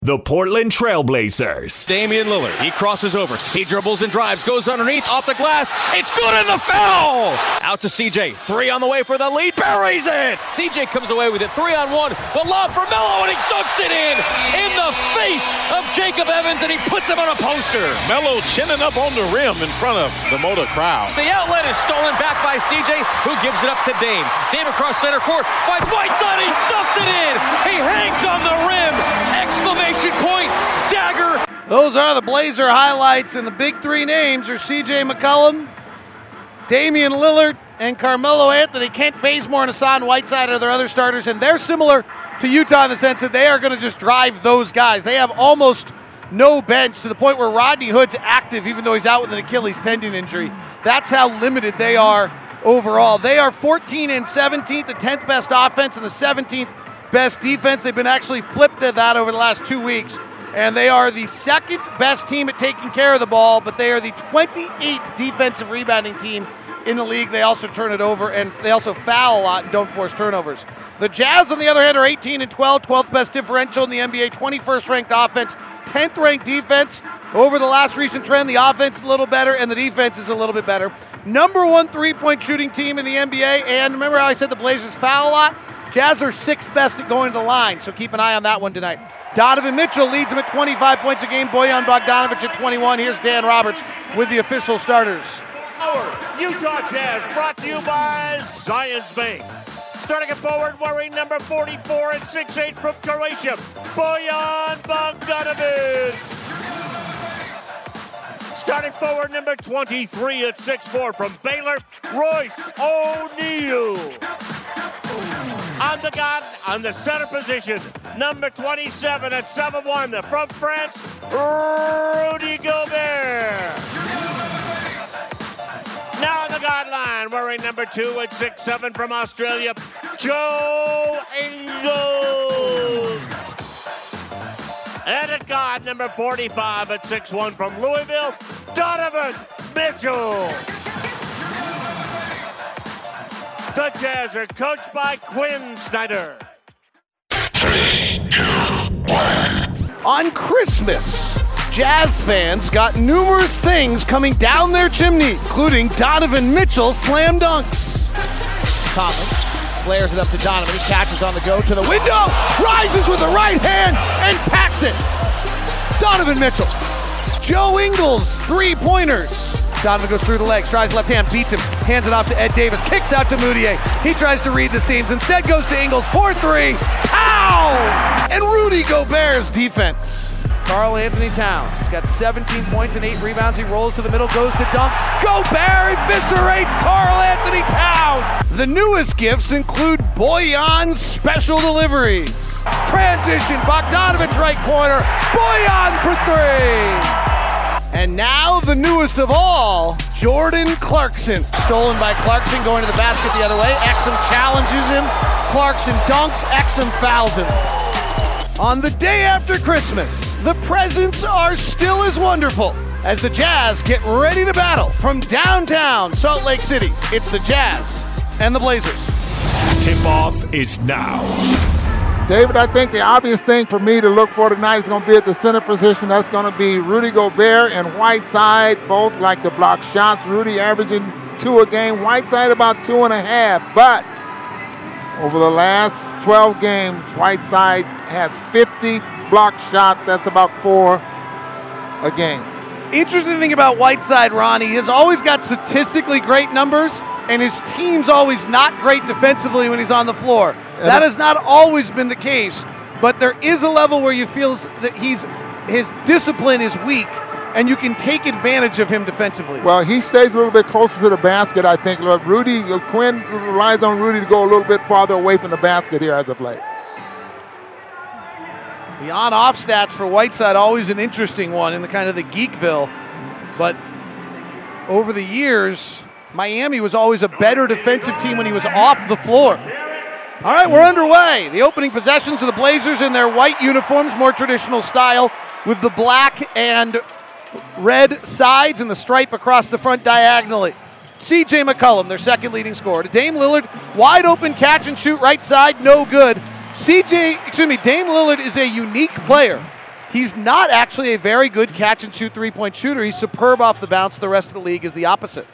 The Portland Trailblazers. Damian Lillard. He crosses over. He dribbles and drives. Goes underneath. Off the glass. It's good in the foul. Out to CJ. Three on the way for the lead. Buries it. CJ comes away with it. Three on one. But lob for Melo and he dunks it in. In the face of Jacob Evans and he puts him on a poster. Melo chinning up on the rim in front of the Moda crowd. The outlet is stolen back by CJ, who gives it up to Dame. Dame across center court, finds Whiteside, he stuffs it in. He hangs on the rim. Exclamation point, dagger. Those are the Blazer highlights, and the big three names are CJ McCollum, Damian Lillard, and Carmelo Anthony. Kent Bazemore and Hassan Whiteside are their other starters, and they're similar to Utah in the sense that they are going to just drive those guys. They have almost no bench to the point where Rodney Hood's active, even though he's out with an Achilles tendon injury. That's how limited they are overall. They are 14 and 17th, the 10th best offense and the 17th best defense. They've been actually flipped to that over the last two weeks. And they are the second best team at taking care of the ball, but they are the 28th defensive rebounding team in the league. They also turn it over and they also foul a lot and don't force turnovers. The Jazz, on the other hand, are 18 and 12, 12th best differential in the NBA, 21st ranked offense, 10th ranked defense. Over the last recent trend, the offense is a little better and the defense is a little bit better. Number one three point shooting team in the NBA. And remember how I said the Blazers foul a lot? Jazz are sixth best at going to the line, so keep an eye on that one tonight. Donovan Mitchell leads him at 25 points a game. Bojan Bogdanovic at 21. Here's Dan Roberts with the official starters. Our Utah Jazz brought to you by Zions Bank. Starting forward, wearing number 44 and 6'8 from Croatia, Bojan Bogdanovic. Starting forward, number 23 at 6'4 from Baylor, Royce O'Neal. On the gun, on the center position, number 27 at 7'1 from France, Rudy Gobert. Now on the guideline, wearing number two at six seven from Australia, Joe Ingles. And at guard, number 45 at six one from Louisville, Donovan Mitchell. The Jazz are coached by Quin Snyder. Three, two, one. On Christmas, Jazz fans got numerous things coming down their chimney, including Donovan Mitchell slam dunks. Conley flares it up to Donovan. He catches on the go to the window, rises with the right hand, and packs it. Donovan Mitchell. Joe Ingles, three pointers. Donovan goes through the legs, tries left hand, beats him, hands it off to Ed Davis, kicks out to Mudiay. He tries to read the seams, instead goes to Ingles, 4 3. Pow! And Rudy Gobert's defense. Karl-Anthony Towns. He's got 17 points and 8 rebounds. He rolls to the middle, goes to dunk. Gobert eviscerates Karl-Anthony Towns. The newest gifts include Bojan's special deliveries. Transition, Bogdanovic right corner. Bojan for three. And now the newest of all, Jordan Clarkson. Stolen by Clarkson, going to the basket the other way. Exum challenges him. Clarkson dunks. Exum fouls him. On the day after Christmas, the presents are still as wonderful as the Jazz get ready to battle from downtown Salt Lake City. It's the Jazz and the Blazers. Tip off is now. David, I think the obvious thing for me to look for tonight is going to be at the center position. That's going to be Rudy Gobert and Whiteside, both like to block shots. Rudy averaging two a game, Whiteside about two and a half. But over the last 12 games, Whiteside has 50 block shots. That's about four a game. Interesting thing about Whiteside, Ronnie, has always got statistically great numbers, and his team's always not great defensively when he's on the floor. That has not always been the case, but there is a level where you feel that he's his discipline is weak, and you can take advantage of him defensively. Well, he stays a little bit closer to the basket, I think. Look, Rudy, uh, Quin relies on Rudy to go a little bit farther away from the basket here as of late. The on off stats for Whiteside always an interesting one in the kind of the Geekville. But over the years, Miami was always a better defensive team when he was off the floor. All right, we're underway. The opening possessions of the Blazers in their white uniforms, more traditional style, with the black and red sides and the stripe across the front diagonally. CJ McCollum, their second leading scorer. To Dame Lillard, wide open catch and shoot right side, no good. CJ, excuse me, Dame Lillard is a unique player. He's not actually a very good catch and shoot three point shooter. He's superb off the bounce. The rest of the league is the opposite.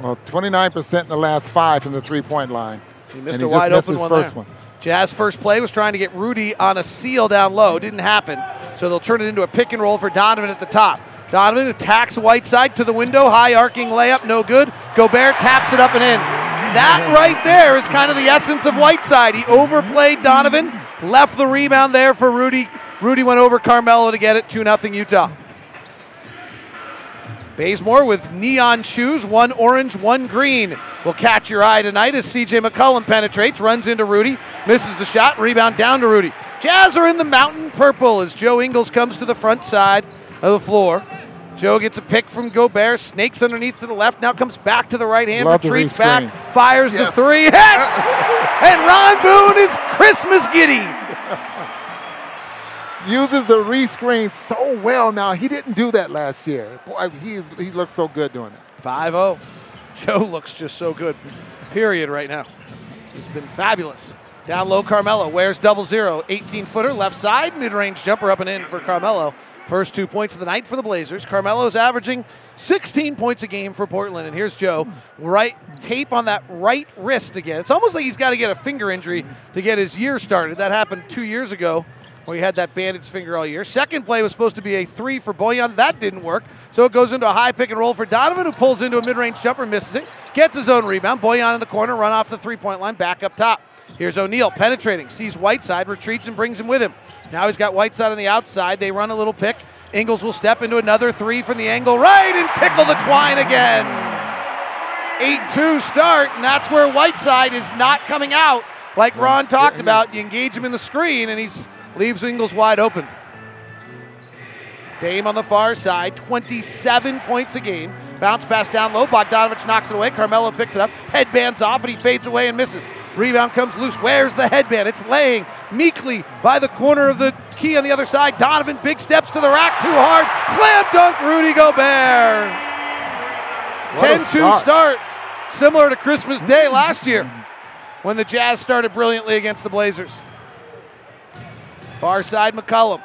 Well, 29% in the last five from the three point line. He missed and a he wide open one first there. one. Jazz first play was trying to get Rudy on a seal down low. Didn't happen. So they'll turn it into a pick and roll for Donovan at the top. Donovan attacks Whiteside to the window. High arcing layup, no good. Gobert taps it up and in. That right there is kind of the essence of Whiteside. He overplayed Donovan, left the rebound there for Rudy. Rudy went over Carmelo to get it 2 0 Utah. Bazemore with neon shoes, one orange, one green, will catch your eye tonight as CJ McCollum penetrates, runs into Rudy, misses the shot, rebound down to Rudy. Jazz are in the mountain purple as Joe Ingles comes to the front side of the floor. Joe gets a pick from Gobert, snakes underneath to the left, now comes back to the right hand, Love retreats back, fires the three, hits! and Ron Boone is Christmas giddy. Uses the rescreen so well now. He didn't do that last year. Boy, he's, he looks so good doing that. 5 0. Joe looks just so good, period, right now. He's been fabulous. Down low, Carmelo wears double zero. 18 footer, left side, mid range jumper up and in for Carmelo. First two points of the night for the Blazers. Carmelo's averaging 16 points a game for Portland. And here's Joe, right tape on that right wrist again. It's almost like he's got to get a finger injury to get his year started. That happened two years ago where he had that bandaged finger all year. Second play was supposed to be a three for Bojan. That didn't work. So it goes into a high pick and roll for Donovan, who pulls into a mid range jumper, misses it, gets his own rebound. Boyan in the corner, run off the three point line, back up top. Here's O'Neal penetrating, sees Whiteside, retreats and brings him with him. Now he's got Whiteside on the outside. They run a little pick. Ingles will step into another three from the angle right and tickle the twine again. 8 2 start, and that's where Whiteside is not coming out. Like Ron talked about, you engage him in the screen, and he leaves Ingles wide open. Dame on the far side, 27 points a game. Bounce pass down low. Bogdanovic knocks it away. Carmelo picks it up. Headbands off, and he fades away and misses. Rebound comes loose. Where's the headband? It's laying meekly by the corner of the key on the other side. Donovan, big steps to the rack, too hard. Slam dunk, Rudy Gobert. 10 2 start. start, similar to Christmas Day last year when the Jazz started brilliantly against the Blazers. Far side, McCollum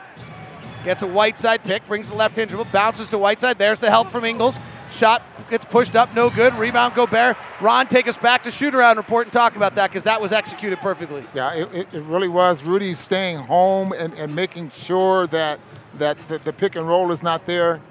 gets a Whiteside pick, brings the left hand dribble, bounces to Whiteside. There's the help from Ingles. Shot gets pushed up, no good. Rebound, Gobert. Ron, take us back to shoot around report and talk about that because that was executed perfectly. Yeah, it, it, it really was. Rudy staying home and, and making sure that that the, the pick and roll is not there,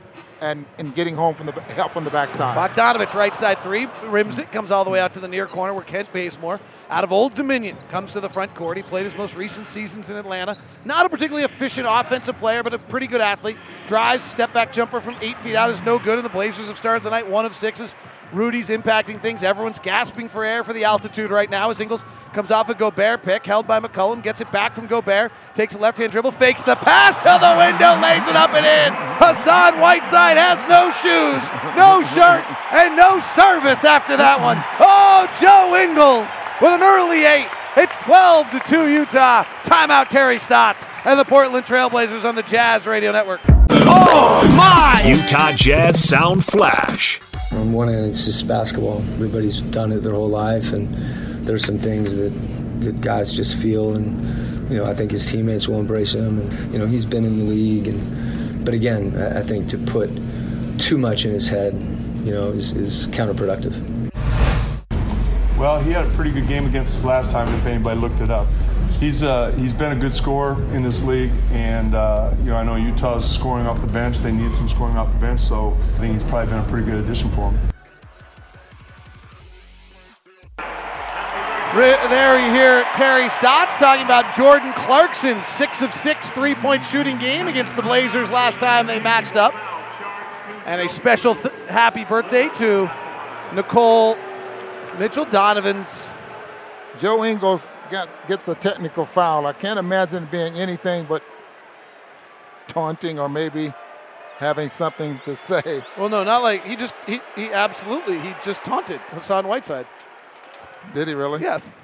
and, and getting home from the help on the backside. Bogdanovic, right side three, rims it, comes all the way out to the near corner where Kent Bazemore, out of Old Dominion, comes to the front court. He played his most recent seasons in Atlanta. Not a particularly efficient offensive player, but a pretty good athlete. Drives, step back jumper from eight feet out is no good, and the Blazers have started the night one of sixes. Rudy's impacting things. Everyone's gasping for air for the altitude right now as Ingles comes off a Gobert pick, held by McCollum, gets it back from Gobert, takes a left hand dribble, fakes the pass to the window, lays it up and in. Hassan Whiteside has no shoes, no shirt, and no service after that one. Oh, Joe Ingles with an early eight. It's 12 to 2 Utah. Timeout Terry Stotts and the Portland Trailblazers on the Jazz Radio Network. Oh my! Utah Jazz Sound Flash. On one end, it's just basketball. Everybody's done it their whole life, and there's some things that, that guys just feel, and you know, I think his teammates will embrace him. And you know, he's been in the league, and but again, I think to put too much in his head, you know, is, is counterproductive. Well, he had a pretty good game against us last time. If anybody looked it up, he's uh, he's been a good scorer in this league, and uh, you know I know Utah's scoring off the bench. They need some scoring off the bench, so I think he's probably been a pretty good addition for them. There you hear Terry Stotts talking about Jordan Clarkson's six of six three point shooting game against the Blazers last time they matched up. And a special th- happy birthday to Nicole Mitchell Donovan's. Joe Ingles got, gets a technical foul. I can't imagine it being anything but taunting or maybe having something to say. Well, no, not like he just he, he absolutely he just taunted Hassan Whiteside. Did he really? Yes,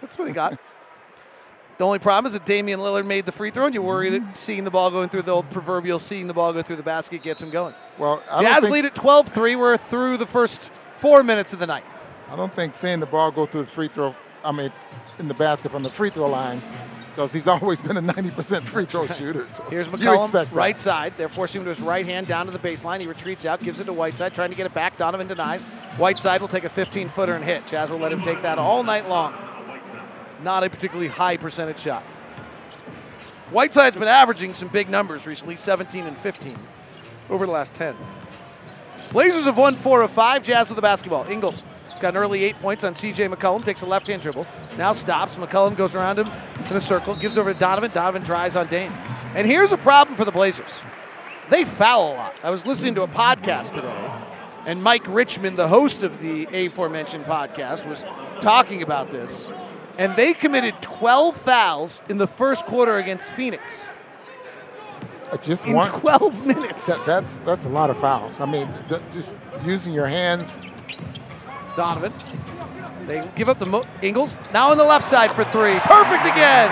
that's what he got. the only problem is that Damian Lillard made the free throw, and you worry that mm-hmm. seeing the ball going through the old proverbial seeing the ball go through the basket gets him going. Well, I Jazz think, lead at 12-3. We're through the first four minutes of the night. I don't think seeing the ball go through the free throw, I mean, in the basket from the free throw line, because he's always been a 90% free throw shooter. So Here's McCollum, right side. They're forcing him to his right hand down to the baseline. He retreats out, gives it to Whiteside, trying to get it back. Donovan denies. Whiteside will take a 15 footer and hit. Jazz will let him take that all night long. It's not a particularly high percentage shot. Whiteside's been averaging some big numbers recently 17 and 15 over the last 10. Blazers have won four of five. Jazz with the basketball. Ingles got an early eight points on CJ McCollum. Takes a left hand dribble. Now stops. McCollum goes around him in a circle. Gives over to Donovan. Donovan drives on Dame. And here's a problem for the Blazers. They foul a lot. I was listening to a podcast today, and Mike Richmond, the host of the aforementioned podcast, was talking about this. And they committed 12 fouls in the first quarter against Phoenix. Uh, Just In one. 12 minutes. That, that's that's a lot of fouls. I mean, th- just using your hands. Donovan. They give up the mo- Ingles. Now on the left side for three. Perfect again.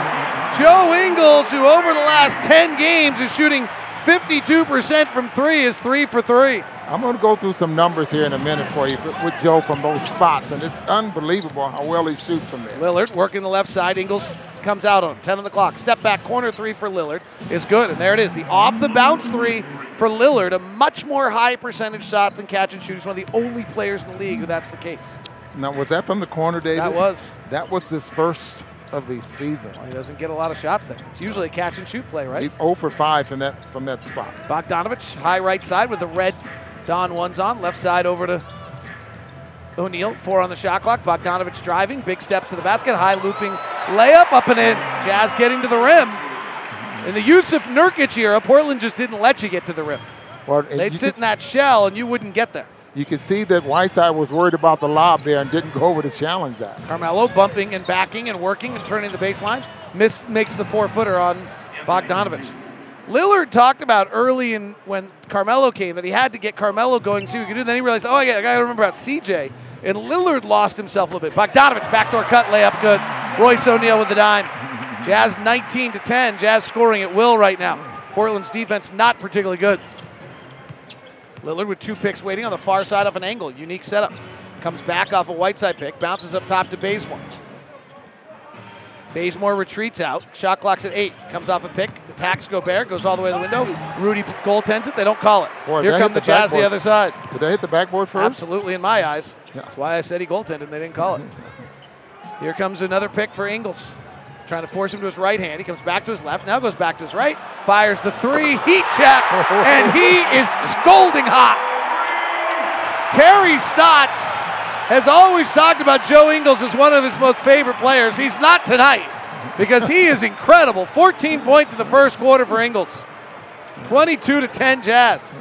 Joe Ingles, who over the last 10 games is shooting 52% from three, is three for three. I'm going to go through some numbers here in a minute for you with Joe from those spots, and it's unbelievable how well he shoots from there. Lillard working the left side. Ingles comes out on 10 on the clock. Step back corner three for Lillard is good. And there it is. The off the bounce three for Lillard, a much more high percentage shot than catch and shoot. He's one of the only players in the league who that's the case. Now, was that from the corner, David? That was. That was his first of the season. He doesn't get a lot of shots there. It's usually a catch and shoot play, right? He's 0 for 5 from that from that spot. Bogdanovic, high right side with the red Don ones on. Left side over to O'Neal. Four on the shot clock. Bogdanovic driving. Big steps to the basket. High looping layup up and in. Jazz getting to the rim. In the Jusuf Nurkic era, Portland just didn't let you get to the rim. Well, They'd sit could- in that shell and you wouldn't get there. You could see that Whiteside was worried about the lob there and didn't go over to challenge that. Carmelo bumping and backing and working and turning the baseline. Miss makes the four footer on Bogdanovic. Lillard talked about early in when Carmelo came that he had to get Carmelo going, see what he could do. Then he realized, oh yeah, I got to remember about CJ. And Lillard lost himself a little bit. Bogdanovic backdoor cut layup good. Royce O'Neal with the dime. Jazz 19 to 10. Jazz scoring at will right now. Portland's defense not particularly good. Lillard with two picks waiting on the far side of an angle. Unique setup. Comes back off a Whiteside pick. Bounces up top to Bazemore. Bazemore retreats out. Shot clock's at eight. Comes off a pick. Attacks Gobert. Goes all the way to the window. Rudy goaltends it. They don't call it. Boy, Here come the the Jazz the other side. Did they hit the backboard first? Absolutely in my eyes. Yeah. That's why I said he goaltended and they didn't call it. Here comes another pick for Ingles. Trying to force him to his right hand. He comes back to his left. Now goes back to his right. Fires the three. Heat check. and he is scolding hot. Terry Stotts has always talked about Joe Ingles as one of his most favorite players. He's not tonight because he is incredible. 14 points in the first quarter for Ingles. 22 to 10 Jazz.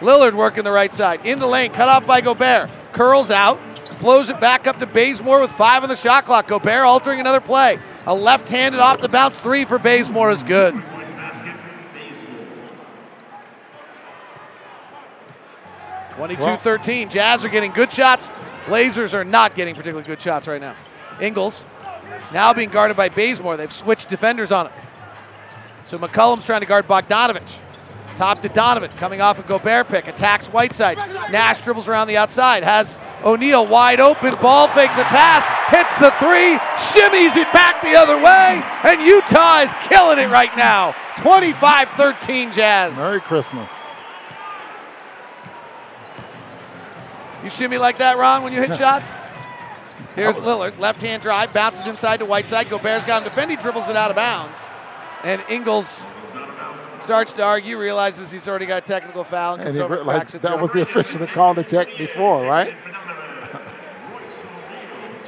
Lillard working the right side. In the lane, cut off by Gobert. Curls out, flows it back up to Bazemore with five on the shot clock. Gobert altering another play. A left handed off the bounce three for Bazemore is good. Twenty-two 13. Jazz are getting good shots. Blazers are not getting particularly good shots right now. Ingles now being guarded by Bazemore. They've switched defenders on him. So McCollum's trying to guard Bogdanovic. Top to Donovan, coming off a Gobert pick, attacks Whiteside. Nash dribbles around the outside, has O'Neal wide open, ball fakes a pass, hits the three, shimmies it back the other way, and Utah is killing it right now. 25 13 Jazz. Merry Christmas. You shimmy like that, Ron, when you hit shots? Here's Lillard, left hand drive, bounces inside to Whiteside. Gobert's got him defending, dribbles it out of bounds. And Ingles starts to argue, realizes he's already got a technical foul, and And he over realized that to was the official that called the check before, right?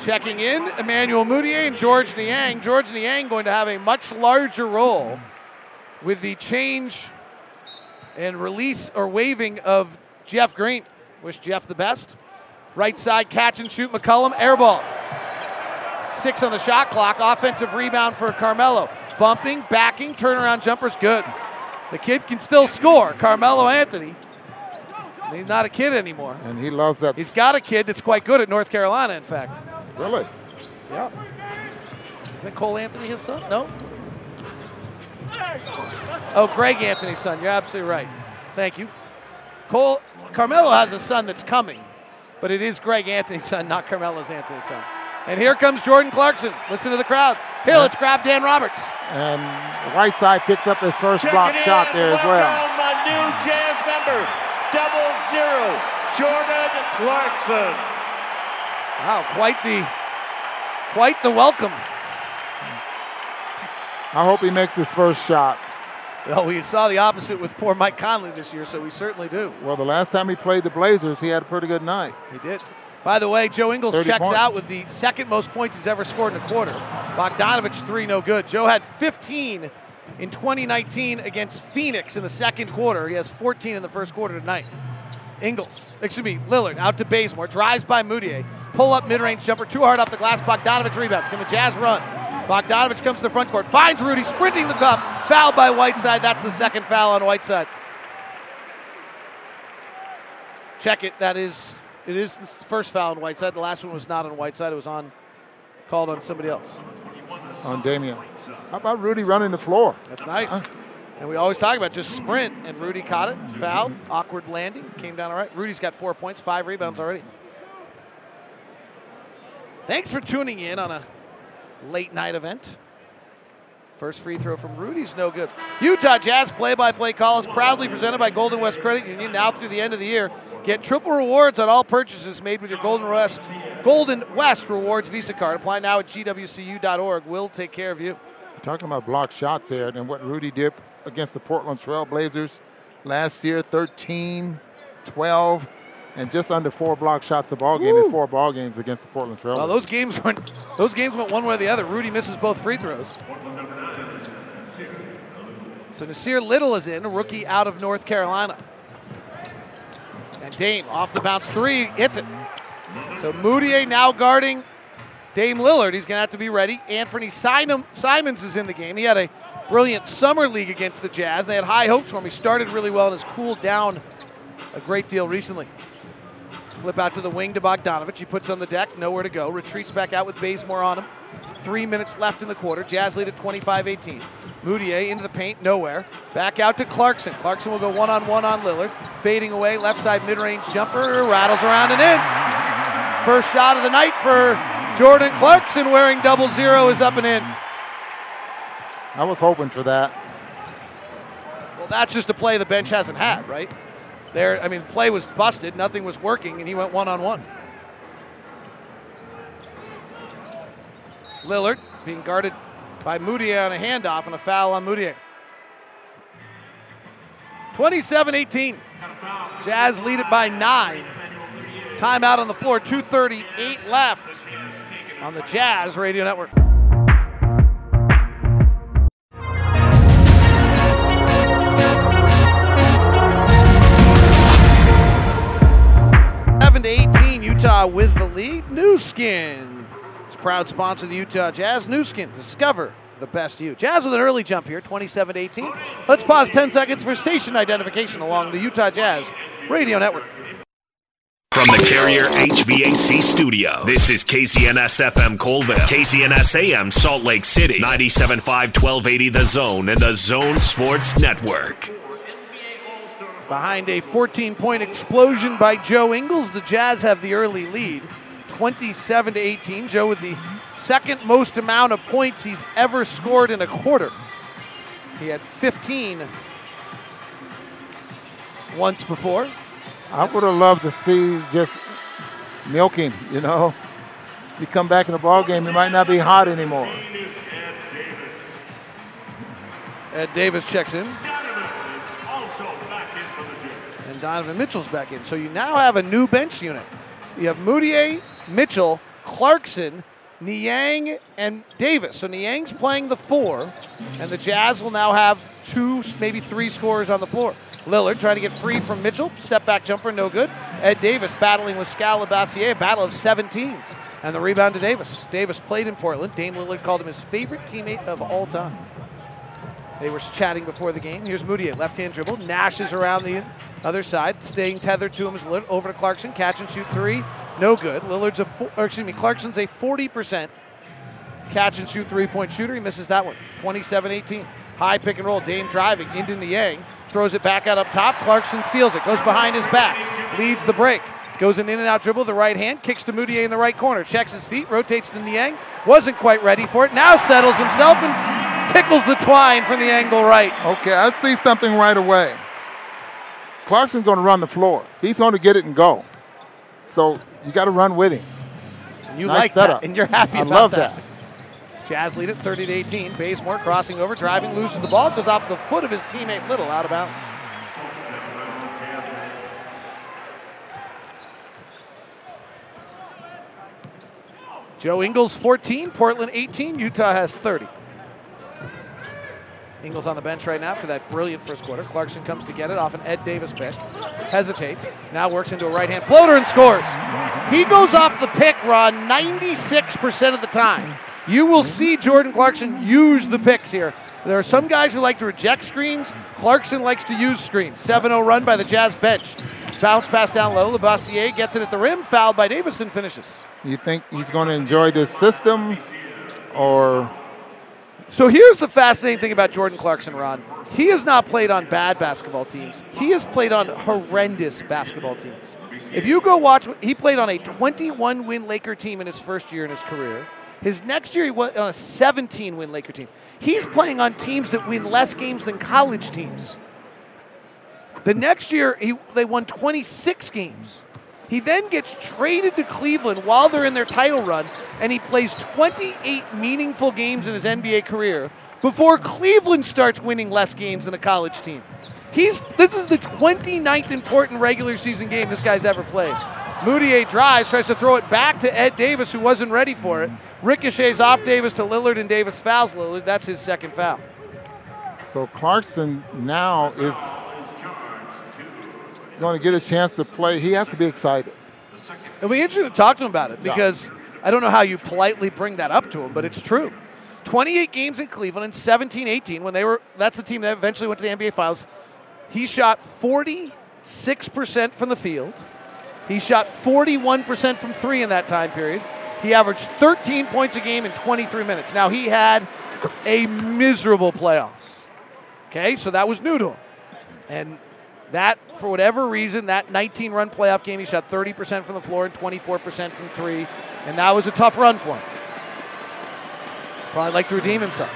Checking in, Emmanuel Mudiay and George Niang. George Niang going to have a much larger role with the change and release or waiving of Jeff Green. Wish Jeff the best. Right side catch and shoot McCollum, air ball. Six on the shot clock, offensive rebound for Carmelo. Bumping, backing, turnaround jumper's good. The kid can still score. Carmelo Anthony. He's not a kid anymore. And he loves that. He's got a kid that's quite good at North Carolina, in fact. Really? Yeah. Is that Cole Anthony his son? No. Oh, Greg Anthony's son. You're absolutely right. Thank you. Cole Carmelo has a son that's coming, but it is Greg Anthony's son, not Carmelo's Anthony's son. And here comes Jordan Clarkson. Listen to the crowd. Here, let's grab Dan Roberts. And Whiteside picks up his first Check block shot and there as well. welcome a new Jazz member, double zero, Jordan Clarkson. Wow, quite the quite the welcome. I hope he makes his first shot. Well, we saw the opposite with poor Mike Conley this year, so we certainly do. Well, the last time he played the Blazers, he had a pretty good night. He did. By the way, Joe Ingles checks points. out with the second most points he's ever scored in a quarter. Bogdanovic, three, no good. Joe had 15 in 2019 against Phoenix in the second quarter. He has 14 in the first quarter tonight. Ingles, excuse me, Lillard out to Bazemore, drives by Mudiay, pull up mid range jumper, too hard off the glass. Bogdanovic rebounds. Can the Jazz run? Bogdanovic comes to the front court, finds Rudy, sprinting the cup, fouled by Whiteside. That's the second foul on Whiteside. Check it. That is it is the first foul on Whiteside. The last one was not on Whiteside. It was on called on somebody else. on Damian. How about Rudy running the floor? That's nice. And we always talk about just sprint, and Rudy caught it, fouled, awkward landing, came down all right. Rudy's got four points, five rebounds already. Thanks for tuning in on a late night event. First free throw from Rudy's no good. Utah Jazz play-by-play call is proudly presented by Golden West Credit Union. Now through the end of the year, get triple rewards on all purchases made with your Golden West Golden West Rewards Visa card. Apply now at gwcu.org. We'll take care of you. Talking about block shots there and what Rudy did against the Portland Trail Blazers last year 13, 12, and just under four block shots a ball game in four ball games against the Portland Trail. Well, those games went those games went one way or the other. Rudy misses both free throws. So Nassir Little is in, a rookie out of North Carolina. And Dame off the bounce three hits it. So Mudiay now guarding Dame Lillard. He's going to have to be ready. Anfernee Simons is in the game. He had a brilliant summer league against the Jazz. They had high hopes for him. He started really well and has cooled down a great deal recently. Flip out to the wing to Bogdanovic. He puts on the deck, nowhere to go. Retreats back out with Bazemore on him. Three minutes left in the quarter. Jazz lead at 25 18. Mudiay into the paint, nowhere. Back out to Clarkson. Clarkson will go one on one on Lillard. Fading away, left side mid range jumper, rattles around and in. First shot of the night for Jordan Clarkson wearing double zero is up and in. I was hoping for that. Well, that's just a play the bench hasn't had, right? There, I mean, play was busted, nothing was working, and he went one on one. Lillard being guarded by Mudiay on a handoff and a foul on Mudiay. 27 18. Jazz lead it by nine. Timeout on the floor, 2.38 left on the Jazz Radio Network. Utah with the lead. Nu Skin is proud sponsor of the Utah Jazz. Nu Skin, discover the best you. Jazz with an early jump here, 27 to 18. Let's pause 10 seconds for station identification along the Utah Jazz Radio Network. From the Carrier HVAC studio, this is KZNS FM Coalville, KZNS AM Salt Lake City, 97.5 1280 The Zone, and the Zone Sports Network. Behind a 14 point explosion by Joe Ingles, the Jazz have the early lead, 27 to 18. Joe with the second most amount of points he's ever scored in a quarter. He had 15 once before. I would have loved to see just milking, you know. You come back in the ball game, he might not be hot anymore. Ed Davis checks in. And Donovan Mitchell's back in. So you now have a new bench unit. You have Mudiay, Mitchell, Clarkson, Niang, and Davis. So Niang's playing the four, and the Jazz will now have two, maybe three scorers on the floor. Lillard trying to get free from Mitchell. Step back jumper, no good. Ed Davis battling with Skal Labissiere, a battle of 17s. And the rebound to Davis. Davis played in Portland. Dame Lillard called him his favorite teammate of all time. They were chatting before the game. Here's Mudiay, left hand dribble, Nashes around the other side, staying tethered to him is Lillard over to Clarkson, catch and shoot three, no good. Lillard's a, fo- or excuse me, Clarkson's a 40% catch and shoot three point shooter. He misses that one. 27 18. High pick and roll. Dame driving into Niang. Throws it back out up top. Clarkson steals it. Goes behind his back. Leads the break. Goes an in and out dribble, the right hand, kicks to Mudiay in the right corner, checks his feet, rotates to Niang. Wasn't quite ready for it. Now settles himself and tickles the twine from the angle right. Okay, I see something right away. Clarkson's going to run the floor. He's going to get it and go. So you got to run with him. You Nice like setup. that, and you're happy I about love that. that. Jazz lead it 30 to 18. Bazemore crossing over, driving, loses the ball, goes off the foot of his teammate Little, out of bounds. Joe Ingles 14, Portland 18, Utah has 30. Ingles on the bench right now after that brilliant first quarter. Clarkson comes to get it off an Ed Davis pick. Hesitates. Now works into a right hand floater and scores. He goes off the pick, Ron, 96% of the time. You will see Jordan Clarkson use the picks here. There are some guys who like to reject screens. Clarkson likes to use screens. 7 0 run by the Jazz bench. Bounce pass down low. Labissiere gets it at the rim. Fouled by Davis and finishes. You think he's going to enjoy this system or So here's the fascinating thing about Jordan Clarkson, Ron. He has not played on bad basketball teams. He has played on horrendous basketball teams. If you go watch, he played on a 21 win Laker team in his first year in his career. His next year, he went on a 17 win Laker team. He's playing on teams that win less games than college teams. The next year, he, they won 26 games. He then gets traded to Cleveland while they're in their title run, and he plays 28 meaningful games in his NBA career before Cleveland starts winning less games than a college team. He's this is the 29th important regular season game this guy's ever played. Mudiay drives, tries to throw it back to Ed Davis, who wasn't ready for it. Ricochets off Davis to Lillard, and Davis fouls Lillard. That's his second foul. so Clarkson now is going to get a chance to play. He has to be excited. It'll be interesting to talk to him about it because I don't know how you politely bring that up to him, but it's true. 28 games in Cleveland in 17 18 when they were that's the team that eventually went to the NBA Finals. He shot 46% from the field. He shot 41% from 3 in that time period. He averaged 13 points a game in 23 minutes. Now he had a miserable playoffs. Okay? So that was new to him. And that, for whatever reason, that 19 run playoff game, he shot 30% from the floor and 24% from three. And that was a tough run for him. Probably like to redeem himself.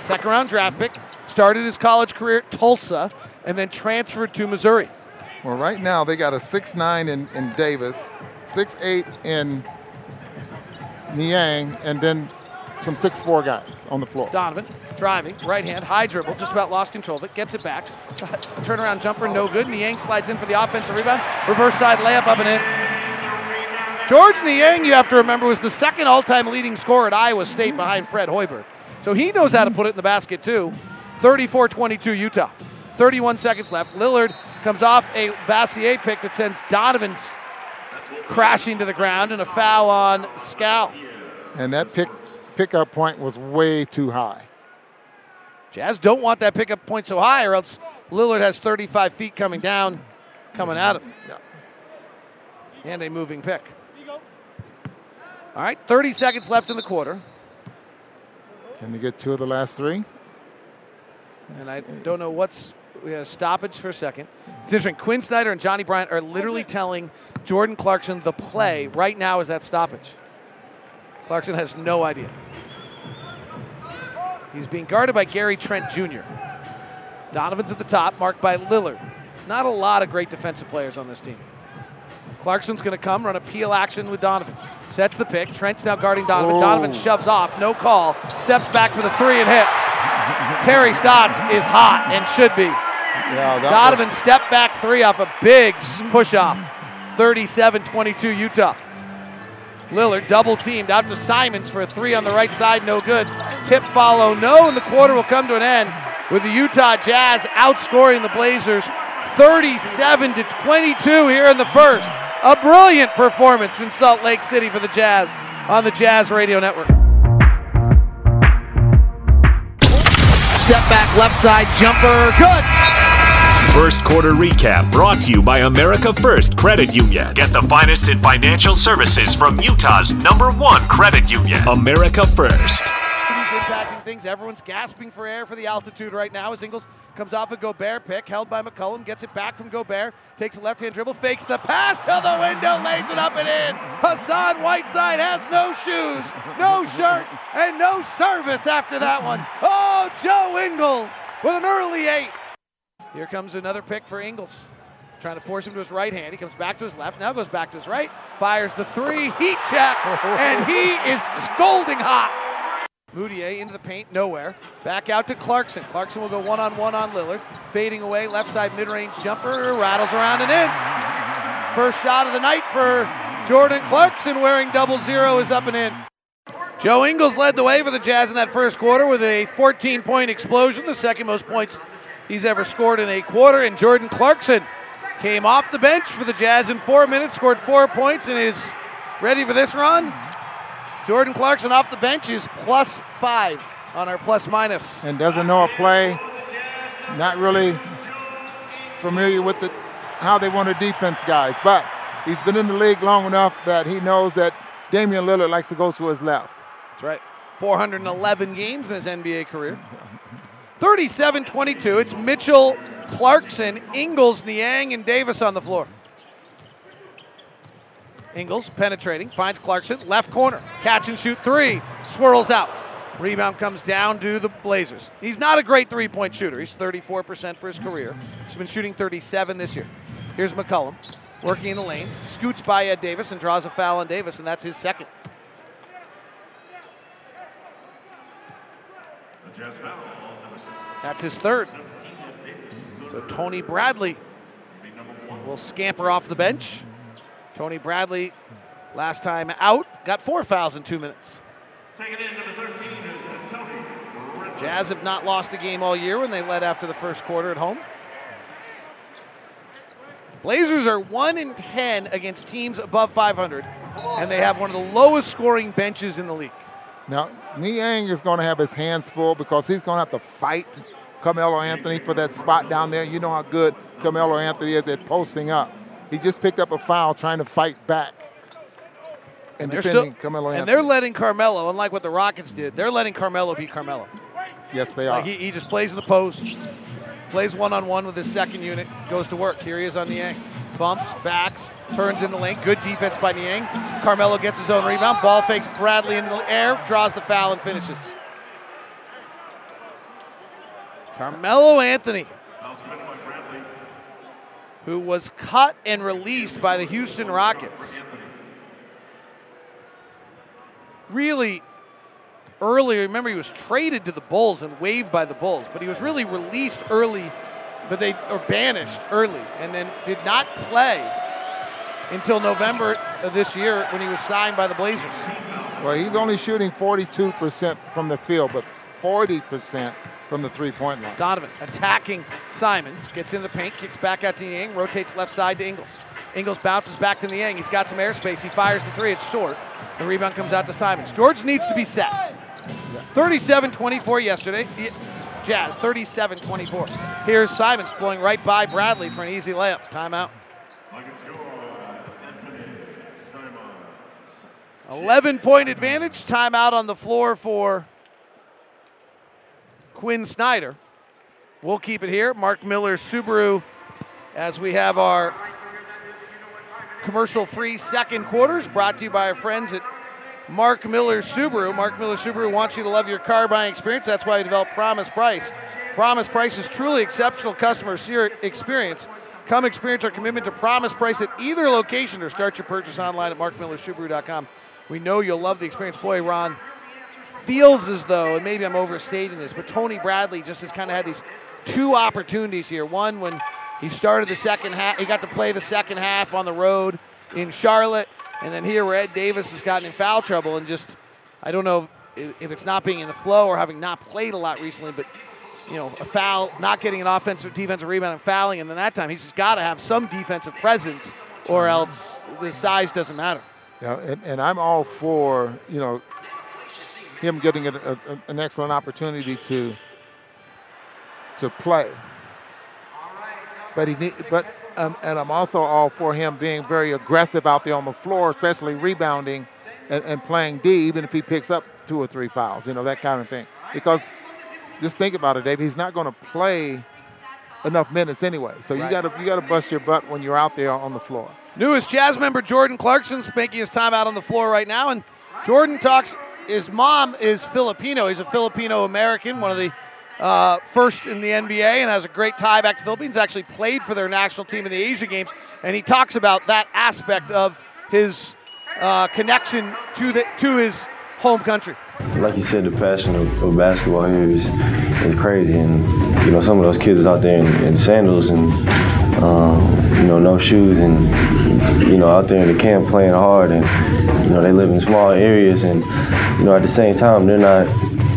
Second round draft pick, started his college career at Tulsa, and then transferred to Missouri. Well, right now they got a six nine in, in Davis, six eight in Niang, and then some six four guys on the floor. Donovan driving, right hand, high dribble, just about lost control of it, gets it back. Turnaround jumper, no good. Niang slides in for the offensive rebound. Reverse side layup up and in. George Niang, you have to remember, was the second all time leading scorer at Iowa State behind Fred Hoiberg. So he knows how to put it in the basket too. 34 22 Utah. 31 seconds left. Lillard comes off a Bassier pick that sends Donovan's crashing to the ground and a foul on Skal. And that pick pickup point was way too high. Jazz don't want that pickup point so high, or else Lillard has 35 feet coming down, coming at him. And a moving pick. All right, 30 seconds left in the quarter. Can they get two of the last three? And I don't know what's. We had a stoppage for a second. It's interesting. Quin Snyder and Johnny Bryant are literally telling Jordan Clarkson the play right now is that stoppage. Clarkson has no idea. He's being guarded by Gary Trent Jr. Donovan's at the top, marked by Lillard. Not a lot of great defensive players on this team. Clarkson's going to come, run a peel action with Donovan. Sets the pick. Trent's now guarding Donovan. Oh. Donovan shoves off, no call. Steps back for the three and hits. Terry Stotts is hot and should be. Yeah, Donovan step back three off a big push off. 37 22 Utah. Lillard double teamed out to Simons for a three on the right side, no good. Tip follow, no, and the quarter will come to an end with the Utah Jazz outscoring the Blazers 37 to 22 here in the first. A brilliant performance in Salt Lake City for the Jazz on the Jazz Radio Network. Step back left side jumper. Good. First quarter recap brought to you by America First Credit Union. Get the finest in financial services from Utah's number one credit union, America First. impacting things. Everyone's gasping for air for the altitude right now as Ingles comes off a Gobert pick, held by McCollum, gets it back from Gobert, takes a left-hand dribble, fakes the pass to the window, lays it up and in. Hassan Whiteside has no shoes, no shirt, and no service after that one. Oh, Joe Ingles with an early eight. Here comes another pick for Ingles. Trying to force him to his right hand. He comes back to his left, now goes back to his right, fires the three, heat check, and he is scolding hot. Mudiay into the paint, nowhere. Back out to Clarkson. Clarkson will go one on one on Lillard. Fading away, left side mid range jumper, rattles around and in. First shot of the night for Jordan Clarkson wearing double zero is up and in. Joe Ingles led the way for the Jazz in that first quarter with a 14 point explosion, the second most points he's ever scored in a quarter. And Jordan Clarkson came off the bench for the Jazz in four minutes, scored four points, and is ready for this run. Jordan Clarkson off the bench is plus five on our plus minus. And doesn't know a play. Not really familiar with the, how they want to defense guys, but he's been in the league long enough that he knows that Damian Lillard likes to go to his left. That's right. 411 games in his NBA career. 37 22. It's Mitchell, Clarkson, Ingles, Niang, and Davis on the floor. Ingles penetrating, finds Clarkson, left corner, catch and shoot three, swirls out. Rebound comes down to the Blazers. He's not a great three point shooter. He's 34% for his career. He's been shooting 37 this year. Here's McCollum working in the lane, scoots by Ed Davis and draws a foul on Davis, and that's his second. That's his third. So Tony Bradley will scamper off the bench. Tony Bradley, last time out, got four fouls in two minutes. Jazz have not lost a game all year when they led after the first quarter at home. Blazers are 1 in 10 against teams above 500, and they have one of the lowest scoring benches in the league. Now, Niang is going to have his hands full because he's going to have to fight Carmelo Anthony for that spot down there. You know how good Carmelo Anthony is at posting up. He just picked up a foul trying to fight back and, they're defending still, Carmelo and they're letting Carmelo, unlike what the Rockets did, they're letting Carmelo beat Carmelo. yes, they are. Like he, he just plays in the post, plays one on one with his second unit, goes to work. Here he is on Niang. Bumps, backs, turns in the lane. Good defense by Niang. Carmelo gets his own rebound. Ball fakes Bradley into the air, draws the foul, and finishes. Carmelo Anthony, who was cut and released by the Houston Rockets. Really early, remember he was traded to the Bulls and waived by the Bulls, but he was really released early, but they or banished early, and then did not play until November of this year when he was signed by the Blazers. Well, he's only shooting 42% from the field, but 40% from the three-point line. Donovan attacking Simons, gets in the paint, kicks back out to Niang, rotates left side to Ingles. Ingles bounces back to Niang. He's got some airspace. He fires the three. It's short. The rebound comes out to Simons. George needs to be set. 37-24 yesterday. Jazz 37-24. Here's Simons blowing right by Bradley for an easy layup. Timeout. 11 point advantage. Timeout on the floor for Quin Snyder. We'll keep it here. Mark Miller Subaru as we have our commercial free second quarters brought to you by our friends at Mark Miller Subaru. Mark Miller Subaru wants you to love your car buying experience. That's why we developed Promise Price. Promise Price is truly exceptional customer experience. Come experience our commitment to Promise Price at either location or start your purchase online at markmillersubaru.com. We know you'll love the experience. Boy, Ron, feels as though, and maybe I'm overstating this, but Tony Bradley just has kind of had these two opportunities here. One when he started the second half, he got to play the second half on the road in Charlotte, and then here where Ed Davis has gotten in foul trouble, and just I don't know if, it's not being in the flow or having not played a lot recently, but you know, a foul, not getting an offensive defensive rebound and fouling, and then that time he's just got to have some defensive presence, or else the size doesn't matter. Yeah, and, and I'm all for you know him getting a, a, an excellent opportunity to to play. But he need, but um, and I'm also all for him being very aggressive out there on the floor, especially rebounding and, and playing D, even if he picks up two or three fouls, you know that kind of thing. Because just think about it, Dave. He's not going to play enough minutes anyway. So you got to you got to bust your butt when you're out there on the floor. Newest Jazz member Jordan Clarkson's making his time out on the floor right now, and Jordan talks. His mom is Filipino. He's a Filipino American, one of the uh, first in the NBA, and has a great tie back to Philippines. Actually played for their national team in the Asia Games, and he talks about that aspect of his uh, connection to the to his home country. Like you said, the passion of, of basketball here is, is crazy, and you know some of those kids is out there in, in sandals and um, you know no shoes, and you know out there in the camp playing hard, and you know they live in small areas, and you know at the same time they're not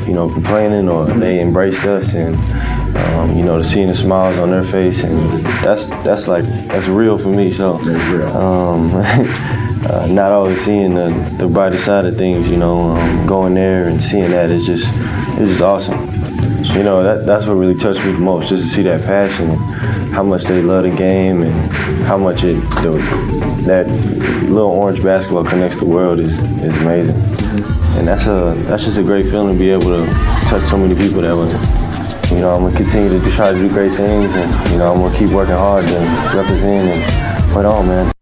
you know complaining or they embraced us, and um, you know to seeing the smiles on their face, and that's that's like that's real for me. So. Um, uh, not always seeing the, the brighter side of things, you know, um, going there and seeing that is just it's just awesome. You know, that, that's what really touched me the most, just to see that passion and how much they love the game and how much it the, that little orange basketball connects the world is, is amazing. And that's a that's just a great feeling to be able to touch so many people that way. You know, I'm gonna continue to try to do great things, and you know, I'm gonna keep working hard to represent and put on, man.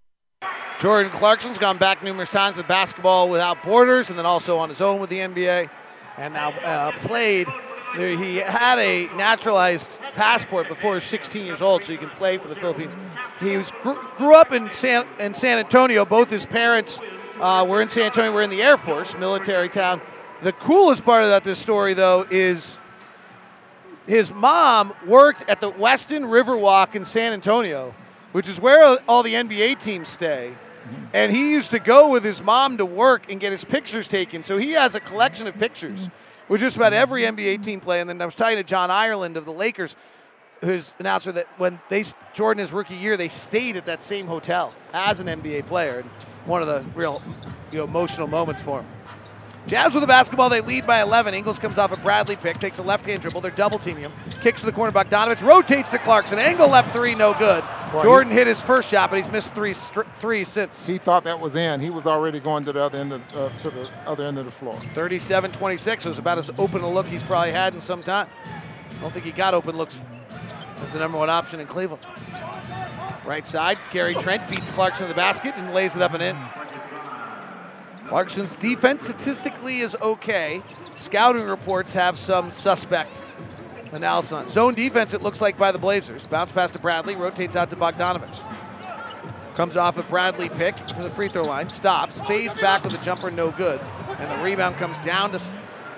Jordan Clarkson's gone back numerous times with basketball without borders, and then also on his own with the NBA, and now uh, played. He had a naturalized passport before he was 16 years old, so he can play for the Philippines. He was grew, up in San in San Antonio. Both his parents uh, were in San Antonio. Were in the Air Force, military town. The coolest part about this story, though, is his mom worked at the Westin Riverwalk in San Antonio, which is where all the NBA teams stay. Mm-hmm. And he used to go with his mom to work and get his pictures taken. So he has a collection of pictures mm-hmm. with just about every NBA team play. And then I was talking to John Ireland of the Lakers, who's announcer that when they Jordan his rookie year, they stayed at that same hotel as an NBA player. And one of the real you know, emotional moments for him. Jazz with the basketball, they lead by 11. Ingles comes off a Bradley pick, takes a left hand dribble. They're double teaming him. Kicks to the corner, Bogdanovic rotates to Clarkson. Angle left three, no good. Boy, Jordan he- hit his first shot, but he's missed three three since. He thought that was in. He was already going to the other end of, uh, to the other end of the floor. 37 26 was about as open a look he's probably had in some time. I don't think he got open looks as the number one option in Cleveland. Right side, Gary Trent beats Clarkson to the basket and lays it up and in. Clarkson's defense statistically is okay. Scouting reports have some suspect analysis on. Zone defense, it looks like by the Blazers. Bounce pass to Bradley, rotates out to Bogdanovic. Comes off a Bradley pick to the free throw line, stops, fades back with a jumper, no good. And the rebound comes down to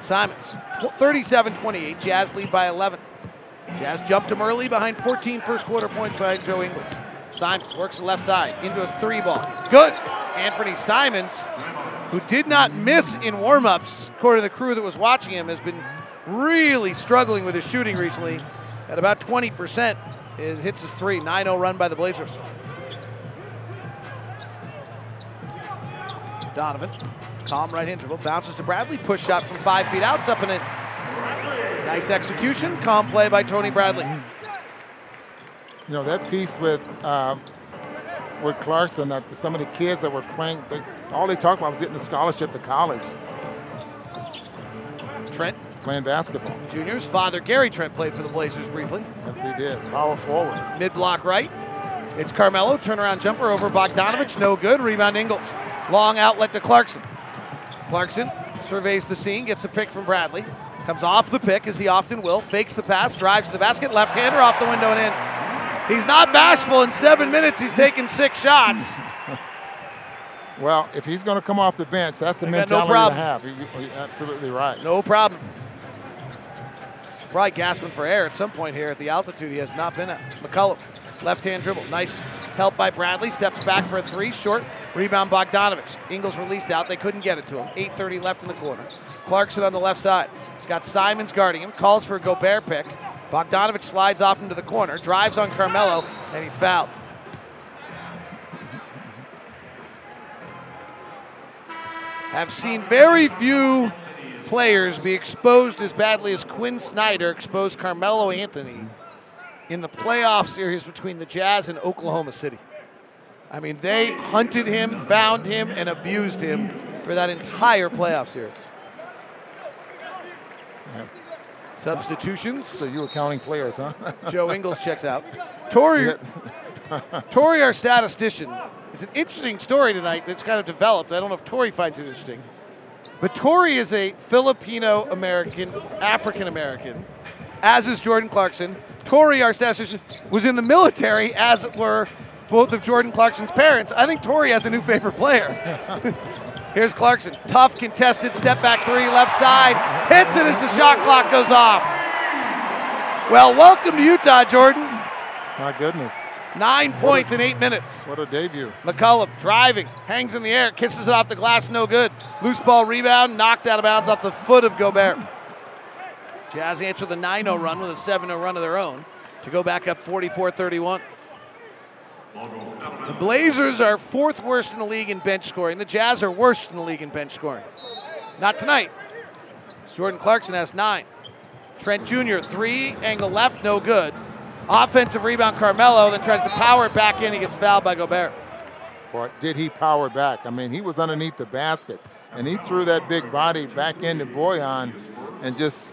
Simons. 37 28, Jazz lead by 11. Jazz jumped him early behind 14 first quarter points by Joe Ingles. Simons works the left side into a three ball. Good. Anfernee Simons, who did not miss in warm-ups, according to the crew that was watching him, has been really struggling with his shooting recently. At about 20%, it hits his three. 9-0 run by the Blazers. Donovan, calm right hand dribble, bounces to Bradley, push shot from five feet out, up and in. Nice execution, calm play by Tony Bradley. You know that piece with um, with Clarkson. Uh, some of the kids that were playing, they, all they talked about was getting a scholarship to college, Trent, playing basketball. Junior's father, Gary Trent, played for the Blazers briefly. Yes, he did. Power forward. Mid block right. It's Carmelo, turnaround jumper over Bogdanovic, no good. Rebound Ingles. Long outlet to Clarkson. Clarkson surveys the scene, gets a pick from Bradley. Comes off the pick, as he often will. Fakes the pass, drives to the basket, left hander off the window and in. He's not bashful. In seven minutes, he's taken six shots. Well, if he's going to come off the bench, that's the got no mentality to have. You- You're absolutely right. No problem. Probably gasping for air at some point here at the altitude he has not been at. McCollum, left hand dribble. Nice help by Bradley. Steps back for a three. Short. Rebound Bogdanovic. Ingles released out. They couldn't get it to him. 8.30 left in the corner. Clarkson on the left side. He's got Simons guarding him. Calls for a Gobert pick. Bogdanovic slides off into the corner. Drives on Carmelo. And he's fouled. Have seen very few players be exposed as badly as Quin Snyder exposed Carmelo Anthony in the playoff series between the Jazz and Oklahoma City. I mean, they hunted him, found him, and abused him for that entire playoff series. Substitutions. So you were counting players, huh? Joe Ingles checks out. Tori, Tori, our statistician, is an interesting story tonight that's kind of developed. I don't know if Tori finds it interesting. But Tori is a Filipino American, African American, as is Jordan Clarkson. Tori, our statistician, was in the military, as it were both of Jordan Clarkson's parents. I think Tori has a new favorite player. Here's Clarkson. Tough contested step back three, left side. Hits it as the shot clock goes off. Well, welcome to Utah, Jordan. My goodness. Nine points in eight minutes. What a debut. McCollum driving, hangs in the air, kisses it off the glass, no good. Loose ball rebound, knocked out of bounds off the foot of Gobert. Jazz answer the 9 0 run with a 7 0 run of their own to go back up 44 31. The Blazers are fourth worst in the league in bench scoring. The Jazz are worst in the league in bench scoring. Not tonight. Jordan Clarkson has nine. Trent Jr., three, angle left, no good. Offensive rebound, Carmelo, then tries to power it back in. He gets fouled by Gobert. Boy, did he power back? I mean, he was underneath the basket, and he threw that big body back into Bojan and just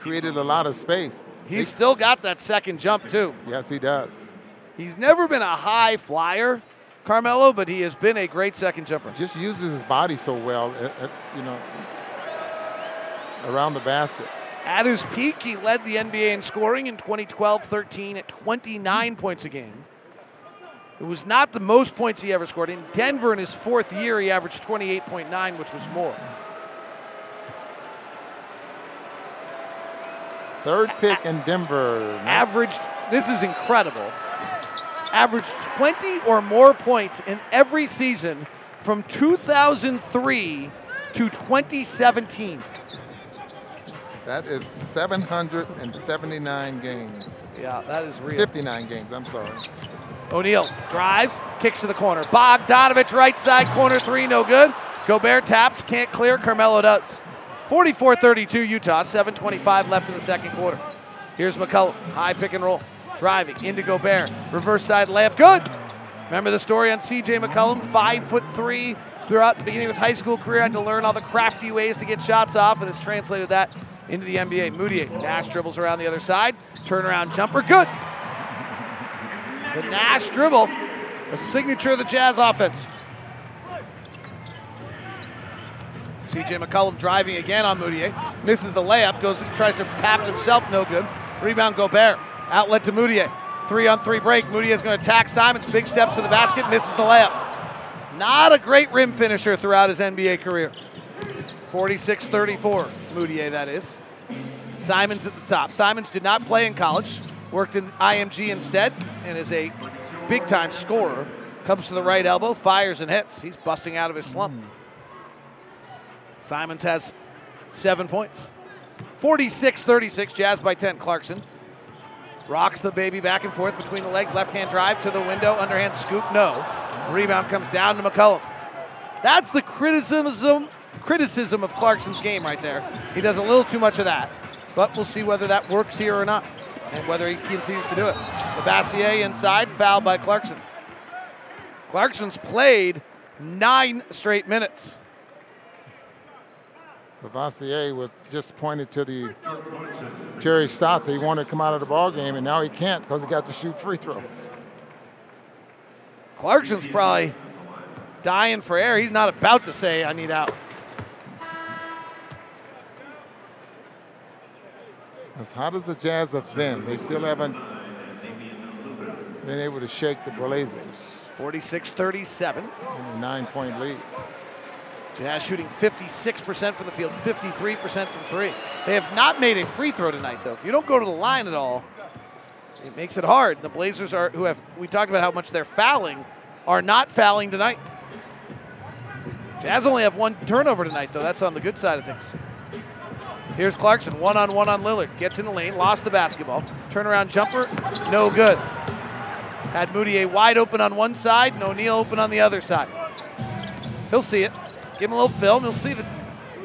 created a lot of space. He's still got that second jump, too. Yes, he does. He's never been a high flyer, Carmelo, but he has been a great second jumper. Just uses his body so well, uh, uh, you know, around the basket. At his peak, he led the NBA in scoring in 2012 13 at 29 points a game. It was not the most points he ever scored. In Denver, in his fourth year, he averaged 28.9, which was more. Third pick in Denver. Averaged, this is incredible, averaged 20 or more points in every season from 2003 to 2017. That is 779 games. Yeah, that is real. 59 games, I'm sorry. O'Neal drives, kicks to the corner. Bogdanovic, right side corner three, no good. Gobert taps, can't clear. Carmelo does. 44 32 Utah, 7.25 left in the second quarter. Here's McCollum, high pick and roll. Driving into Gobert. Reverse side layup, good. Remember the story on CJ McCollum, five foot three throughout the beginning of his high school career, had to learn all the crafty ways to get shots off, and has translated that into the NBA. Mudiay, Nash dribbles around the other side, turnaround jumper, good. The Nash dribble, a signature of the Jazz offense. CJ McCollum driving again on Mudiay, misses the layup, goes tries to tap it himself, no good. Rebound Gobert, outlet to Mudiay. Three on three break. Mudiay is going to attack Simons. Big steps to the basket, misses the layup. Not a great rim finisher throughout his NBA career. 46 34, Mudiay, that is. Simons at the top. Simons did not play in college, worked in IMG instead, and is a big time scorer. Comes to the right elbow, fires and hits. He's busting out of his slump. Hmm. Simons has seven points. 46 36, Jazz by 10. Clarkson rocks the baby back and forth between the legs. Left hand drive to the window, underhand scoop, no. Rebound comes down to McCollum. That's the criticism criticism of Clarkson's game right there. He does a little too much of that. But we'll see whether that works here or not and whether he continues to do it. Labissiere inside, fouled by Clarkson. Clarkson's played nine straight minutes. Labissiere was just pointed to the Terry Stotts. He wanted to come out of the ball game, and now he can't because he got to shoot free throws. Clarkson's probably dying for air. He's not about to say, I need out. As hot as the Jazz have been, they still haven't been able to shake the Blazers. 46 37. Nine point lead. Jazz shooting 56% from the field, 53% from three. They have not made a free throw tonight, though. If you don't go to the line at all, it makes it hard. The Blazers are, who have, we talked about how much they're fouling, are not fouling tonight. Jazz only have one turnover tonight, though. That's on the good side of things. Here's Clarkson, one on one on Lillard. Gets in the lane, lost the basketball. Turnaround jumper, no good. Had Mudiay wide open on one side and O'Neal open on the other side. He'll see it. Give him a little film. He'll see that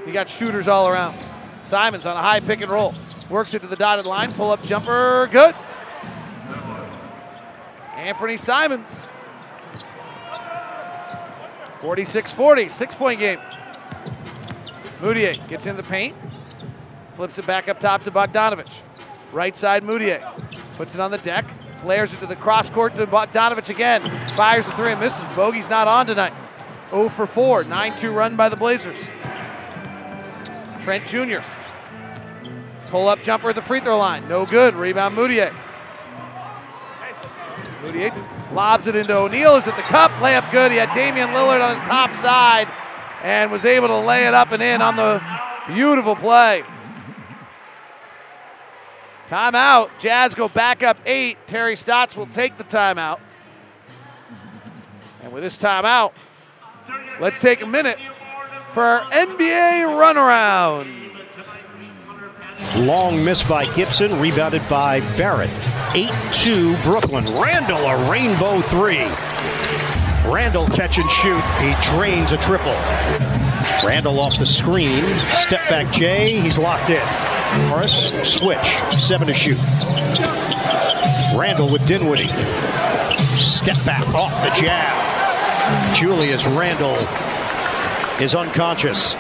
You got shooters all around. Simons on a high pick and roll. Works it to the dotted line. Pull up jumper. Good. Anfernee Simons. 46 40, six point game. Mudiay gets in the paint, flips it back up top to Bogdanovic. Right side, Mudiay puts it on the deck, flares it to the cross court to Bogdanovic again. Fires the three and misses. Bogey's not on tonight. 0 for 4, 9 2 run by the Blazers. Trent Jr. Pull up jumper at the free throw line. No good. Rebound Mudiay. Mudiay lobs it into O'Neal. Is at the cup. Layup good. He had Damian Lillard on his top side and was able to lay it up and in on the beautiful play. Timeout. Jazz go back up eight. Terry Stotts will take the timeout. And with this timeout, let's take a minute for our NBA runaround. Long miss by Gibson, rebounded by Barrett. 8 2 Brooklyn. Randle, a rainbow three. Randle catch and shoot. He drains a triple. Randle off the screen. Step back Jay. He's locked in. Morris, switch. Seven to shoot. Randle with Dinwiddie. Step back off the jab. Julius Randle is unconscious.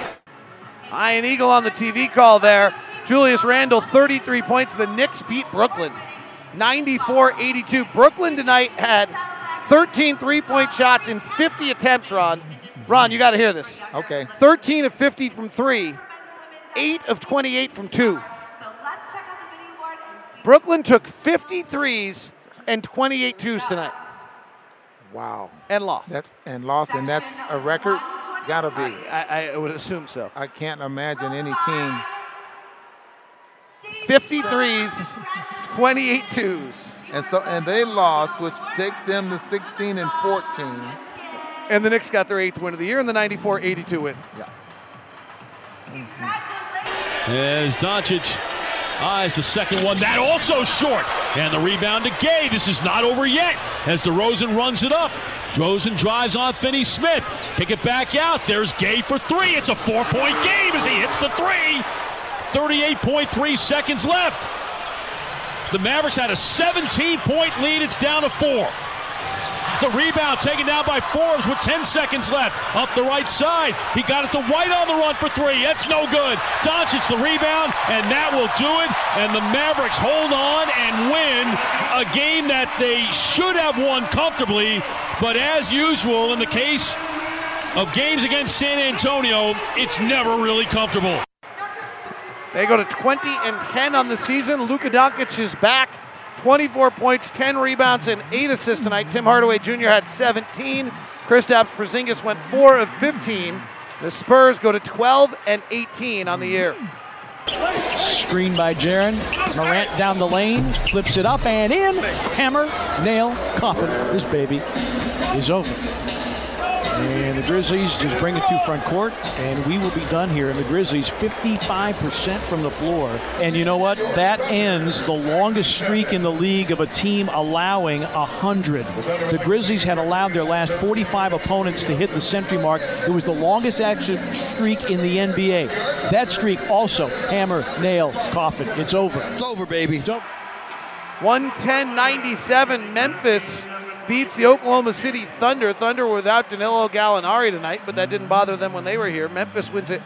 Ian Eagle on the TV call there. Julius Randle, 33 points. The Knicks beat Brooklyn 94 82. Brooklyn tonight had 13 three point shots in 50 attempts, Ron. Ron, you got to hear this. Okay. 13 of 50 from three, 8 of 28 from two. Brooklyn took 53s and 28 twos tonight Wow. and lost. That's and lost, and that's a record. Gotta be. I, I would assume so. I can't imagine any team. 53s, 28 twos. And so and they lost, which takes them to 16 and 14. And the Knicks got their eighth win of the year in the 94 82 win. Yeah. As Doncic eyes the second one, that also short. And the rebound to Gay. This is not over yet as DeRozan runs it up. DeRozan drives on Finney Smith. Kick it back out. There's Gay for three. It's a four point game as he hits the three. 38.3 seconds left. The Mavericks had a 17 point lead. It's down to four. The rebound taken down by Forbes with 10 seconds left. Up the right side. He got it to White on the run for three. That's no good. Doncic the rebound, and that will do it. And the Mavericks hold on and win a game that they should have won comfortably. But as usual, in the case of games against San Antonio, it's never really comfortable. They go to 20 and 10 on the season. Luka Doncic is back. 24 points, 10 rebounds, and 8 assists tonight. Tim Hardaway Jr. had 17. Kristaps Porzingis went 4 of 15. The Spurs go to 12 and 18 on the year. Screen by Jaren. Morant down the lane, flips it up and in. Hammer, nail, coffin. This baby is over. And the Grizzlies just bring it to front court, and we will be done here. And the Grizzlies 55% from the floor. And you know what? That ends the longest streak in the league of a team allowing 100. The Grizzlies had allowed their last 45 opponents to hit the century mark. It was the longest active streak in the NBA. That streak also, hammer, nail, coffin. It's over. It's over, baby. 110 97. Memphis beats the Oklahoma City Thunder. Thunder without Danilo Gallinari tonight, but that didn't bother them when they were here. Memphis wins it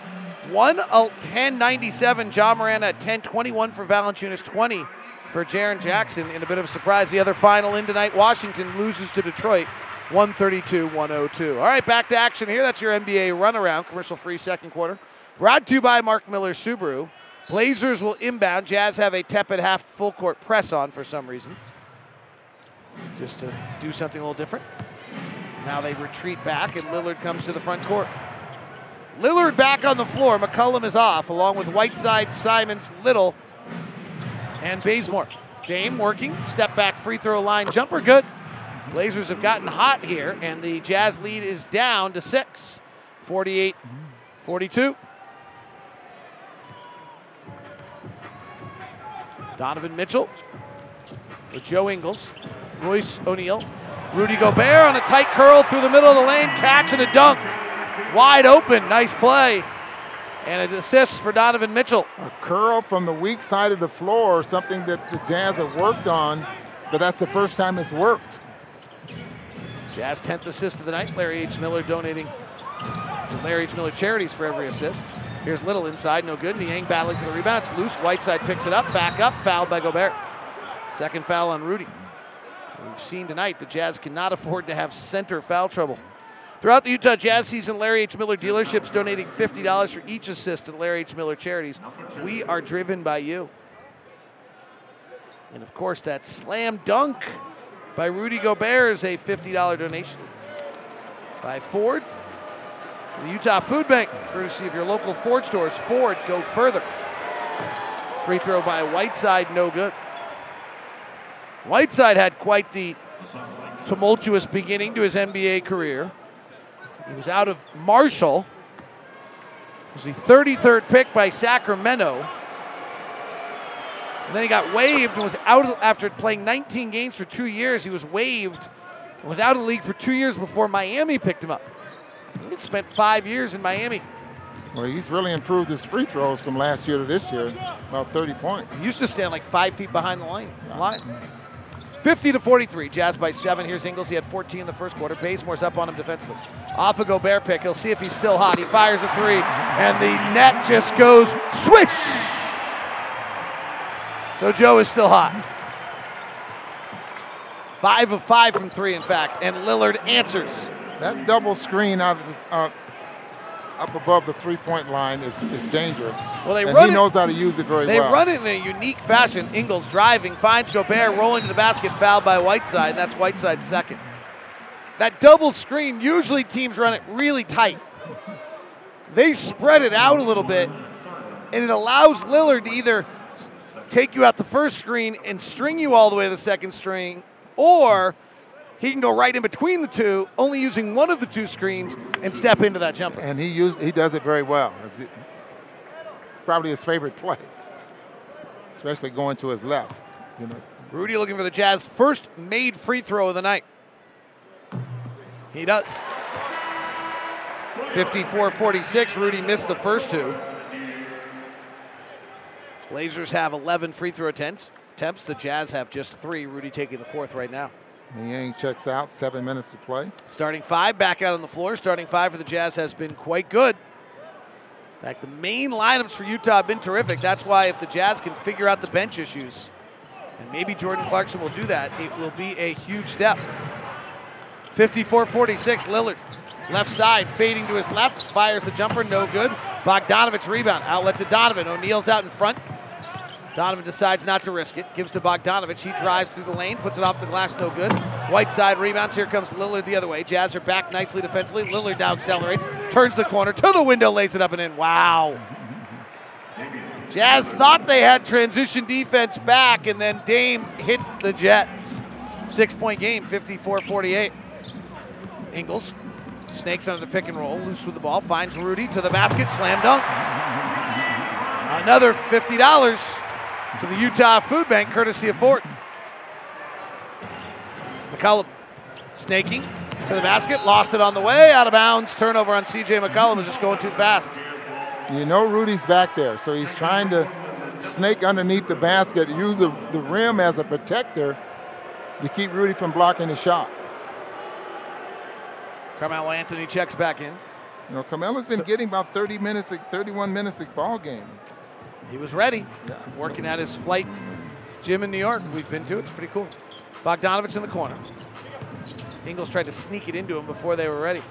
110 uh, 97. Ja Morant at 10 21 for Valanciunas, 20 for Jaren Jackson. In a bit of a surprise, the other final in tonight, Washington loses to Detroit 132 102. All right, back to action here. That's your NBA runaround, commercial free second quarter. Brought to you by Mark Miller Subaru. Blazers will inbound. Jazz have a tepid half full court press on for some reason. Just to do something a little different. Now they retreat back, and Lillard comes to the front court. Lillard back on the floor. McCollum is off, along with Whiteside, Simons, Little, and Bazemore. Dame working. Step back free throw line jumper. Good. Blazers have gotten hot here, and the Jazz lead is down to six. 48 42. Donovan Mitchell with Joe Ingles, Royce O'Neal, Rudy Gobert on a tight curl through the middle of the lane, catch and a dunk. Wide open, nice play. And an assist for Donovan Mitchell. A curl from the weak side of the floor, something that the Jazz have worked on, but that's the first time it's worked. Jazz 10th assist of the night. Larry H. Miller donating to Larry H. Miller Charities for every assist. Here's Little inside, no good. Niang battling for the rebound. It's loose. Whiteside picks it up, back up, fouled by Gobert. Second foul on Rudy. We've seen tonight the Jazz cannot afford to have center foul trouble. Throughout the Utah Jazz season, Larry H. Miller dealerships donating $50 for each assist to Larry H. Miller Charities. We are driven by you. And of course, that slam dunk by Rudy Gobert is a $50 donation. By Ford, the Utah Food Bank, courtesy of your local Ford stores. Ford, go further. Free throw by Whiteside, no good. Whiteside had quite the tumultuous beginning to his NBA career. He was out of Marshall. It was the 33rd pick by Sacramento. And then he got waived and was out of, after playing 19 games for two years. He was waived and was out of the league for two years before Miami picked him up. He spent five years in Miami. Well, he's really improved his free throws from last year to this year, about 30 points. He used to stand like five feet behind the line. line. 50 to 43, Jazz by seven. Here's Ingles. He had 14 in the first quarter. Bazemore's up on him defensively. Off a Gobert pick. He'll see if he's still hot. He fires a three, and the net just goes swish. So Joe is still hot. Five of five from three, in fact, and Lillard answers. That double screen out of the, uh, up above the three-point line is, is dangerous. Well, they and run he it- knows how to use it very They well. They run it in a unique fashion. Ingles driving, finds Gobert, rolling to the basket, fouled by Whiteside. That's Whiteside's second. That double screen, usually teams run it really tight. They spread it out a little bit, and it allows Lillard to either take you out the first screen and string you all the way to the second string, or he can go right in between the two, only using one of the two screens and step into that jumper. and he use, he does it very well. It's, probably his favorite play, especially going to his left. You know, Rudy looking for the Jazz first made free throw of the night. He does. 54 46. Rudy missed the first two. Blazers have 11 free throw attempts. attempts. The Jazz have just three. Rudy taking the fourth right now. Niang checks out. Seven minutes to play. Starting five back out on the floor. Starting five for the Jazz has been quite good. In fact, the main lineups for Utah have been terrific. That's why if the Jazz can figure out the bench issues, and maybe Jordan Clarkson will do that, it will be a huge step. 54 46, Lillard. Left side, fading to his left, fires the jumper, no good. Bogdanovic rebound, outlet to Donovan. O'Neal's out in front. Donovan decides not to risk it, gives to Bogdanovic. He drives through the lane, puts it off the glass, no good. Whiteside rebounds. Here comes Lillard the other way. Jazz are back nicely defensively. Lillard now accelerates, turns the corner to the window, lays it up and in. Wow. Jazz thought they had transition defense back, and then Dame hit the Jets. Six point game, 54 48. Ingles snakes under the pick and roll, loose with the ball, finds Rudy to the basket, slam dunk. Another $50 to the Utah Food Bank, courtesy of Ford. McCollum snaking to the basket, lost it on the way, out of bounds. Turnover on CJ McCollum is just going too fast. You know Rudy's back there, so he's trying to snake underneath the basket, use the, the rim as a protector to keep Rudy from blocking the shot. Carmelo Anthony checks back in. You know, Carmelo's been getting about 30 minutes, 31 minutes a ball game. He was ready, working at his flight gym in New York. We've been to it. It's pretty cool. Bogdanovic in the corner. Ingles tried to sneak it into him before they were ready.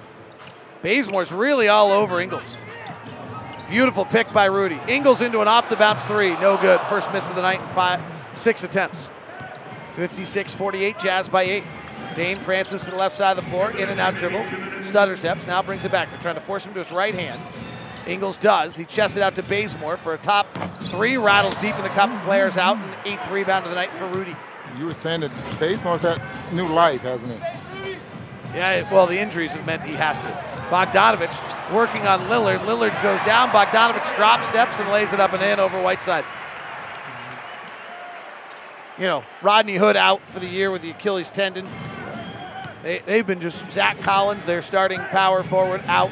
Bazemore's really all over Ingles. Beautiful pick by Rudy. Ingles into an off the bounce three. No good. First miss of the night in five, six attempts. 56 48, Jazz by eight. Dame prances to the left side of the floor, in and out dribble. Stutter steps, now brings it back. They're trying to force him to his right hand. Ingles does. He chests it out to Bazemore for a top three. Rattles deep in the cup, flares out, and eighth rebound of the night for Rudy. You were saying that Bazemore's had new life, hasn't he? Yeah, well, the injuries have meant he has to. Bogdanovic working on Lillard. Lillard goes down. Bogdanovic drop steps and lays it up and in over Whiteside. You know, Rodney Hood out for the year with the Achilles tendon. They, they've been just Zach Collins, their starting power forward, out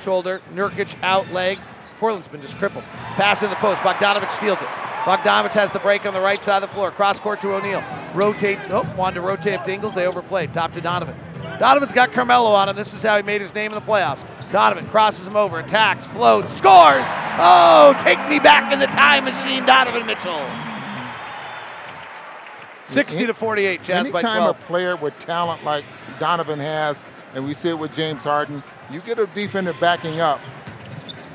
shoulder. Nurkic out leg. Portland's been just crippled. Pass in the post. Bogdanovic steals it. Bogdanovic has the break on the right side of the floor. Cross court to O'Neal. Rotate. Oh, nope. Wanted to rotate up to Ingles. They overplayed. Top to Donovan. Donovan's got Carmelo on him. This is how he made his name in the playoffs. Donovan crosses him over, attacks, floats, scores. Oh, take me back in the time machine, Donovan Mitchell. 60 to 48, Jazz by Anytime a player with talent like Donovan has, and we see it with James Harden, you get a defender backing up.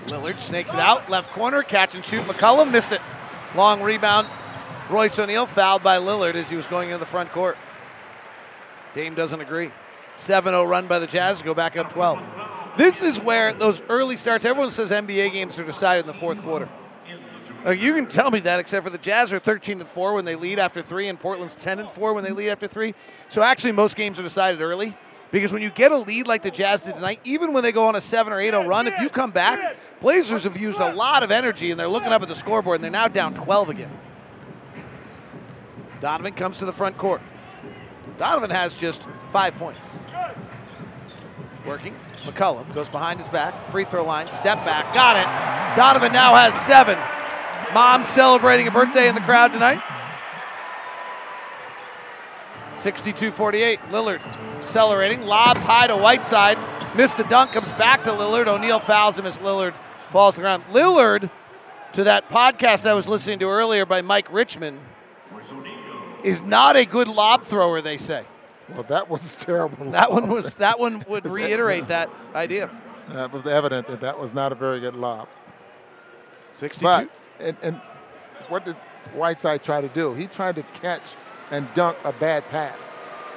Lillard snakes it out, left corner, catch and shoot. McCollum missed it. Long rebound. Royce O'Neal fouled by Lillard as he was going into the front court. Dame doesn't agree. 7 0 run by the Jazz, go back up 12. This is where those early starts, everyone says NBA games are decided in the fourth quarter. Uh, you can tell me that, except for the Jazz are 13 and 4 when they lead after three, and Portland's 10 and 4 when they lead after three. So actually, most games are decided early because when you get a lead like the Jazz did tonight, even when they go on a 7 or 8 0 run, if you come back, Blazers have used a lot of energy and they're looking up at the scoreboard and they're now down 12 again. Donovan comes to the front court. Donovan has just five points. Working. McCollum goes behind his back. Free throw line. Step back. Got it. Donovan now has seven. Mom celebrating a birthday in the crowd tonight. 62 48. Lillard accelerating. Lobs high to Whiteside. Missed the dunk. Comes back to Lillard. O'Neal fouls him as Lillard falls to the ground. Lillard, to that podcast I was listening to earlier by Mike Richmond, is not a good lob thrower, they say. Well, that was terrible. That one was that one would reiterate that idea. That was evident that that was not a very good lob. 62. But, and, and what did Whiteside try to do? He tried to catch and dunk a bad pass.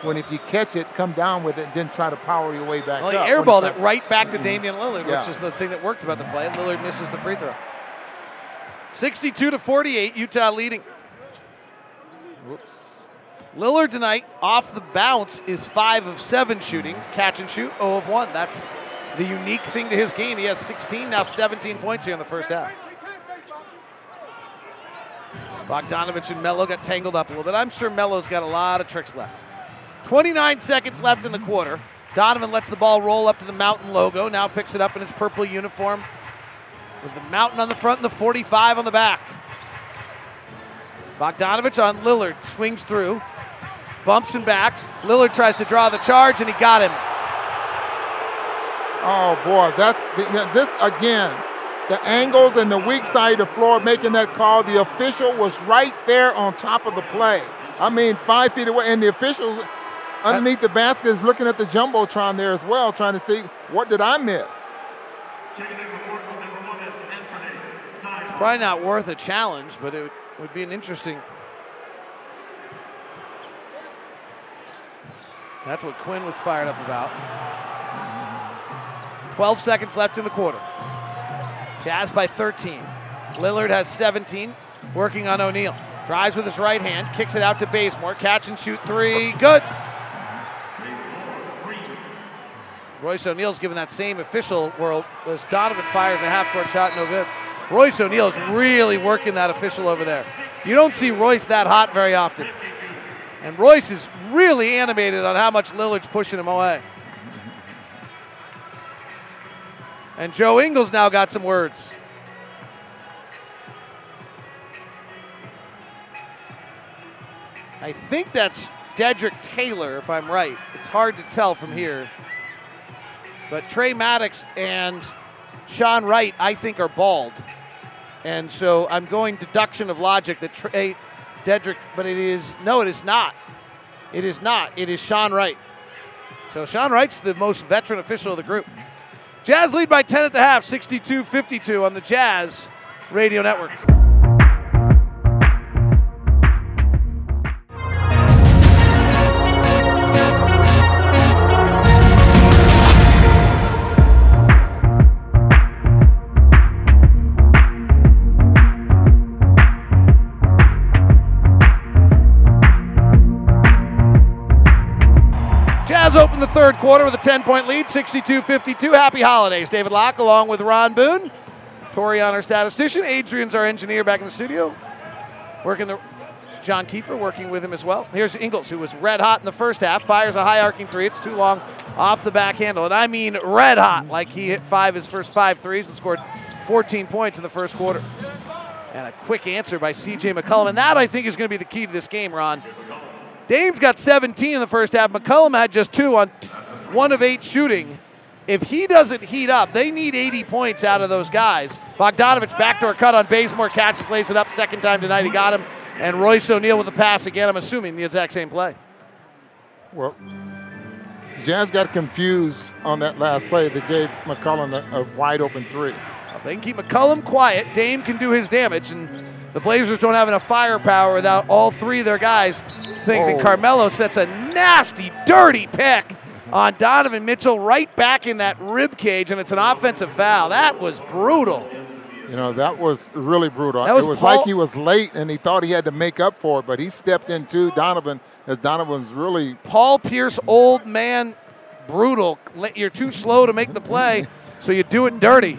When if you catch it, come down with it, and then try to power your way back Well, he up. airballed When it right back to mm-hmm. Damian Lillard, Yeah. which is the thing that worked about the play. Lillard misses the free throw. 62 to 48, Utah leading. Lillard tonight, off the bounce, is 5 of 7 shooting. Catch and shoot, 0 of 1. That's the unique thing to his game. He has 16, now 17 points here in the first half. Bogdanovic and Mello got tangled up a little bit. I'm sure Mello's got a lot of tricks left. 29 seconds left in the quarter. Donovan lets the ball roll up to the Mountain logo. Now picks it up in his purple uniform with the Mountain on the front and the 45 on the back. Bogdanovic on Lillard swings through, bumps and backs. Lillard tries to draw the charge and he got him. Oh boy, that's the, this again. The angles and the weak side of the floor making that call. The official was right there on top of the play. I mean, five feet away, and the official underneath the basket is looking at the jumbotron there as well, trying to see what did I miss. It's probably not worth a challenge, but it would, would be an interesting. That's what Quin was fired up about. 12 seconds left in the quarter. Jazz by 13. Lillard has 17, working on O'Neal. Drives with his right hand, kicks it out to Bazemore. Catch and shoot three. Good. Royce O'Neal's given that same official world as Donovan fires a half court shot, no good. Royce O'Neal's really working that official over there. You don't see Royce that hot very often. And Royce is really animated on how much Lillard's pushing him away. And Joe Ingles now got some words. I think that's Dedric Taylor, if I'm right. It's hard to tell from hmm. here. But Tre Maddox and Sean Wright, I think, are bald. And so I'm going deduction of logic that Trey Dedrick, but it is, no, it is not. It is not. It is Sean Wright. So Sean Wright's the most veteran official of the group. Jazz lead by 10 at the half, 62 52 on the Jazz Radio Network. Jazz open the third quarter with a 10 point lead, 62 52. Happy holidays. David Locke along with Ron Boone. Torian, our statistician. Adrian's our engineer back in the studio. Working the. John Kiefer working with him as well. Here's Ingles, who was red hot in the first half, fires a high arcing three. It's too long off the back handle. And I mean red hot, like he hit five his first five threes and scored 14 points in the first quarter. And a quick answer by CJ McCollum. And that, I think, is going to be the key to this game, Ron. Dame's got 17 in the first half. McCollum had just two on one of eight shooting. If he doesn't heat up, they need 80 points out of those guys. Bogdanovic backdoor cut on Bazemore, catches, lays it up. Second time tonight, he got him. And Royce O'Neal with the pass again. I'm assuming the exact same play. Well, Jazz got confused on that last play that gave McCollum a, a wide open three. If they can keep McCollum quiet, Dame can do his damage, and the Blazers don't have enough firepower without all three of their guys. Things and Oh. Carmelo sets a nasty, dirty pick on Donovan Mitchell right back in that rib cage, and it's an offensive foul. That was brutal. You know, that was really brutal. Was it was Paul- like he was late and he thought he had to make up for it, but he stepped into Donovan as Donovan's really Paul Pierce, old man, brutal. You're too slow to make the play, so you do it dirty.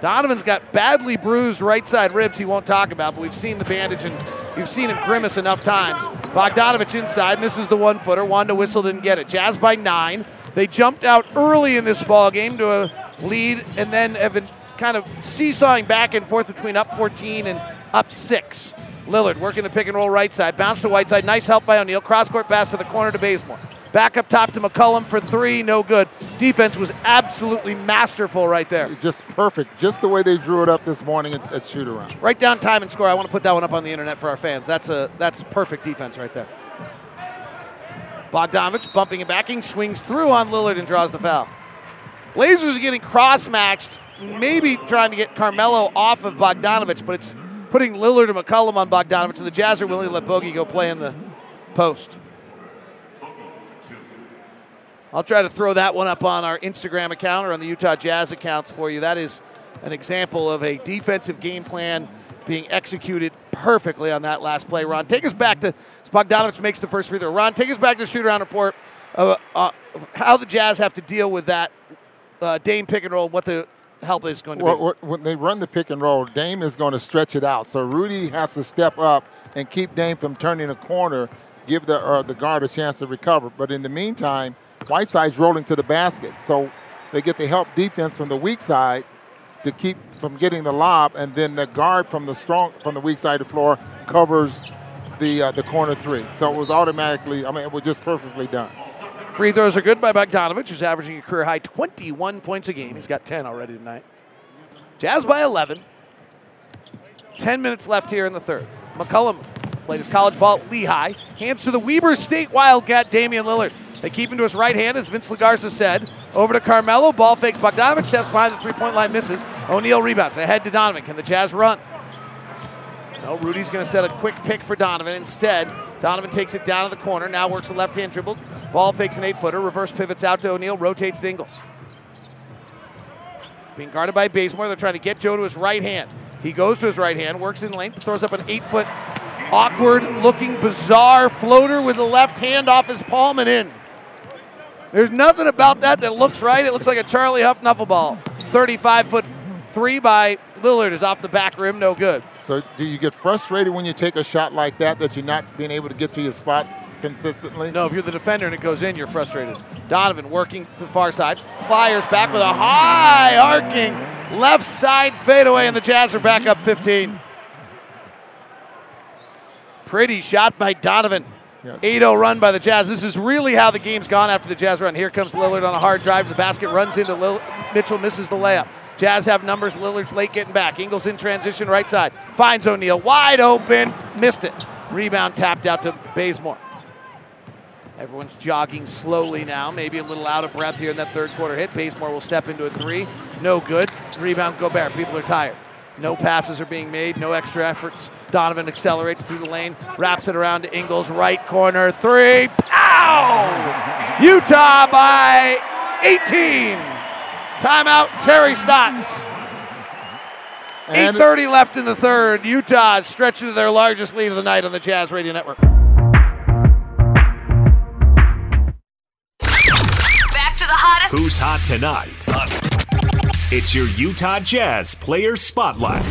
Donovan's got badly bruised right side ribs he won't talk about, but we've seen the bandage and you've seen him grimace enough times. Bogdanovic inside, misses the one footer. Wanda Whistle didn't get it. Jazz by nine. They jumped out early in this ball game to a lead and then have been kind of seesawing back and forth between up 14 and up six. Lillard working the pick and roll right side. Bounce to Whiteside. Nice help by O'Neal. Cross court pass to the corner to Bazemore. Back up top to McCollum for three. No good. Defense was absolutely masterful right there. just perfect, just the way they drew it up this morning at, at shoot around. Write down time and score. I want to put that one up on the internet for our fans. That's a that's perfect defense right there. Bogdanovic bumping and backing, swings through on Lillard and draws the foul. Blazers are getting cross matched, maybe trying to get Carmelo off of Bogdanovic, but it's putting Lillard and McCollum on Bogdanovic, and the Jazz are willing to let Bogey go play in the post. I'll try to throw that one up on our Instagram account or on the Utah Jazz accounts for you. That is an example of a defensive game plan being executed perfectly on that last play. Ron, take us back to Bogdanovic makes the first free throw. Ron, take us back to the shoot around report of uh, how the Jazz have to deal with that uh, Dame pick and roll. What the help is going to Well, be. when they run the pick and roll, Dame is going to stretch it out. So Rudy has to step up and keep Dame from turning a corner, give the uh, the guard a chance to recover. But in the meantime, Whiteside's rolling to the basket, so they get the help defense from the weak side to keep from getting the lob, and then the guard from the strong from the weak side of the floor covers the uh, the corner three. So it was automatically, I mean, it was just perfectly done. Free throws are good by Bogdanovic, who's averaging a career high 21 points a game. He's got 10 already tonight. Jazz by 11. 10 minutes left here in the third. McCollum played his college ball at Lehigh. Hands to the Weber State Wildcat, Damian Lillard. They keep him to his right hand, as Vince Lagarza said. Over to Carmelo. Ball fakes Bogdanovic, steps behind the three point line, misses. O'Neal rebounds. Ahead to Donovan. Can the Jazz run? No, Rudy's going to set a quick pick for Donovan. Instead, Donovan takes it down to the corner. Now works a left hand dribble. Ball fakes an eight footer. Reverse pivots out to O'Neal. Rotates to Ingles. Being guarded by Bazemore. They're trying to get Joe to his right hand. He goes to his right hand, works in length, throws up an eight foot, awkward looking, bizarre floater with the left hand off his palm and in. There's nothing about that that looks right. It looks like a Charlie Hough knuckleball. 35 foot three by Lillard is off the back rim, no good. So do you get frustrated when you take a shot like that that you're not being able to get to your spots consistently? No, if you're the defender and it goes in, you're frustrated. Donovan working to the far side, fires back with a high arcing left side fadeaway, and the Jazz are back up 15. Pretty shot by Donovan. 8-0 run by the Jazz. This is really how the game's gone after the Jazz run. Here comes Lillard on a hard drive. The basket runs into Mitchell, misses the layup. Jazz have numbers. Lillard's late getting back. Ingles in transition, right side. Finds O'Neal. Wide open. Missed it. Rebound tapped out to Bazemore. Everyone's jogging slowly now, maybe a little out of breath here in that third quarter hit. Bazemore will step into a three. No good. Rebound Gobert. People are tired. No passes are being made, no extra efforts. Donovan accelerates through the lane, wraps it around to Ingles, right corner, three. Pow! Utah by 18. Timeout, Terry Stotts. 8.30 left in the third. Utah is stretching to their largest lead of the night on the Jazz Radio Network. Back to the hottest. Who's hot tonight? It's your Utah Jazz Player Spotlight.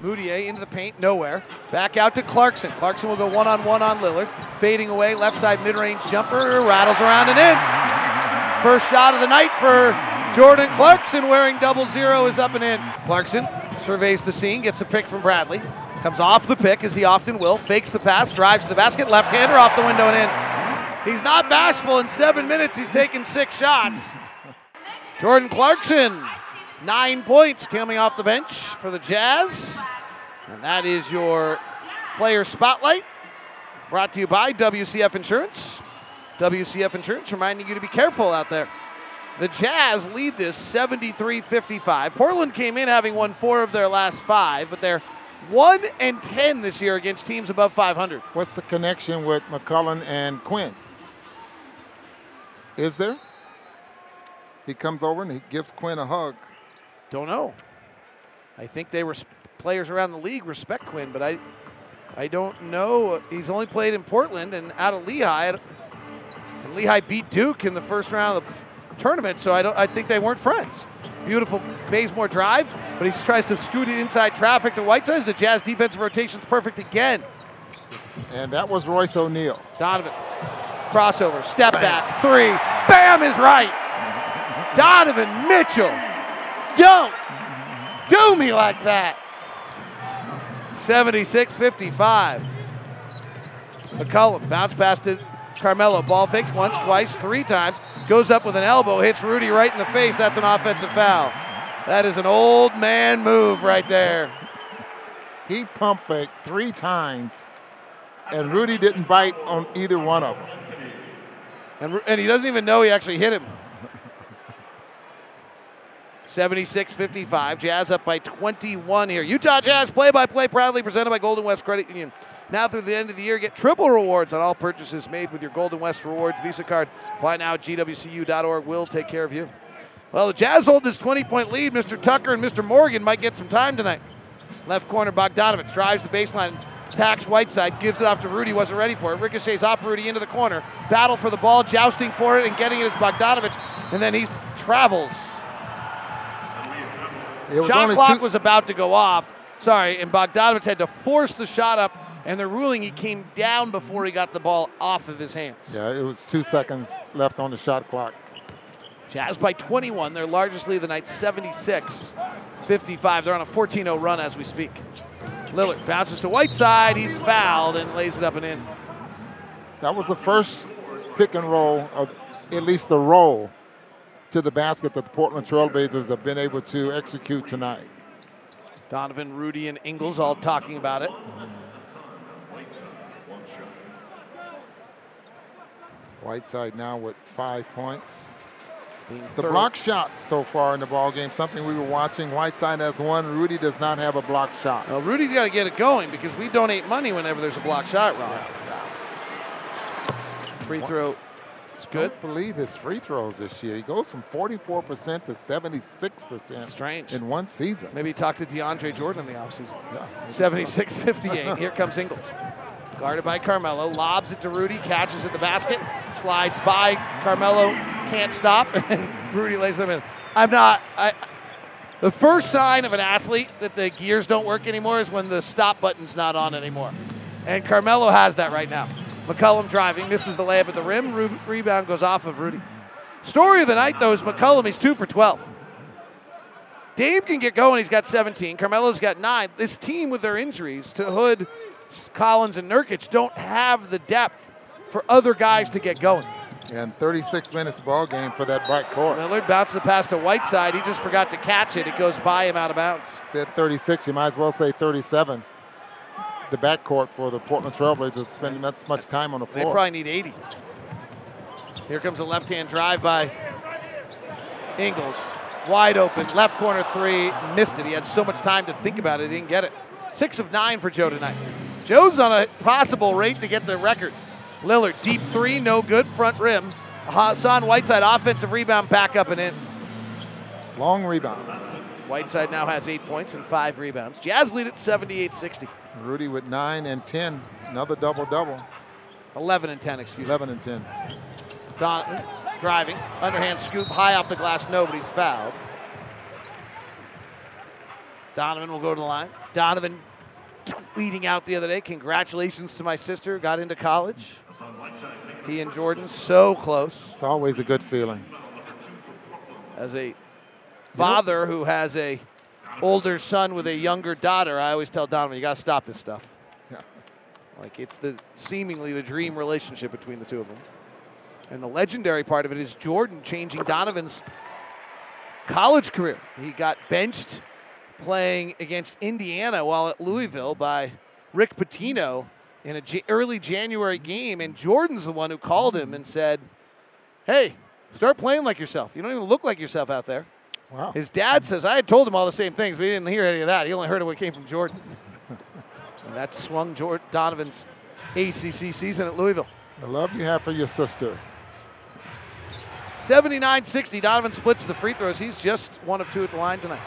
Mudiay into the paint, nowhere. Back out to Clarkson. Clarkson will go one on one on Lillard. Fading away, left side mid range jumper, rattles around and in. First shot of the night for Jordan Clarkson wearing double zero is up and in. Clarkson surveys the scene, gets a pick from Bradley. Comes off the pick, as he often will. Fakes the pass, drives to the basket, left hander off the window and in. He's not bashful. In seven minutes, he's taken six shots. Jordan Clarkson, nine points coming off the bench for the Jazz. And that is your player spotlight. Brought to you by WCF Insurance. WCF Insurance reminding you to be careful out there. The Jazz lead this 73 55. Portland came in having won four of their last five, but they're 1 and 10 this year against teams above 500. What's the connection with McCollum and Quin? Is there? He comes over and he gives Quin a hug. Don't know. I think they were players around the league respect Quin, but I I don't know. He's only played in Portland and out of Lehigh. And Lehigh beat Duke in the first round of the tournament, so I don't. I think they weren't friends. Beautiful Bazemore drive, but he tries to scoot it inside traffic to Whiteside. The Jazz defensive rotation's perfect again. And that was Royce O'Neal. Donovan, crossover, step Bam. back, three. Bam is right. Donovan Mitchell, don't do me like that. 76 55. McCollum bounce pass to Carmelo. Ball fakes once, twice, three times. Goes up with an elbow, hits Rudy right in the face. That's an offensive foul. That is an old man move right there. He pump faked three times, and Rudy didn't bite on either one of them. And, and he doesn't even know he actually hit him. 76 55. Jazz up by 21 here. Utah Jazz play by play proudly presented by Golden West Credit Union. Now through the end of the year, get triple rewards on all purchases made with your Golden West Rewards Visa card. Apply now at gwcu.org. We'll take care of you. Well, the Jazz hold this 20 point lead. Mr. Tucker and Mr. Morgan might get some time tonight. Left corner, Bogdanovic drives the baseline, attacks Whiteside, gives it off to Rudy, wasn't ready for it. Ricochets off Rudy into the corner. Battle for the ball, jousting for it, and getting it is Bogdanovic. And then he travels shot clock two- was about to go off. Sorry, and Bogdanovic had to force the shot up, and they're ruling he came down before he got the ball off of his hands. Yeah, it was two seconds left on the shot clock. Jazz by 21, their largest lead of the night, 76 55. They're on a 14 0 run as we speak. Lillard bounces to Whiteside. He's fouled and lays it up and in. That was the first pick and roll, of at least the roll to the basket that the Portland Trailblazers have been able to execute tonight. Donovan, Rudy, and Ingles all talking about it. Whiteside now with five points. The block shots so far in the ball game, something we were watching. Whiteside has one. Rudy does not have a block shot. Well, Rudy's got to get it going because we donate money whenever there's a block shot, Ron. Free throw good. Don't believe his free throws this year. He goes from 44% to 76% Strange. in one season. Maybe talk to DeAndre Jordan in the offseason. Yeah, 76 58. Here comes Ingles. Guarded by Carmelo. Lobs it to Rudy. Catches at the basket. Slides by Carmelo. Can't stop. And Rudy lays them in. I'm not. I, the first sign of an athlete that the gears don't work anymore is when the stop button's not on anymore. And Carmelo has that right now. McCollum driving, misses the layup at the rim. Re- rebound goes off of Rudy. Story of the night, though, is McCollum. He's two for 12. Dame can get going. He's got 17. Carmelo's got nine. This team, with their injuries to Hood, Collins, and Nurkic, don't have the depth for other guys to get going. And 36 minutes ball game for that bright court. Lillard bounces the pass to Whiteside. He just forgot to catch it. It goes by him out of bounds. Said 36. You might as well say 37 the backcourt for the Portland Trailblazers spending that much time on the floor. They probably need 80. Here comes a left-hand drive by Ingles. Wide open, left corner three, missed it. He had so much time to think about it, he didn't get it. Six of nine for Joe tonight. Joe's on a possible rate to get the record. Lillard, deep three, no good, front rim. Hassan Whiteside, offensive rebound, back up and in. Long rebound. Whiteside now has eight points and five rebounds. Jazz lead at 78 60. Rudy with nine and 10. Another double double. 11 and 10, excuse 11 and 10. Don driving, underhand scoop, high off the glass, nobody's fouled. Donovan will go to the line. Donovan tweeting out the other day, congratulations to my sister, got into college. He and Jordan so close. It's always a good feeling. As a father who has a older son with a younger daughter, I always tell Donovan, you got to stop this stuff. Yeah. Like it's the seemingly the dream relationship between the two of them. And the legendary part of it is Jordan changing Donovan's college career. He got benched playing against Indiana while at Louisville by Rick Pitino in a J- early January game, and Jordan's the one who called him and said, "Hey, start playing like yourself. You don't even look like yourself out there." Wow. His dad says, "I had told him all the same things, but he didn't hear any of that. He only heard it when it came from Jordan." and that swung Jordan Donovan's ACC season at Louisville. The love you have for your sister. 79 60. Donovan splits the free throws. He's just one of two at the line tonight.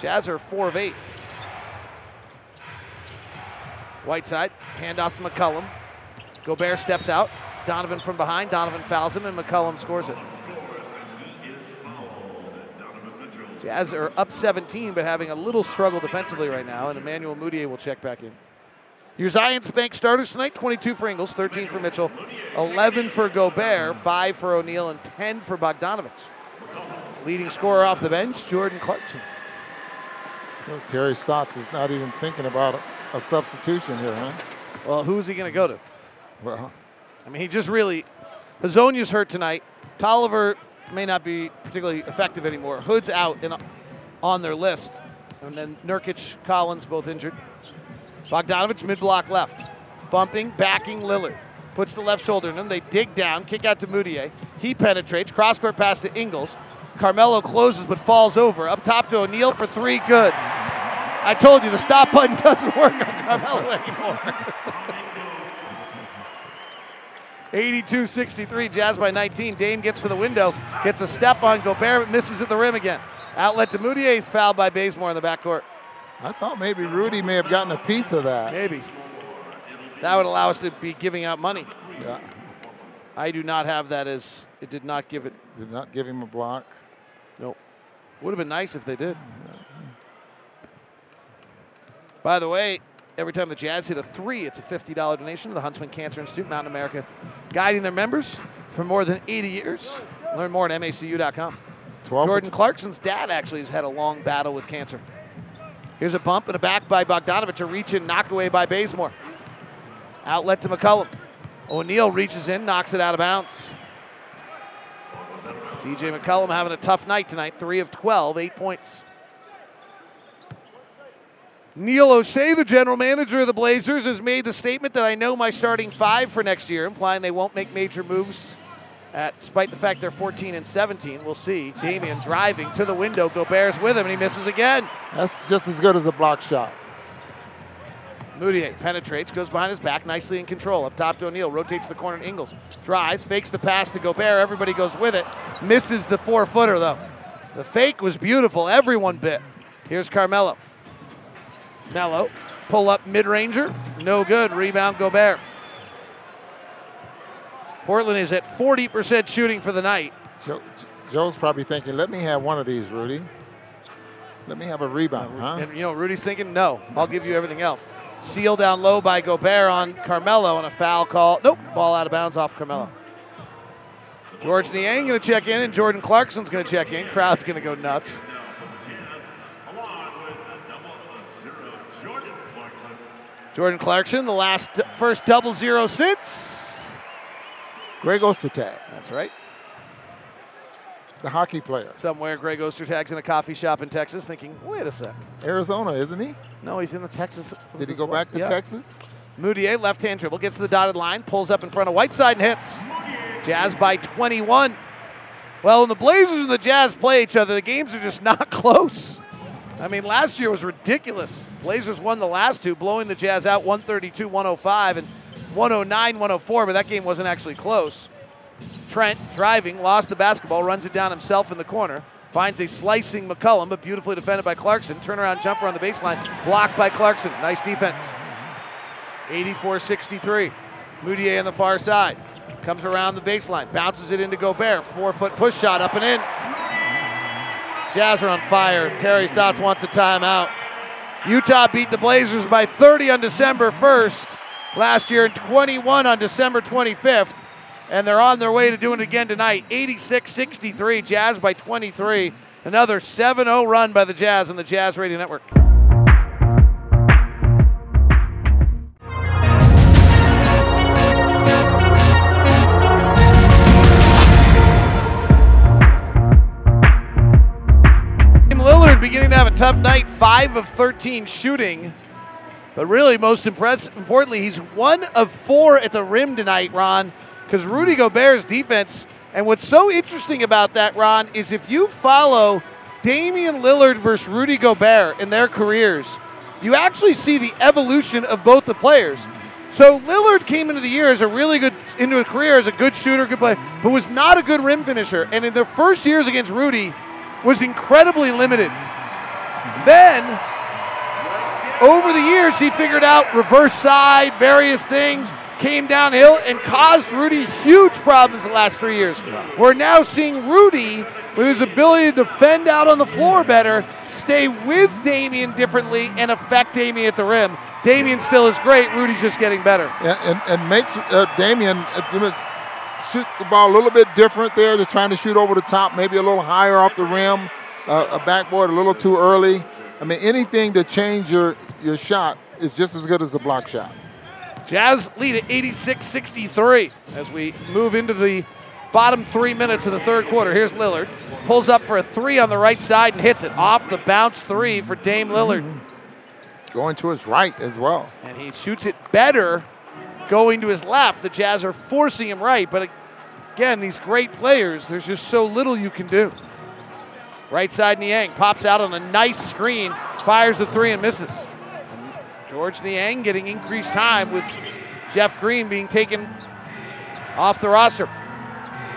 Jazz are four of eight. Whiteside, handoff to McCollum. Gobert steps out. Donovan from behind. Donovan fouls him, and McCollum scores it. Jazz are up 17, but having a little struggle defensively right now, and Emmanuel Mudiay will check back in. Your Zions Bank starters tonight 22 for Ingles, 13 for Mitchell, 11 for Gobert, 5 for O'Neal, and 10 for Bogdanovic. Leading scorer off the bench, Jordan Clarkson. So Terry Stotts is not even thinking about a, a substitution here, huh? Well, who's he going to go to? Well, I mean, he just really. Hezonja's hurt tonight. Tolliver may not be particularly effective anymore. Hood's out and on their list. And then Nurkic, Collins both injured. Bogdanovic mid block left. Bumping, backing Lillard. Puts the left shoulder in him. They dig down, kick out to Mudiay. He penetrates. Cross court pass to Ingles. Carmelo closes but falls over. Up top to O'Neal for three. Good. I told you the stop button doesn't work on Carmelo anymore. 82 63, Jazz by 19. Dame gets to the window, gets a step on Gobert, but misses at the rim again. Outlet to Mudiay, he's fouled by Bazemore in the backcourt. I thought maybe Rudy may have gotten a piece of that. Maybe. That would allow us to be giving out money. Yeah. I do not have that as it did not give it. Did not give him a block. Nope. Would have been nice if they did. By the way, every time the Jazz hit a three, it's a $50 donation to the Huntsman Cancer Institute, Mountain America, guiding their members for more than 80 years. Learn more at macu.com. 12 Jordan Clarkson's dad actually has had a long battle with cancer. Here's a bump and a back by Bogdanovic, a reach in, knock away by Bazemore. Outlet to McCollum. O'Neal reaches in, knocks it out of bounds. CJ McCollum having a tough night tonight, 3 of 12, 8 points. Neil Olshey, the general manager of the Blazers, has made the statement that I know my starting five for next year, implying they won't make major moves. At, despite the fact they're 14 and 17, we'll see. Damian driving to the window. Gobert's with him, and he misses again. That's just as good as a block shot. Mudiay penetrates, goes behind his back, nicely in control. Up top to O'Neal, rotates the corner to Ingles. Drives, fakes the pass to Gobert. Everybody goes with it. Misses the four footer, though. The fake was beautiful. Everyone bit. Here's Carmelo. Mello, pull up mid ranger. No good. Rebound Gobert. Portland is at 40% shooting for the night. Joe, Joe's probably thinking, let me have one of these, Rudy. Let me have a rebound, huh? And you know, Rudy's thinking, no, I'll give you everything else. Seal down low by Gobert on Carmelo and a foul call. Nope, ball out of bounds off Carmelo. George Niang going to check in, and Jordan Clarkson's going to check in. Crowd's going to go nuts. Jordan Clarkson, the last first double zero since. Greg Ostertag. That's right. The hockey player. Somewhere Greg Ostertag's in a coffee shop in Texas thinking, wait a sec. Arizona, isn't he? No, he's in the Texas. Did he go back to Yeah. Texas? Mudiay, left hand dribble, gets to the dotted line, pulls up in front of Whiteside and hits. Jazz by 21. Well, when the Blazers and the Jazz play each other, the games are just not close. I mean, last year was ridiculous. Blazers won the last two, blowing the Jazz out 132 105 and 109 104, but that game wasn't actually close. Trent driving, lost the basketball, runs it down himself in the corner, finds a slicing McCollum, but beautifully defended by Clarkson. Turnaround jumper on the baseline, blocked by Clarkson. Nice defense. 84 63. Mudiay on the far side. Comes around the baseline, bounces it into Gobert. Four foot push shot up and in. Jazz are on fire. Terry Stotts wants a timeout. Utah beat the Blazers by 30 on December 1st last year and 21 on December 25th. And they're on their way to doing it again tonight. 86 63, Jazz by 23. Another 7 0 run by the Jazz on the Jazz Radio Network. Beginning to have a tough night, 5 of 13 shooting. But really, most impressive, importantly, he's one of four at the rim tonight, Ron, because Rudy Gobert's defense. And what's so interesting about that, Ron, is if you follow Damian Lillard versus Rudy Gobert in their careers, you actually see the evolution of both the players. So Lillard came into the year as a really good into a career as a good shooter, good player, but was not a good rim finisher. And in the first years against Rudy, was incredibly limited. Then over the years, he figured out reverse side, various things, came downhill, and caused Rudy huge problems the last three years. We're now seeing Rudy, with his ability to defend out on the floor better, stay with Damian differently and affect Damian at the rim. Damian still is great. Rudy's just getting better. And, and, and makes uh, Damian uh, shoot the ball a little bit different there, just trying to shoot over the top, maybe a little higher off the rim, uh, a backboard a little too early. I mean, anything to change your, your shot is just as good as the block shot. Jazz lead at 86 63 as we move into the bottom three minutes of the third quarter. Here's Lillard. Pulls up for a three on the right side and hits it. Off the bounce three for Dame Lillard. Going to his right as well. And he shoots it better going to his left. The Jazz are forcing him right, but again, these great players, there's just so little you can do. Right side Niang pops out on a nice screen, fires the three and misses. George Niang getting increased time with Jeff Green being taken off the roster.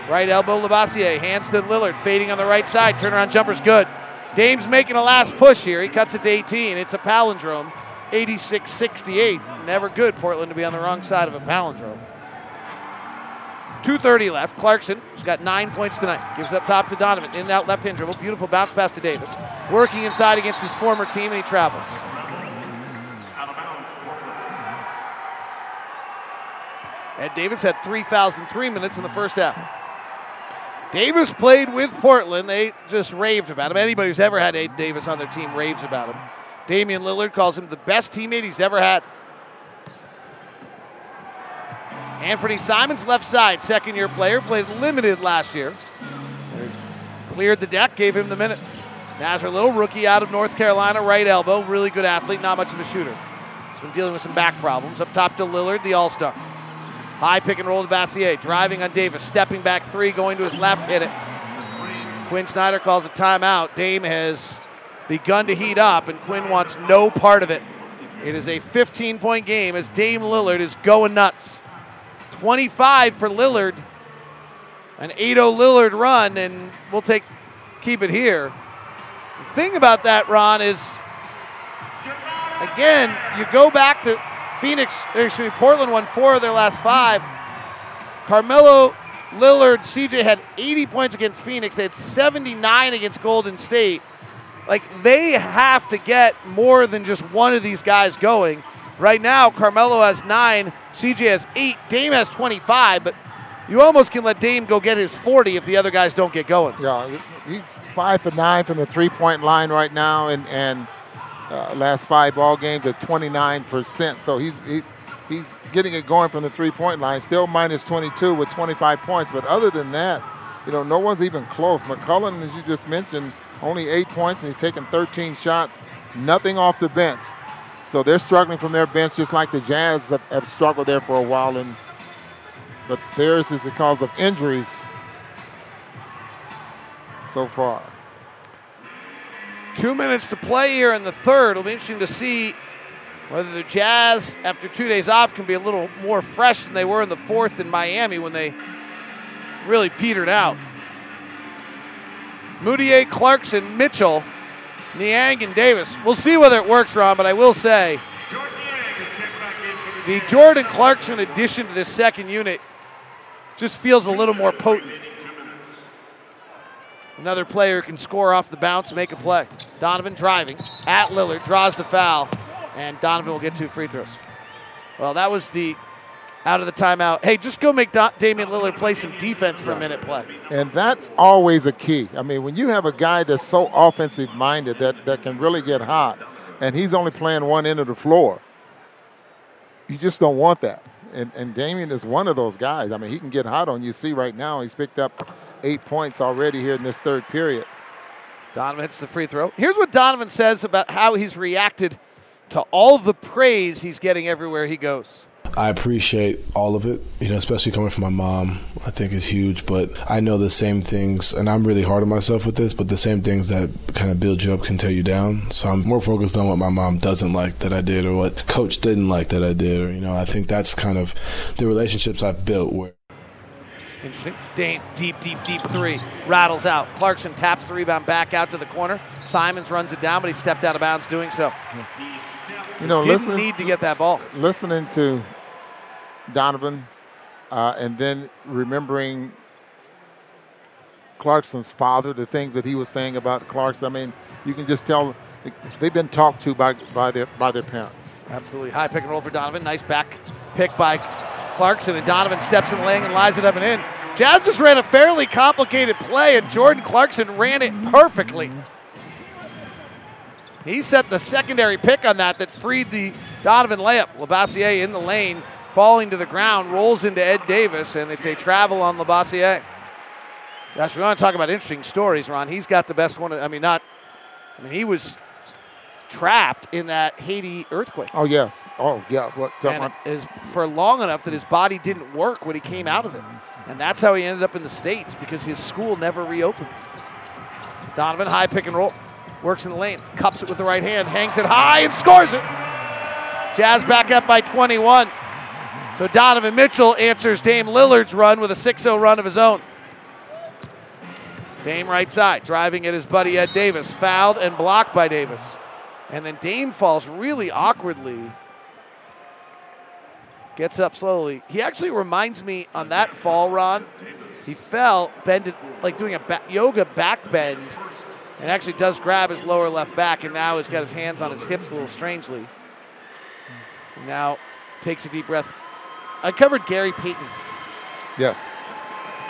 Right elbow Labissiere, hands to Lillard, fading on the right side. Turnaround jumper's good. Dame's making a last push here. He cuts it to 18. It's a palindrome. 86 68. Never good, Portland, to be on the wrong side of a palindrome. 2.30 left. Clarkson has got nine points tonight. Gives up top to Donovan. In and out left hand dribble. Beautiful bounce pass to Davis. Working inside against his former team, and he travels. Ed Davis had three in three minutes in the first half. Davis played with Portland. They just raved about him. Anybody who's ever had Ed Davis on their team raves about him. Damian Lillard calls him the best teammate he's ever had. Anfernee Simons, left side, second year player, played limited last year. Cleared the deck, gave him the minutes. Nassir Little, rookie out of North Carolina, right elbow, really good athlete, not much of a shooter. He's been dealing with some back problems. Up top to Lillard, the all star. High pick and roll to Bassier, driving on Davis, stepping back three, going to his left, hit it. Quin Snyder calls a timeout. Dame has begun to heat up, and Quin wants no part of it. It is a 15 point game as Dame Lillard is going nuts. 25 for Lillard. An 8-0 Lillard run, and we'll take keep it here. The thing about that, Ron, is again, you go back to Phoenix, excuse me, Portland won four of their last five. Carmelo, Lillard, CJ had 80 points against Phoenix. They had 79 against Golden State. Like they have to get more than just one of these guys going. Right now, Carmelo has nine, CJ has eight, Dame has 25, but you almost can let Dame go get his 40 if the other guys don't get going. Yeah, he's five for nine from the three-point line right now, and and uh, last five ball games at 29%. So he's he, he's getting it going from the three-point line. Still minus 22 with 25 points, but other than that, you know, no one's even close. McCollum, as you just mentioned, only eight points, and he's taken 13 shots, nothing off the bench. So they're struggling from their bench, just like the Jazz have, have struggled there for a while. And but theirs is because of injuries so far. Two minutes to play here in the third. It'll be interesting to see whether the Jazz, after two days off, can be a little more fresh than they were in the fourth in Miami when they really petered out. Mudiay, Clarkson, Mitchell, Niang, and Davis. We'll see whether it works, Ron, but I will say the Jordan Clarkson addition to this second unit just feels a little more potent. Another player can score off the bounce, and make a play. Donovan driving at Lillard, draws the foul, and Donovan will get two free throws. Well, that was the out of the timeout. Hey, just go make Da- Damian Lillard play some defense for a minute play. And that's always a key. I mean, when you have a guy that's so offensive minded that, that can really get hot, and he's only playing one end of the floor, you just don't want that. And, and Damian is one of those guys. I mean, he can get hot on you. See, right now, he's picked up eight points already here in this third period. Donovan hits the free throw. Here's what Donovan says about how he's reacted to all the praise he's getting everywhere he goes. I appreciate all of it, you know, especially coming from my mom. I think is huge, but I know the same things, and I'm really hard on myself with this. But the same things that kind of build you up can tear you down. So I'm more focused on what my mom doesn't like that I did, or what coach didn't like that I did, or you know, I think that's kind of the relationships I've built where. Interesting. Deep, deep, deep, deep three. Rattles out. Clarkson taps the rebound back out to the corner. Simons runs it down, but he stepped out of bounds doing so. You know, Didn't listen, need to get that ball. listening to Donovan, uh, and then remembering Clarkson's father, the things that he was saying about Clarkson. I mean, you can just tell they've been talked to by by their by their parents. Absolutely. High pick and roll for Donovan. Nice back pick by Clarkson, and Donovan steps in the lane and lies it up and in. Jazz just ran a fairly complicated play, and Jordan Clarkson ran it perfectly. He set the secondary pick on that that freed the Donovan layup. Labissiere in the lane, falling to the ground, rolls into Ed Davis, and it's a travel on Labissiere. Gosh, we want to talk about interesting stories, Ron. He's got the best one. I mean, not. I mean, he was trapped in that Haiti earthquake. Oh yes. Oh yeah. What? And is for long enough that his body didn't work when he came out of it. And that's how he ended up in the States because his school never reopened. Donovan, high pick and roll. Works in the lane, cups it with the right hand, hangs it high, and scores it. Jazz back up by 21. So Donovan Mitchell answers Dame Lillard's run with a 6 0 run of his own. Dame right side, driving at his buddy Ed Davis. Fouled and blocked by Davis. And then Dame falls really awkwardly. Gets up slowly. He actually reminds me on that fall, Ron. He fell, bended, like doing a yoga back bend, and actually does grab his lower left back, and now he's got his hands on his hips a little strangely. Now takes a deep breath. I covered Gary Payton. Yes.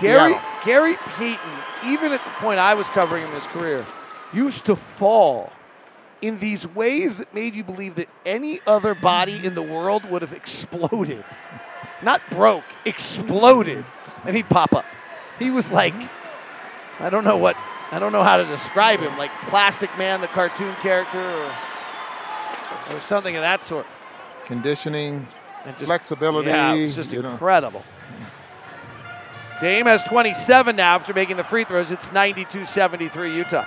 Gary Seattle. Gary Payton, even at the point I was covering him in his career, used to fall in these ways that made you believe that any other body in the world would have exploded. Not broke, exploded. And he'd pop up. He was like, I don't know what, I don't know how to describe him, like Plastic Man, the cartoon character, or, or something of that sort. Conditioning, And just- flexibility. Yeah, it was just you know. incredible. Dame has 27 now after making the free throws. It's 92 73 Utah.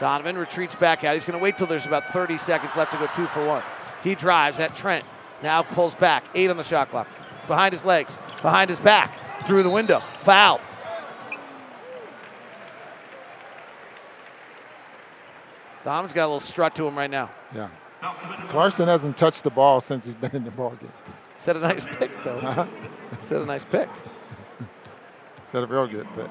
Donovan retreats back out. He's going to wait till there's about 30 seconds left to go two for one. He drives at Trent. Now pulls back. Eight on the shot clock. Behind his legs. Behind his back. Through the window. Fouled. Donovan's got a little strut to him right now. Yeah. Clarkson hasn't touched the ball since he's been in the ball game. Set a nice pick, though. Uh-huh. Set a nice pick. Set a real good pick.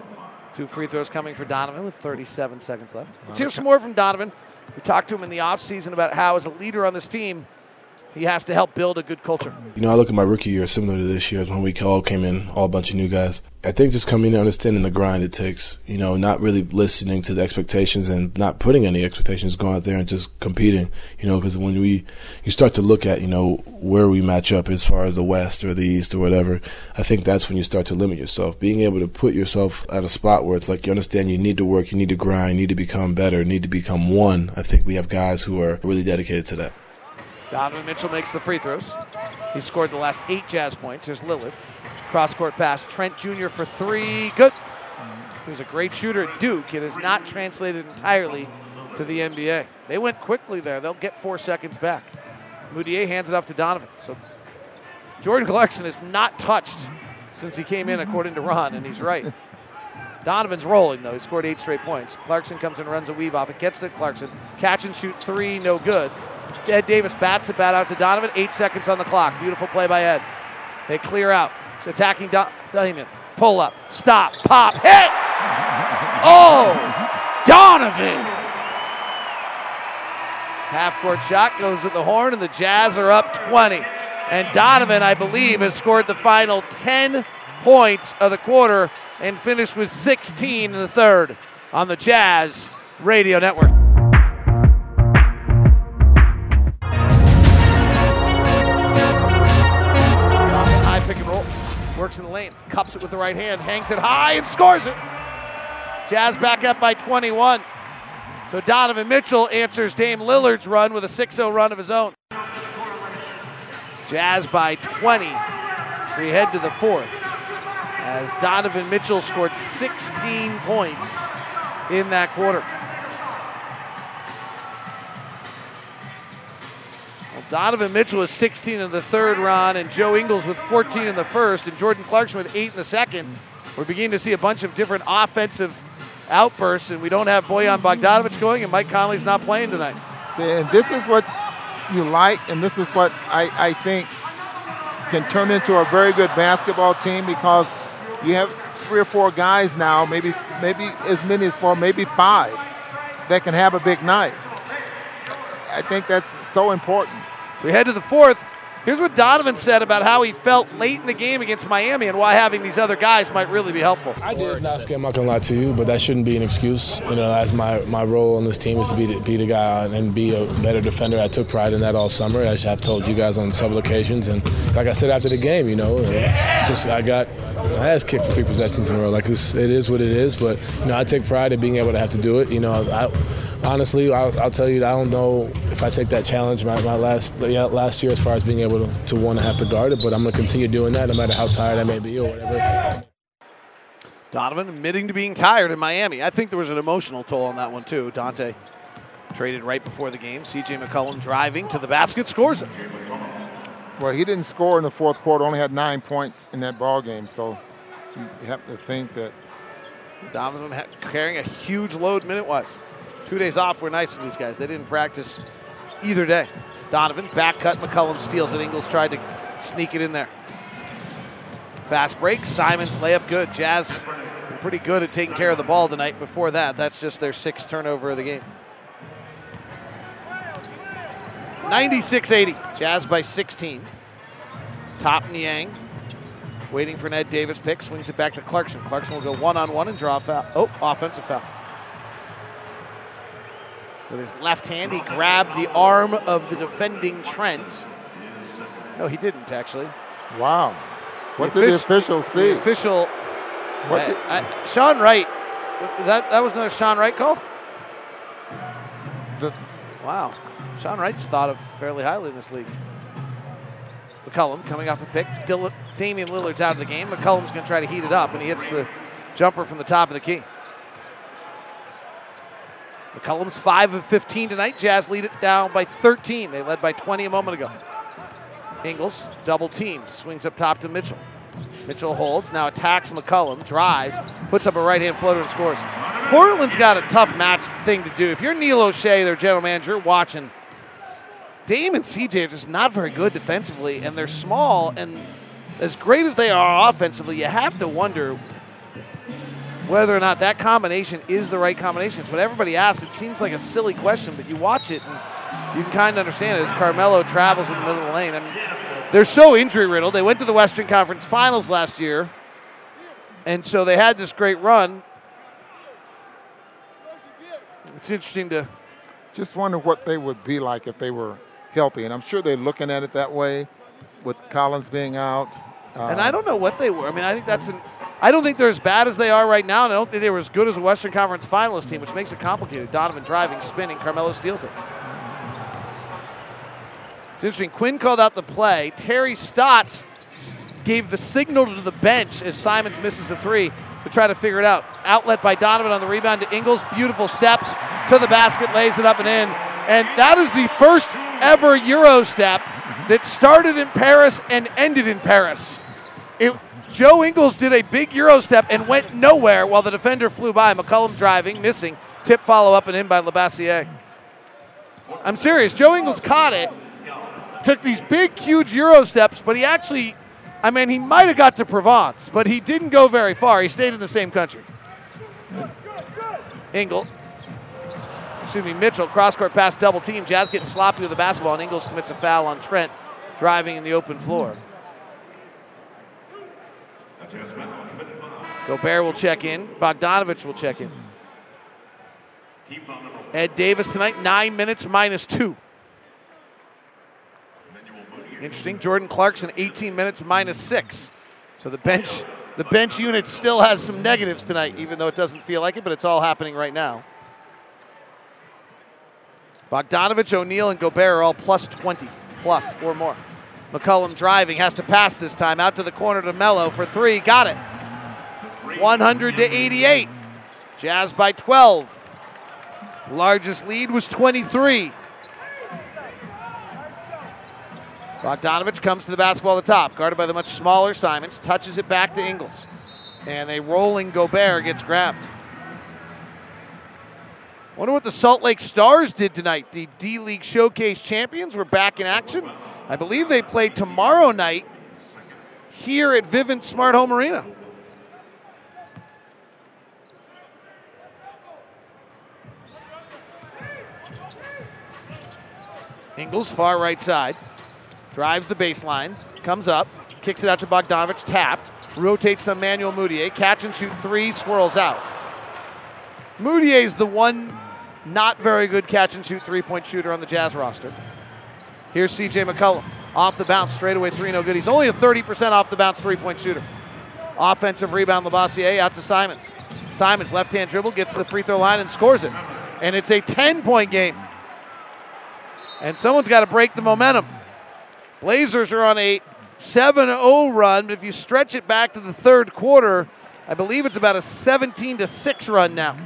Two free throws coming for Donovan with 37 seconds left. Let's hear some more from Donovan. We talked to him in the offseason about how, as a leader on this team, he has to help build a good culture. You know, I look at my rookie year similar to this year when we all came in, all a bunch of new guys. I think just coming in, and understanding the grind it takes, you know, not really listening to the expectations and not putting any expectations, going out there and just competing, you know, because when we, you start to look at, you know, where we match up as far as the West or the East or whatever, I think that's when you start to limit yourself. Being able to put yourself at a spot where it's like you understand you need to work, you need to grind, you need to become better, need to become one. I think we have guys who are really dedicated to that. Donovan Mitchell makes the free throws. He scored the last eight Jazz points. Here's Lillard. Cross court pass. Trent Jr. for three. Good. He's a great shooter at Duke. It has not translated entirely to the NBA. They went quickly there. They'll get four seconds back. Mudiay hands it off to Donovan. So Jordan Clarkson has not touched since he came in, according to Ron, and he's right. Donovan's rolling, though. He scored eight straight points. Clarkson comes and runs a weave off. It gets to Clarkson. Catch and shoot three, no good. Ed Davis bats a bat out to Donovan. Eight seconds on the clock. Beautiful play by Ed. They clear out. It's attacking Do- Damon. Pull up. Stop. Pop. Hit. Oh, Donovan. Half court shot goes at the horn, and the Jazz are up 20. And Donovan, I believe, has scored the final 10 points of the quarter and finished with 16 in the third on the Jazz Radio Network. Works in the lane, cups it with the right hand, hangs it high, and scores it. Jazz back up by 21. So Donovan Mitchell answers Dame Lillard's run with a 6 0 run of his own. Jazz by 20. We head to the fourth as Donovan Mitchell scored 16 points in that quarter. Donovan Mitchell was 16 in the third round, and Joe Ingles with 14 in the first, and Jordan Clarkson with 8 in the second. We're beginning to see a bunch of different offensive outbursts, and we don't have Bojan Bogdanovic going, and Mike Conley's not playing tonight. And this is what you like, and this is what I, I think can turn into a very good basketball team because you have three or four guys now, maybe maybe as many as four, maybe five, that can have a big night. I think that's so important. So we head to the fourth. Here's what Donovan said about how he felt late in the game against Miami and why having these other guys might really be helpful. I did not scare. I'm not gonna lie to you, but that shouldn't be an excuse. You know, as my, my role on this team is to be the, be the guy and be a better defender. I took pride in that all summer, as I've told you guys on several occasions. And like I said after the game, you know, just I got my ass kicked for three possessions in a row. Like this, it is what it is. But you know, I take pride in being able to have to do it. You know, I, honestly, I'll, I'll, tell you, I don't know if I take that challenge my, my last yeah, last year as far as being able to, to want to have to guard it, but I'm going to continue doing that no matter how tired I may be or whatever. Donovan admitting to being tired in Miami. I think there was an emotional toll on that one too. Dante traded right before the game. CJ McCollum driving to the basket, scores it. Well, he didn't score in the fourth quarter. Only had nine points in that ball game. So you have to think that Donovan carrying a huge load minute-wise. Two days off were nice to these guys. They didn't practice either day. Donovan, back cut, McCollum steals it. Ingles tried to sneak it in there. Fast break, Simons layup good. Jazz pretty good at taking care of the ball tonight. Before that, that's just their sixth turnover of the game. 96-80, Jazz by 16. Top Niang, waiting for Ned Davis pick, swings it back to Clarkson. Clarkson will go one-on-one and draw a foul. Oh, offensive foul. With his left hand, he grabbed the arm of the defending Trent. No, he didn't actually. Wow. What the did the official see? The official. What did, Sean Wright. That that was another Sean Wright call. The, wow, Sean Wright's thought of fairly highly in this league. McCollum coming off a pick. Dill- Damian Lillard's out of the game. McCollum's going to try to heat it up, and he hits the jumper from the top of the key. McCollum's 5 of 15 tonight. Jazz lead it down by 13. They led by 20 a moment ago. Ingles, double team, swings up top to Mitchell. Mitchell holds, now attacks McCollum, drives, puts up a right hand floater and scores. Portland's got a tough match thing to do. If you're Neil Olshey, their general manager, watching, Dame and CJ are just not very good defensively, and they're small, and as great as they are offensively, you have to wonder whether or not that combination is the right combination. It's what everybody asks. It seems like a silly question, but you watch it and you can kind of understand it as Carmelo travels in the middle of the lane. I mean, they're so injury riddled. They went to the Western Conference Finals last year, and so they had this great run. It's interesting to just wonder what they would be like if they were healthy, and I'm sure they're looking at it that way, with Collins being out. And um, I don't know what they were. I mean, I think that's an. I don't think they're as bad as they are right now, and I don't think they were as good as a Western Conference finalist team, which makes it complicated. Donovan driving, spinning, Carmelo steals it. It's interesting. Quin called out the play. Terry Stotts gave the signal to the bench as Simons misses a three to try to figure it out. Outlet by Donovan on the rebound to Ingles. Beautiful steps to the basket, lays it up and in. And that is the first ever Euro step that started in Paris and ended in Paris. It, Joe Ingles did a big Euro step and went nowhere while the defender flew by. McCollum driving, missing. Tip follow up and in by Labissiere. I'm serious. Joe Ingles caught it, took these big, huge Euro steps, but he actually, I mean, he might have got to Provence, but he didn't go very far. He stayed in the same country. Ingle, excuse me, Mitchell, cross court pass, double team. Jazz getting sloppy with the basketball, and Ingles commits a foul on Trent. driving in the open floor. Gobert will check in. Bogdanovic will check in. Ed Davis tonight, nine minutes minus two. Interesting. Jordan Clarkson, 18 minutes minus six. So the bench, the bench unit still has some negatives tonight, even though it doesn't feel like it, but it's all happening right now. Bogdanovic, O'Neal, and Gobert are all plus 20, plus or more. McCollum driving, has to pass this time out to the corner to Mello for three. Got it. 100 to 88. Jazz by 12. Largest lead was 23. Bogdanovic comes to the basketball at the top, guarded by the much smaller Simons, touches it back to Ingles. And a rolling Gobert gets grabbed. Wonder what the Salt Lake Stars did tonight. The D League Showcase champions were back in action. I believe they play tomorrow night here at Vivint Smart Home Arena. Ingles, far right side, drives the baseline, comes up, kicks it out to Bogdanovic, tapped, rotates to Emmanuel Mudiay, catch and shoot three, swirls out. Mudiay's the one not very good catch and shoot three point shooter on the Jazz roster. Here's CJ McCollum. Off the bounce, straightaway three, no good. He's only a 30% off the bounce three point shooter. Offensive rebound, Labissiere out to Simons. Simons, left hand dribble, gets to the free throw line and scores it. And it's a 10 point game. And someone's got to break the momentum. Blazers are on a 7 0 run, but if you stretch it back to the third quarter, I believe it's about a 17 6 run now.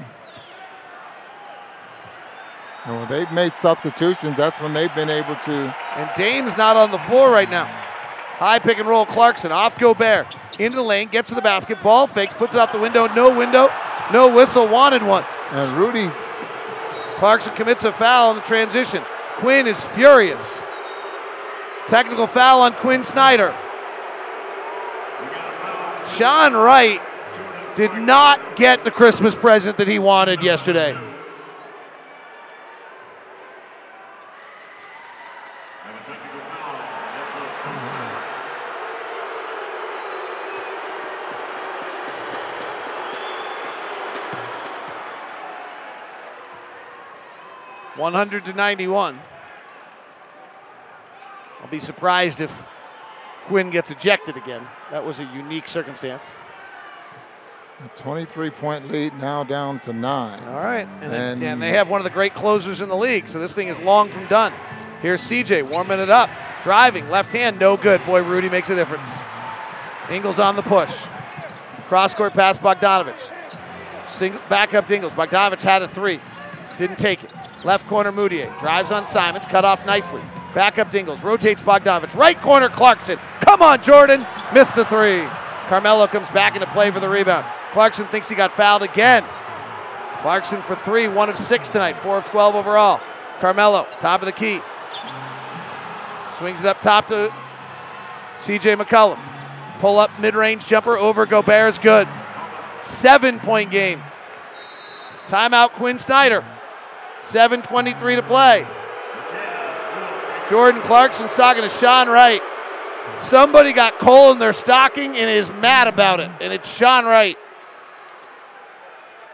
And when they've made substitutions, that's when they've been able to. And Dame's not on the floor right now. High pick and roll Clarkson off Gobert. Into the lane, gets to the basket, ball fakes, puts it off the window. No window, no whistle, wanted one. And Rudy. Clarkson commits a foul in the transition. Quin is furious. Technical foul on Quin Snyder. Sean Wright did not get the Christmas present that he wanted yesterday. One hundred to ninety-one. I'll be surprised if Quin gets ejected again. That was a unique circumstance. A 23 point lead now down to nine. All right. And, and, and, they have one of the great closers in the league, so this thing is long from done. Here's CJ warming it up. Driving, left hand, no good. Boy, Rudy makes a difference. Ingles on the push. Cross court pass, Bogdanovic. Single, back up to Ingles. Bogdanovic had a three. Didn't take it. Left corner, Mudiay. Drives on Simons, cut off nicely. Back up Dingles, rotates Bogdanovic. Right corner, Clarkson. Come on, Jordan. Missed the three. Carmelo comes back into play for the rebound. Clarkson thinks he got fouled again. Clarkson for three, one of six tonight, four of 12 overall. Carmelo, top of the key. Swings it up top to CJ McCollum. Pull up mid range jumper over Gobert's good. Seven point game. Timeout, Quin Snyder. 7.23 to play. Jordan Clarkson's talking to Sean Wright. Somebody got coal in their stocking and is mad about it, and it's Sean Wright.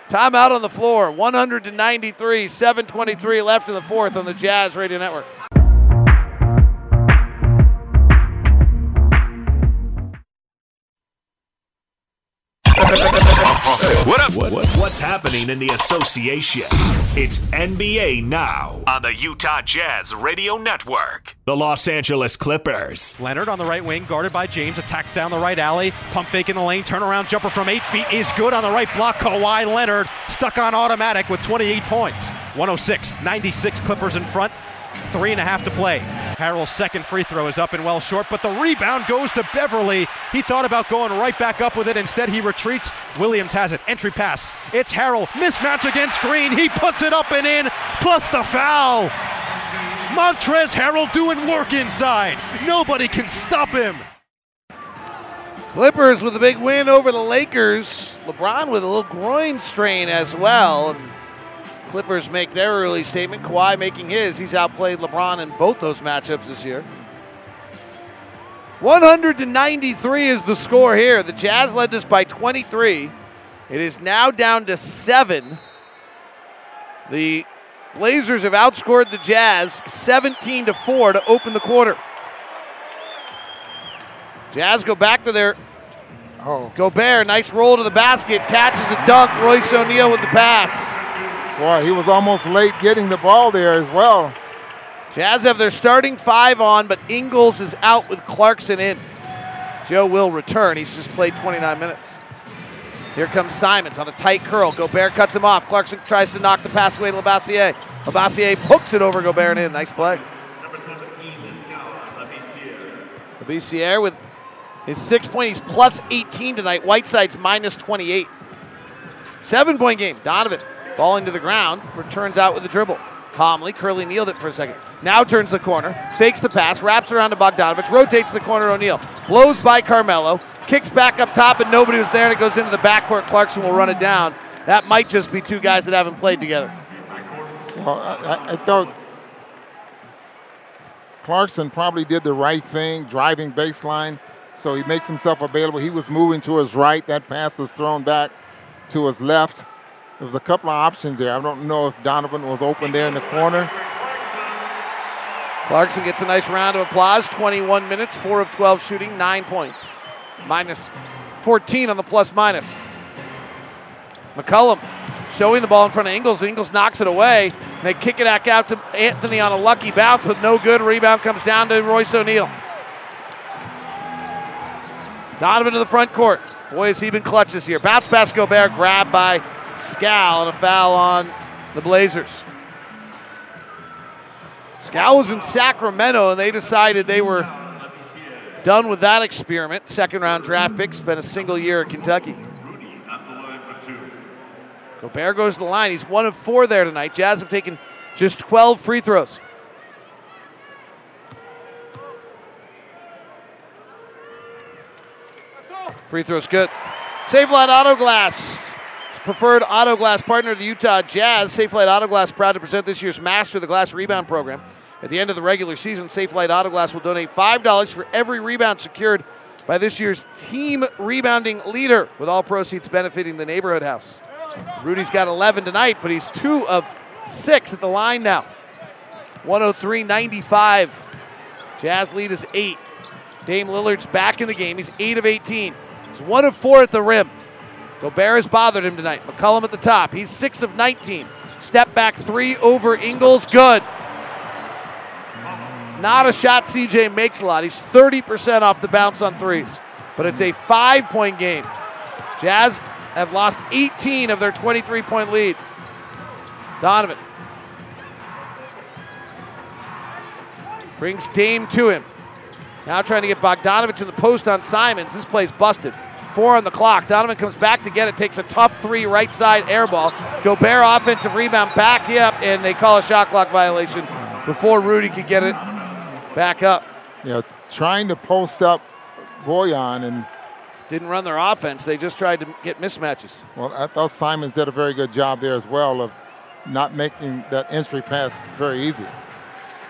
Timeout on the floor, 100 to 93, 7:23 left in the fourth on the Jazz Radio Network. What up? What, what, what's happening in the association? It's NBA Now on the Utah Jazz Radio Network. The Los Angeles Clippers. Leonard on the right wing, guarded by James, attacks down the right alley, pump fake in the lane, turnaround jumper from eight feet is good on the right block. Kawhi Leonard stuck on automatic with 28 points. 106, 96 Clippers in front. Three and a half to play. Harrell's second free throw is up and well short, but the rebound goes to Beverley. He thought about going right back up with it. Instead, he retreats. Williams has it. Entry pass. It's Harrell. Mismatch against Green. He puts it up and in, plus the foul. Montrez Harrell doing work inside. Nobody can stop him. Clippers with a big win over the Lakers. LeBron with a little groin strain as well. Clippers make their early statement. Kawhi making his. He's outplayed LeBron in both those matchups this year. 100 to 93 is the score here. The Jazz led this by 23. It is now down to seven. The Blazers have outscored the Jazz 17 to 4 to open the quarter. Jazz go back to their Oh. Gobert, nice roll to the basket, catches a dunk. Royce O'Neal with the pass. Boy, he was almost late getting the ball there as well. Jazz have their starting five on, but Ingles is out with Clarkson in. Joe will return. He's just played 29 minutes. Here comes Simons on a tight curl. Gobert cuts him off. Clarkson tries to knock the pass away to Labissiere. Labissiere hooks it over Gobert and in. Nice play. Labissiere with his six point. He's plus 18 tonight. Whiteside's minus 28. Seven point game. Donovan falling to the ground. Returns out with the dribble. Calmly, Curly kneeled it for a second. Now turns the corner, fakes the pass, wraps around to Bogdanovic, rotates the corner O'Neal, blows by Carmelo, kicks back up top, and nobody was there, and it goes into the backcourt. Clarkson will run it down. That might just be two guys that haven't played together. Well, I- I thought Clarkson probably did the right thing, driving baseline, so he makes himself available. He was moving to his right. That pass was thrown back to his left. There was a couple of options there. I don't know if Donovan was open there in the corner. Clarkson gets a nice round of applause. 21 minutes, 4 of 12 shooting, 9 points. Minus 14 on the plus minus. McCollum showing the ball in front of Ingles. Ingles knocks it away. They kick it back out to Anthony on a lucky bounce with no good. Rebound comes down to Royce O'Neal. Donovan to the front court. Boy, has he been clutch this year. Bounce pass Gobert, grabbed by Skal, and a foul on the Blazers. Skal was in Sacramento, and they decided they were done with that experiment. Second round draft pick, spent a single year at Kentucky. Gobert goes to the line. He's one of four there tonight. Jazz have taken just 12 free throws. Free throw's good. Save Safelite Auto Glass. Preferred auto glass partner of the Utah Jazz. Safelite Auto Glass proud to present this year's Master of the Glass Rebound program. At the end of the regular season, Safelite Auto Glass will donate $5 for every rebound secured by this year's team rebounding leader, with all proceeds benefiting the neighborhood house. Rudy's got 11 tonight, but he's two of six at the line now. 103 95. Jazz lead is eight. Dame Lillard's back in the game. He's eight of 18. He's one of four at the rim. Gobert has bothered him tonight. McCollum at the top. He's six of 19. Step back three over Ingles. Good. It's not a shot CJ makes a lot. He's 30% off the bounce on threes. But it's a five point game. Jazz have lost 18 of their 23 point lead. Donovan brings Dame to him. Now trying to get Bogdanovic in the post on Simons. This play's busted. Four on the clock. Donovan comes back to get it, takes a tough three right side air ball. Gobert offensive rebound back up, and they call a shot clock violation before Rudy could get it back up. You know, trying to post up Bojan and Didn't run their offense. They just tried to get mismatches. well, I thought Simons did a very good job there as well of not making that entry pass very easy.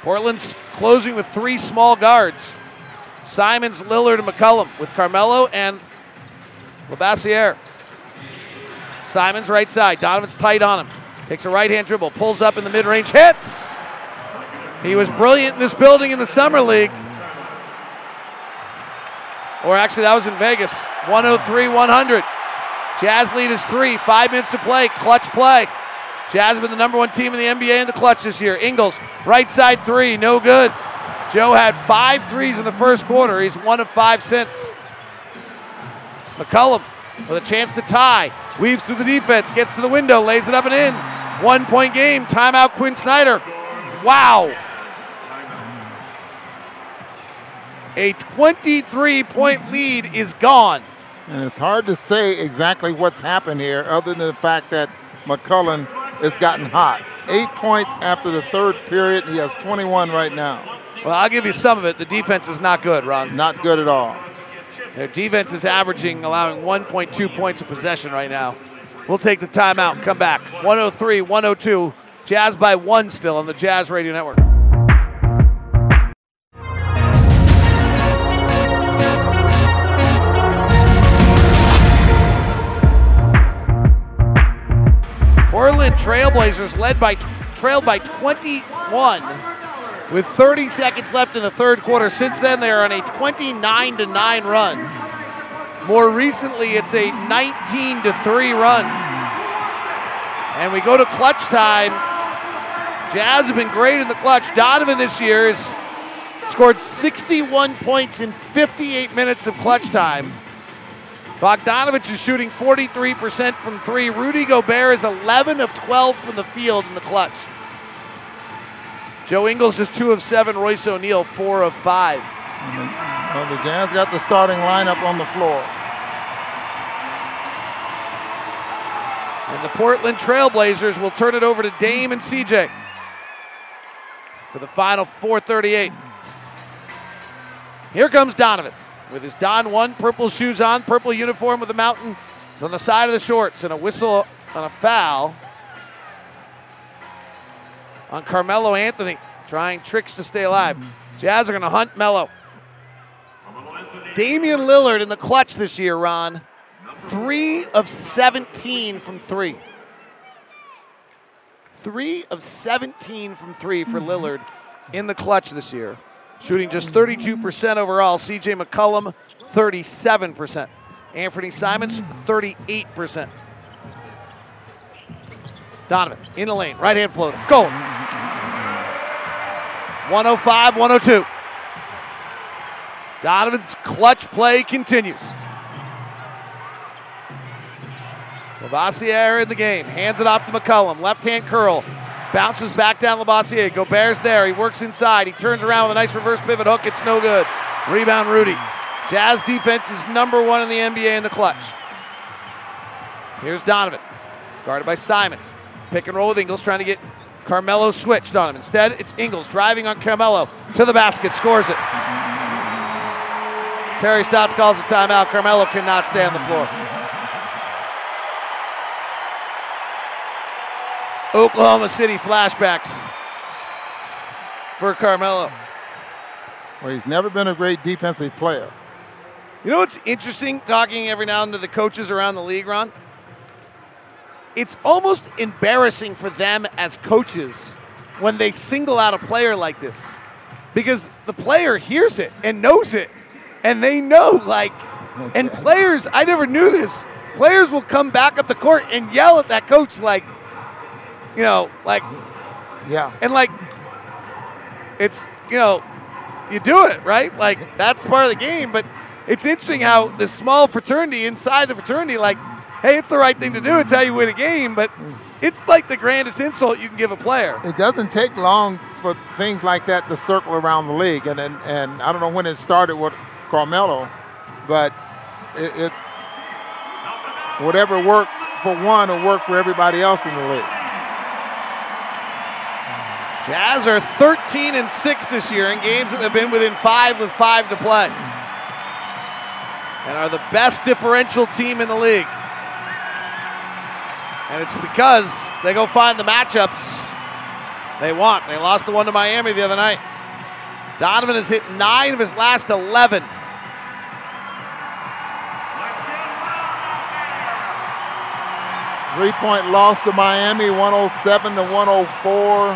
Portland's closing with three small guards. Simons, Lillard, and McCollum with Carmelo and Labissiere. Simons right side. Donovan's tight on him. Takes a right hand dribble, pulls up in the mid range, hits. He was brilliant in this building in the Summer League. Or actually, that was in Vegas. 103 100. Jazz lead is three. Five minutes to play. Clutch play. Jazz have been the number one team in the NBA in the clutch this year. Ingles, right side three, no good. Joe had five threes in the first quarter. He's one of five since. McCollum with a chance to tie. Weaves through the defense, gets to the window, lays it up and in. One point game. Timeout, Quin Snyder. Wow. A 23 point lead is gone. And it's hard to say exactly what's happened here, other than the fact that McCollum has gotten hot. Eight points after the third period. He has 21 right now. Well, I'll give you some of it. The defense is not good, Ron. Not good at all. Their defense is averaging, allowing 1.2 points of possession right now. We'll take the timeout and come back. 103, 102. Jazz by one still on the Jazz Radio Network. Portland Trailblazers led by trailed by 21 with 30 seconds left in the third quarter. Since then, they are on a 29 to 9 run. More recently, it's a 19 to 3 run. And we go to clutch time. Jazz have been great in the clutch. Donovan this year has scored 61 points in 58 minutes of clutch time. Bogdanovich is shooting 43% from three. Rudy Gobert is 11 of 12 from the field in the clutch. Joe Ingles is two of seven. Royce O'Neal four of five. Well, the Jazz got the starting lineup on the floor. And the Portland Trailblazers will turn it over to Dame and CJ for the final 438. Here comes Donovan with his Don 1 purple shoes on, purple uniform with the mountain. He's on the side of the shorts and a whistle on a foul on Carmelo Anthony, trying tricks to stay alive. Jazz are going to hunt Melo. Damian Lillard in the clutch this year, Ron. Three of 17 from three. Three of 17 from three for Lillard in the clutch this year. Shooting just 32% overall. CJ McCollum, 37%. Anthony Simons, 38%. Donovan in the lane, right hand floater. Go. 105 102. Donovan's clutch play continues. Labissiere in the game. Hands it off to McCollum. Left hand curl. Bounces back down Labissiere. Gobert's there. He works inside. He turns around with a nice reverse pivot hook. It's no good. Rebound Rudy. Jazz defense is number one in the NBA in the clutch. Here's Donovan. Guarded by Simons. Pick and roll with Ingles trying to get Carmelo switched on him. Instead, it's Ingles driving on Carmelo to the basket, scores it. Terry Stotts calls a timeout. Carmelo cannot stay on the floor. Oklahoma City flashbacks for Carmelo. Well, he's never been a great defensive player. You know what's interesting talking every now and then to the coaches around the league, Ron? It's almost embarrassing for them as coaches when they single out a player like this. Because the player hears it and knows it. And they know like and players I never knew this. Players will come back up the court and yell at that coach like you know like yeah. and like it's you know you do it right? Like that's part of the game. But it's interesting how this small fraternity inside the fraternity like hey it's the right thing to do it's how you win a game but it's like the grandest insult you can give a player It doesn't take long for things like that to circle around the league, and and, and I don't know when it started with Carmelo, but it, it's whatever works for one will work for everybody else in the league. Jazz are 13 and 6 this year in games that have been within 5 with 5 to play. And are the best differential team in the league. And it's because they go find the matchups they want. They lost the one to Miami the other night. Donovan has hit 9 of his last 11. Three point loss to Miami, 107 to 104.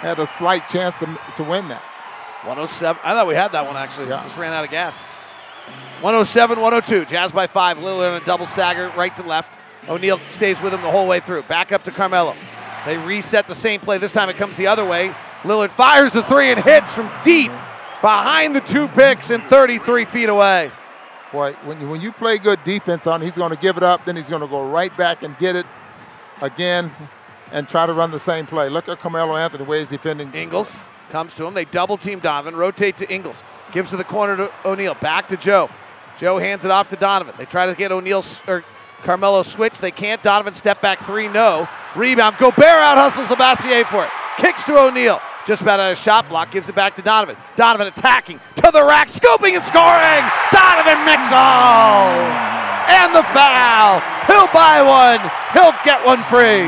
Had a slight chance to, to win that. 107. I thought we had that one actually. Just ran out of gas. 107 102. Jazz by five. Lillard on a double stagger right to left. O'Neal stays with him the whole way through. Back up to Carmelo. They reset the same play. This time it comes the other way. Lillard fires the three and hits from deep behind the two picks and 33 feet away. Boy, when you, when you play good defense on, he's going to give it up, then he's going to go right back and get it again and try to run the same play. Look at Carmelo Anthony, where he's defending. Ingles comes to him. They double team Donovan, rotate to Ingles. Gives to the corner to O'Neal. Back to Joe. Joe hands it off to Donovan. They try to get O'Neal or Carmelo switch. They can't. Donovan step back three. No. Rebound. Gobert out hustles Labissiere for it. Kicks to O'Neal. Just about out of shot block. Gives it back to Donovan. Donovan attacking to the rack, scooping and scoring. Donovan Mitchell. And the foul. He'll buy one. He'll get one free.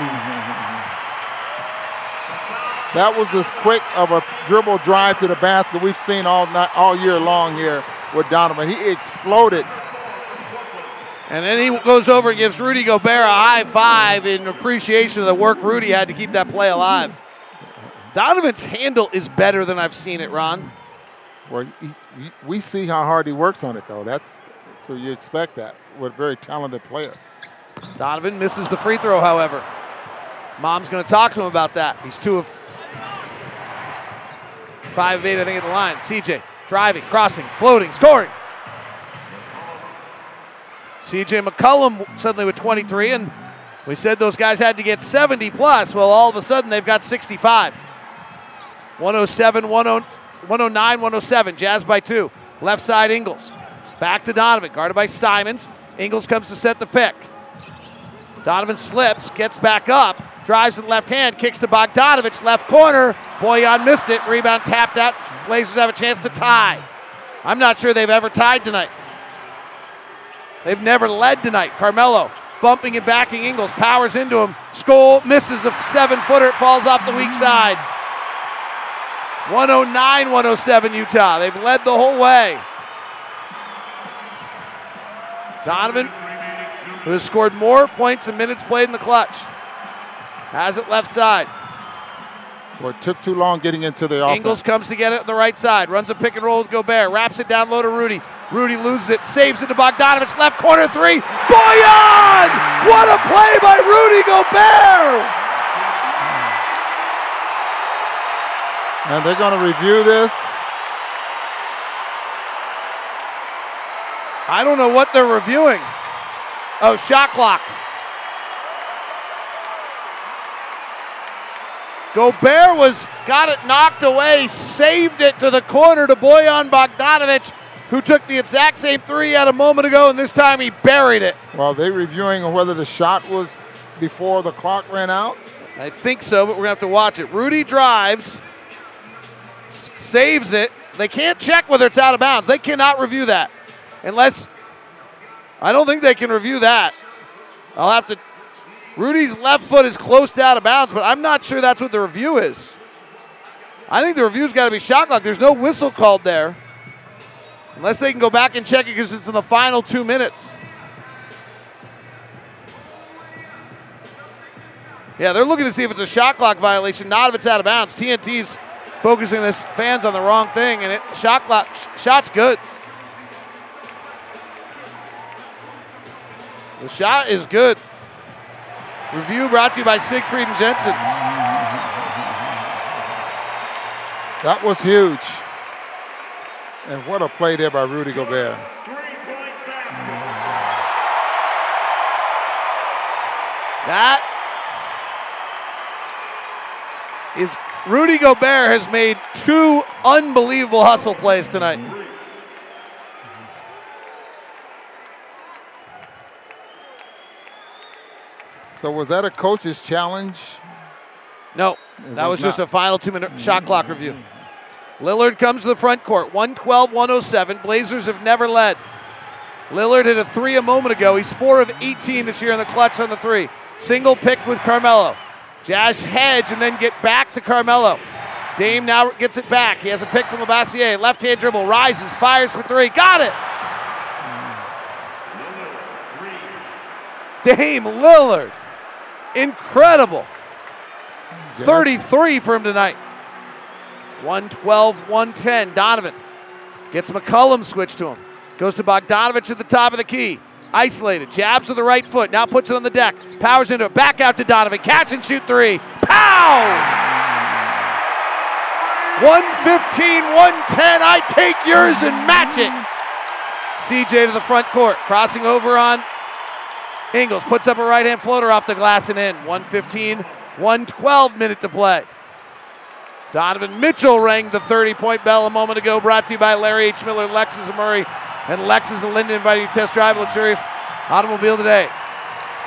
That was as quick of a dribble drive to the basket we've seen all night, all year long here with Donovan. He exploded And then he goes over and gives Rudy Gobert a high five in appreciation of the work Rudy had to keep that play alive. Donovan's handle is better than I've seen it, Ron. Well, he, he, we see how hard he works on it, though. That's so you expect that with a very talented player. Donovan misses the free throw, however. Mom's going to talk to him about that. He's two of five of eight, I think, at the line. CJ driving, crossing, floating, scoring. CJ McCollum suddenly with 23, and we said those guys had to get 70 plus. Well, all of a sudden they've got 65. 107, 109, 107. Jazz by two. Left side Ingles. Back to Donovan, guarded by Simons. Ingles comes to set the pick. Donovan slips, gets back up, drives in left hand, kicks to Bogdanovic, left corner. Bojan missed it. Rebound tapped out. Blazers have a chance to tie. I'm not sure they've ever tied tonight. They've never led tonight. Carmelo bumping and backing Ingles, powers into him. Skal misses the seven footer, it falls off the weak side. 109 107 Utah. They've led the whole way. Donovan, who has scored more points than minutes played in the clutch, has it left side. Well, it took too long getting into the offense. Ingles comes to get it on the right side, runs a pick and roll with Gobert, wraps it down low to Rudy. Rudy loses it, saves it to Bogdanovic, left corner three. Bojan! What a play by Rudy Gobert! And they're going to review this. I don't know what they're reviewing. Oh, shot clock. Gobert was got it knocked away, saved it to the corner to Bojan Bogdanovic, who took the exact same three out a moment ago, and this time he buried it. Well, they reviewing whether the shot was before the clock ran out. I think so, but we're gonna have to watch it. Rudy drives, saves it. They can't check whether it's out of bounds. They cannot review that unless I don't think they can review that. I'll have to. Rudy's left foot is close to out of bounds, but I'm not sure that's what the review is. I think the review's got to be shot clock. There's no whistle called there. Unless they can go back and check it because it's in the final two minutes. Yeah, they're looking to see if it's a shot clock violation, not if it's out of bounds. TNT's focusing this fans on the wrong thing, and it shot clock shot's good. The shot is good. Review brought to you by Siegfried and Jensen. That was huge. And what a play there by Rudy Gobert. That is Rudy Gobert has made two unbelievable hustle plays tonight. So was that a coach's challenge? No, It that was, was just a final two minute shot clock review. Lillard comes to the front court, 112 107. Blazers have never led. Lillard hit a three a moment ago. He's four of 18 this year in the clutch on the three. Single pick with Carmelo. Jazz hedge and then get back to Carmelo. Dame now gets it back. He has a pick from Labissiere. Left hand dribble, rises, fires for three. Got it! Dame Lillard. Incredible. 33 for him tonight. 112, 110. Donovan gets McCollum switched to him. Goes to Bogdanovic at the top of the key. Isolated. Jabs with the right foot. Now puts it on the deck. Powers into it. Back out to Donovan. Catch and shoot three. Pow! 115, 110. I take yours and match it. CJ to the front court. Crossing over on Ingles. Puts up a right hand floater off the glass and in. 115, 112 minute to play. Donovan Mitchell rang the 30 point bell a moment ago, brought to you by Larry H. Miller, Lexus Murray, and Lexus and Linden inviting you to test drive luxurious automobile today.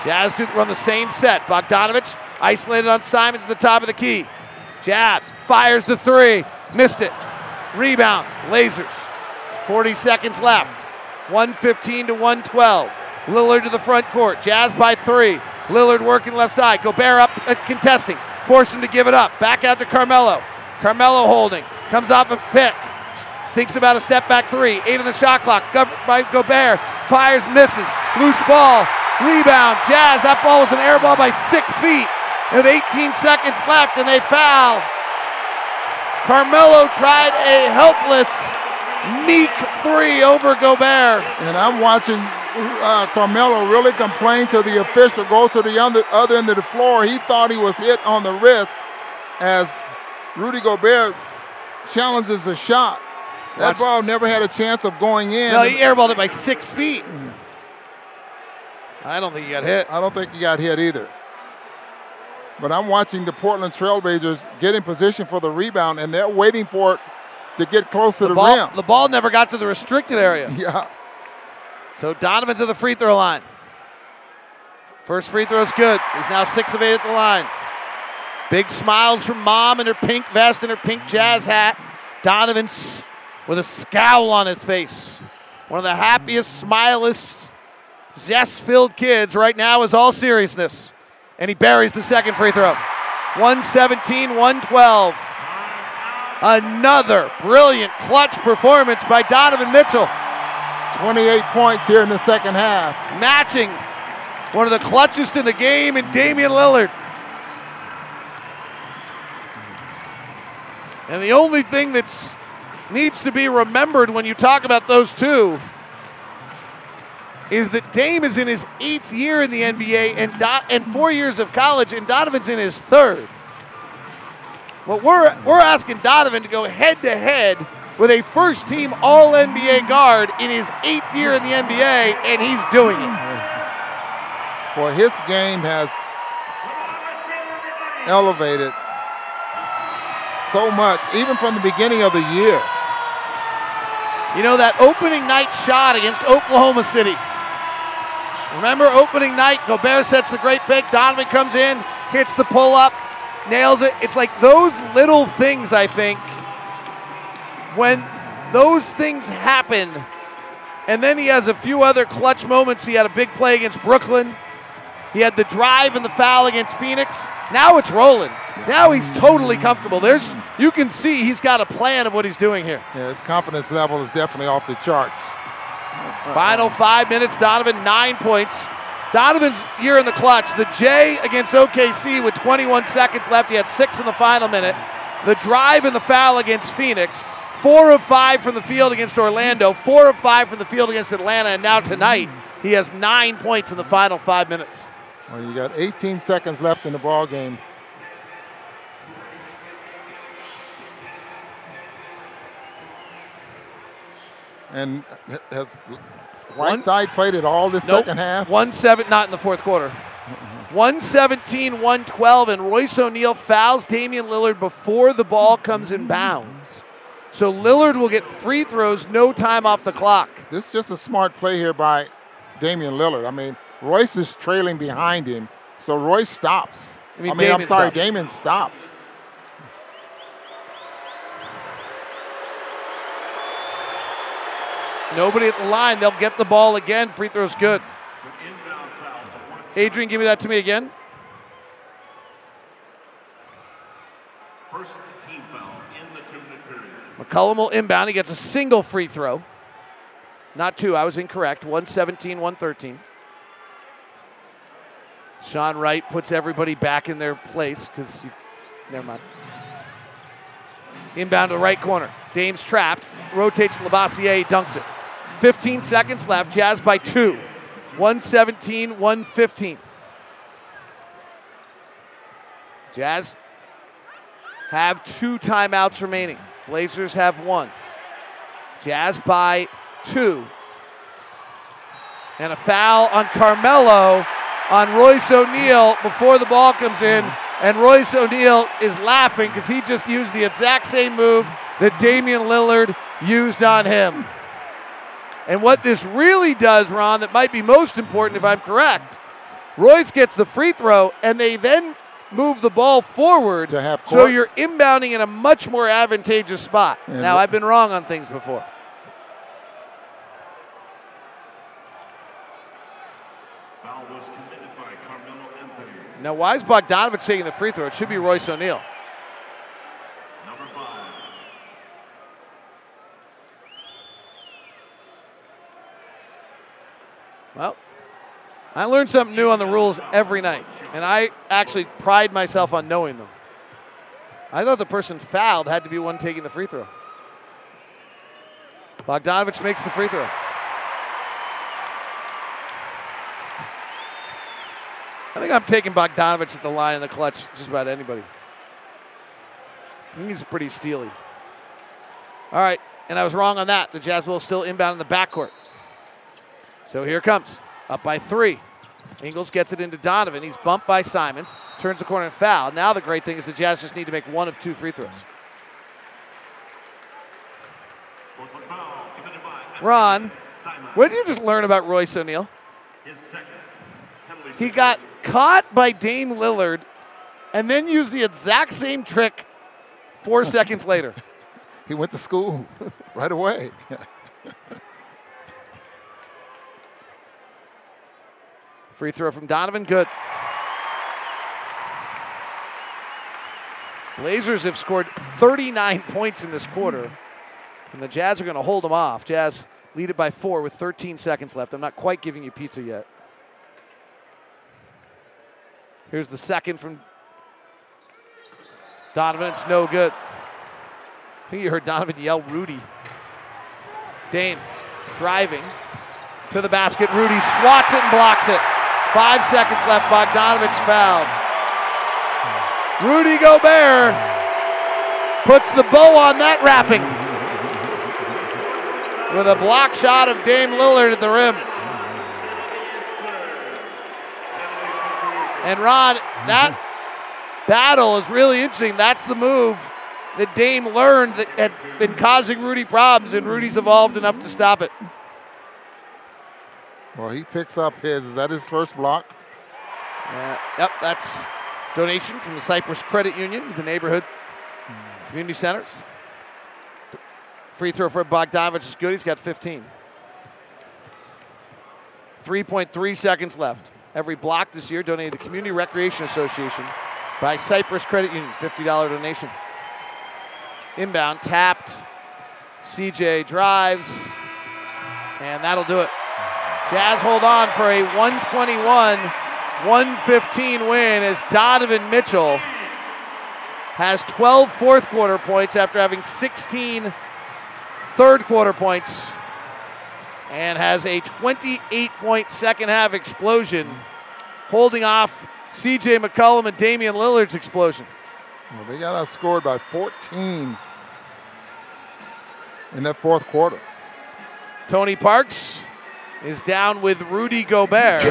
Jazz do run the same set. Bogdanovic isolated on Simons at the top of the key. Jabs, fires the three, missed it. Rebound, lasers. 40 seconds left. 115 to 112. Lillard to the front court. Jazz by three. Lillard working left side. Gobert up uh, contesting. Force him to give it up. Back out to Carmelo. Carmelo holding. Comes off a pick. Thinks about a step back three. Eight on the shot clock. Covered by Gobert. Fires, misses. Loose ball. Rebound. Jazz. That ball was an air ball by six feet. With 18 seconds left, and they foul. Carmelo tried a helpless, meek three over Gobert. And I'm watching uh, Carmelo really complain to the official, go to the other, other end of the floor. He thought he was hit on the wrist as Rudy Gobert challenges a shot. That Watch. ball never had a chance of going in. No, he airballed it by six feet. I don't think he got hit. I don't think he got hit either. But I'm watching the Portland Trailblazers get in position for the rebound, and they're waiting for it to get close to the, The ball, rim. the ball never got to the restricted area. Yeah. So Donovan to the free throw line. First free throw is good. He's now six of eight at the line. Big smiles from mom in her pink vest and her pink jazz hat. Donovan with a scowl on his face. One of the happiest, smilest, zest filled kids right now is all seriousness. And he buries the second free throw. 117 112. Another brilliant clutch performance by Donovan Mitchell. 28 points here in the second half. Matching one of the clutchest in the game in Damian Lillard. And the only thing that's needs to be remembered when you talk about those two is that Dame is in his eighth year in the NBA and Do- and four years of college, and Donovan's in his third. But we're we're asking Donovan to go head to head with a first team All NBA guard in his eighth year in the NBA, and he's doing it. Boy, his game has elevated so much, even from the beginning of the year. You know that opening night shot against Oklahoma City. Remember opening night, Gobert sets the great pick, Donovan comes in, hits the pull up, nails it. It's like those little things, I think, when those things happen, and then he has a few other clutch moments. He had a big play against Brooklyn. He had the drive and the foul against Phoenix. Now it's rolling. Now he's totally comfortable. There's you can see he's got a plan of what he's doing here. Yeah, his confidence level is definitely off the charts. Final five minutes, Donovan, nine points. Donovan's year in the clutch. The J against OKC with 21 seconds left. He had six in the final minute. The drive and the foul against Phoenix. Four of five from the field against Orlando. Four of five from the field against Atlanta. And now tonight, he has nine points in the final five minutes. Well, you got 18 seconds left in the ball game. And has Whiteside played it all the Nope. second half? One seven, not in the fourth quarter. 117, 112, and Royce O'Neal fouls Damian Lillard before the ball comes in bounds. So Lillard will get free throws, no time off the clock. This is just a smart play here by Damian Lillard. I mean, Royce is trailing behind him, so Royce stops. I mean, I mean Damian sorry, stops. Damian stops. Nobody at the line. They'll get the ball again. Free throw's good. Adrian, give me that to me again. First team foul in the two-minute period. McCollum will inbound. He gets a single free throw. Not two. I was incorrect. 117, 113. Sean Wright puts everybody back in their place because never mind. Inbound to the right corner. Dame's trapped. Rotates to Labissiere. Dunks it. 15 seconds left. Jazz by two. 117, 115. Jazz have two timeouts remaining. Blazers have one. Jazz by two. And a foul on Carmelo on Royce O'Neal before the ball comes in. And Royce O'Neal is laughing because he just used the exact same move that Damian Lillard used on him. And what this really does, Ron, that might be most important if I'm correct, Royce gets the free throw and they then move the ball forward. To half so you're inbounding in a much more advantageous spot. And now, I've been wrong on things before. Foul was committed by Carmelo Anthony. Now, why is Bogdanovic taking the free throw? It should be Royce O'Neal. I learn something new on the rules every night, and I actually pride myself on knowing them. I thought the person fouled had to be one taking the free throw. Bogdanovic makes the free throw. I think I'm taking Bogdanovic at the line in the clutch, just about anybody. He's pretty steely. All right, and I was wrong on that. The Jazz will still inbound in the backcourt. So here comes, up by three. Ingles gets it into Donovan. He's bumped by Simons, turns the corner and foul. Now the great thing is the Jazz just need to make one of two free throws. Ron, what did you just learn about Royce O'Neal? He got caught by Dame Lillard and then used the exact same trick four seconds later. He went to school right away. Free throw from Donovan, good. Blazers have scored 39 points in this quarter, and the Jazz are going to hold them off. Jazz lead it by four with 13 seconds left. I'm not quite giving you pizza yet. Here's the second from Donovan. It's no good. I think you heard Donovan yell Rudy. Dame driving to the basket. Rudy swats it and blocks it. Five seconds left. Bogdanovic fouled. Rudy Gobert puts the bow on that wrapping with a block shot of Dame Lillard at the rim. And Ron, that battle is really interesting. That's the move that Dame learned that had been causing Rudy problems, and Rudy's evolved enough to stop it. Well, he picks up his. Is that his first block? Uh, yep, that's donation from the Cypress Credit Union, the neighborhood community centers. Free throw for Bogdanovic is good. He's got 15. 3.3 seconds left. Every block this year donated to the Community Recreation Association by Cypress Credit Union. $50 donation. Inbound, tapped. CJ drives, and that'll do it. Jazz hold on for a 121 115 win as Donovan Mitchell has 12 fourth quarter points after having 16 third quarter points and has a 28 point second half explosion, holding off CJ McCollum and Damian Lillard's explosion. Well, they got outscored by 14 in that fourth quarter. Tony Parks is down with Rudy Gobert.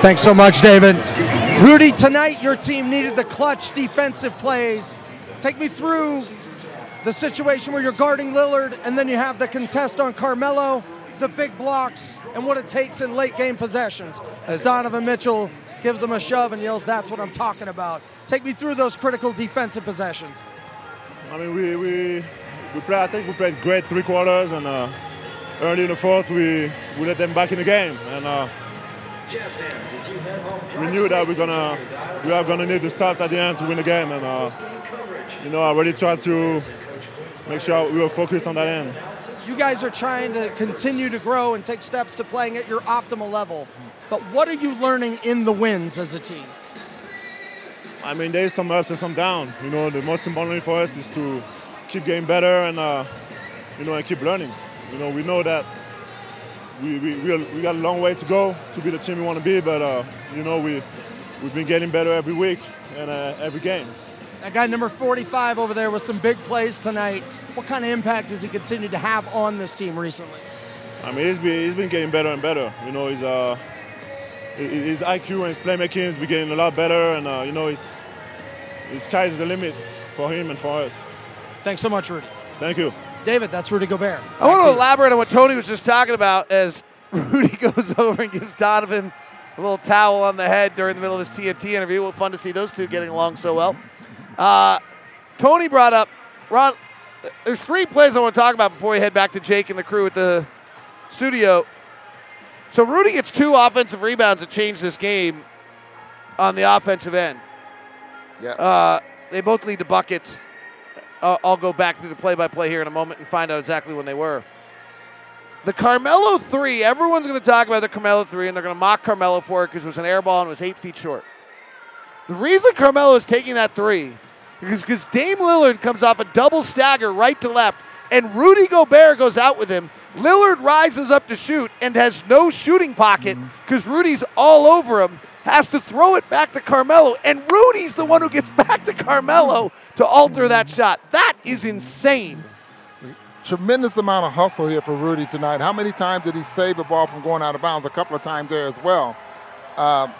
Thanks so much, David. Rudy, tonight your team needed the clutch defensive plays. Take me through the situation where you're guarding Lillard and then you have the contest on Carmelo, the big blocks, and what it takes in late game possessions. As Donovan Mitchell gives him a shove and yells, That's what I'm talking about. Take me through those critical defensive possessions. I mean, we, we, we play, I think we played great three quarters, and uh, early in the fourth, we, we let them back in the game. And uh, we knew that we're gonna we are gonna need the stops at the end to win the game, and uh, you know, I really tried to make sure we were focused on that end. You guys are trying to continue to grow and take steps to playing at your optimal level. But what are you learning in the wins as a team? I mean, there's some ups and some downs. You know, the most important thing for us is to keep getting better and uh, you know and keep learning. You know, we know that we we, we, we got a long way to go to be the team we want to be, but uh, you know we we've been getting better every week and uh, every game. That guy number 45 over there with some big plays tonight. What kind of impact has he continued to have on this team recently? I mean, he's been he's been getting better and better. You know, his uh, his IQ and his playmaking has been getting a lot better, and uh, you know, his the sky's the limit for him and for us. Thanks so much, Rudy. Thank you. David, that's Rudy Gobert. I want to elaborate on what Tony was just talking about as Rudy goes over and gives Donovan a little towel on the head during the middle of his TNT interview. Well, fun to see those two getting along so well. Uh, Tony brought up, Ron, there's three plays I want to talk about before we head back to Jake and the crew at the studio. So Rudy gets two offensive rebounds that change this game on the offensive end. Yeah. Uh, they both lead to buckets. Uh, I'll go back through the play-by-play here in a moment and find out exactly when they were. the Carmelo three, everyone's going to talk about the Carmelo three, and they're going to mock Carmelo for it because it was an air ball and was eight feet short. The reason Carmelo is taking that three is because Dame Lillard comes off a double stagger right to left, and Rudy Gobert goes out with him. Lillard rises up to shoot and has no shooting pocket because Rudy's all over him, has to throw it back to Carmelo, and Rudy's the one who gets back to Carmelo to alter that shot. That is insane. Tremendous amount of hustle here for Rudy tonight. How many times did he save the ball from going out of bounds? A couple of times there as well. Um,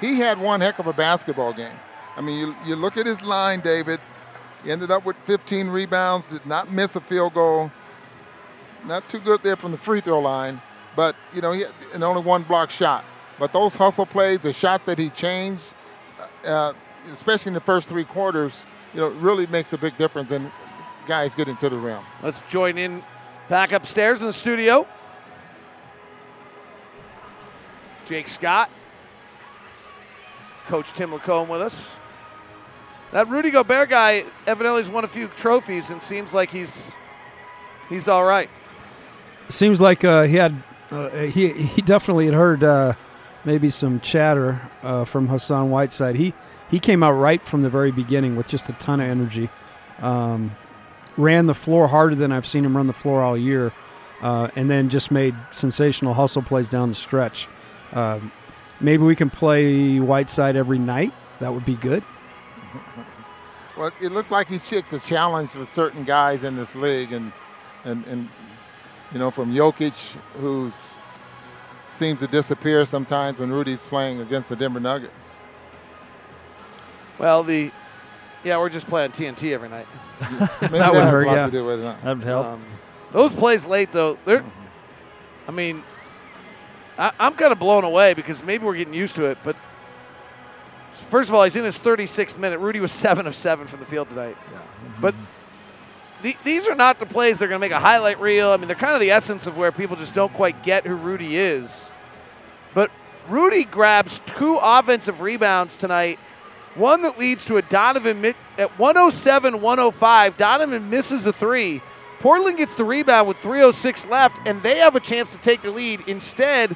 he had one heck of a basketball game. I mean, you, you look at his line, David. He ended up with 15 rebounds, did not miss a field goal. Not too good there from the free throw line, but you know, he and only one block shot. But those hustle plays, the shots that he changed, uh, especially in the first three quarters, you know, really makes a big difference in guys getting to the rim. Let's join in back upstairs in the studio. Jake Scott, Coach Tim Lacombe with us. That Rudy Gobert guy evidently has won a few trophies and seems like he's he's all right. Seems like uh, he had uh, he he definitely had heard uh, maybe some chatter uh, from Hassan Whiteside. He he came out right from the very beginning with just a ton of energy. Um, ran the floor harder than I've seen him run the floor all year, uh, and then just made sensational hustle plays down the stretch. Uh, maybe we can play Whiteside every night. That would be good. Well, it looks like he checks a challenge with certain guys in this league, and and and you know, from Jokic, who seems to disappear sometimes when Rudy's playing against the Denver Nuggets. Well, the yeah, we're just playing TNT every night. Maybe that, has a lot to do with it. That would help. Um, those plays late though, they're. I mean, I, I'm kind of blown away because maybe we're getting used to it, but first of all, he's in his 36th minute. Rudy was seven of seven from the field tonight. Yeah. But the, these are not the plays they're going to make a highlight reel. I mean, they're kind of the essence of where people just don't quite get who Rudy is. But Rudy grabs two offensive rebounds tonight. One that leads to a Donovan at 107 105. Donovan misses a three. Portland gets the rebound with 306 left, and they have a chance to take the lead. Instead,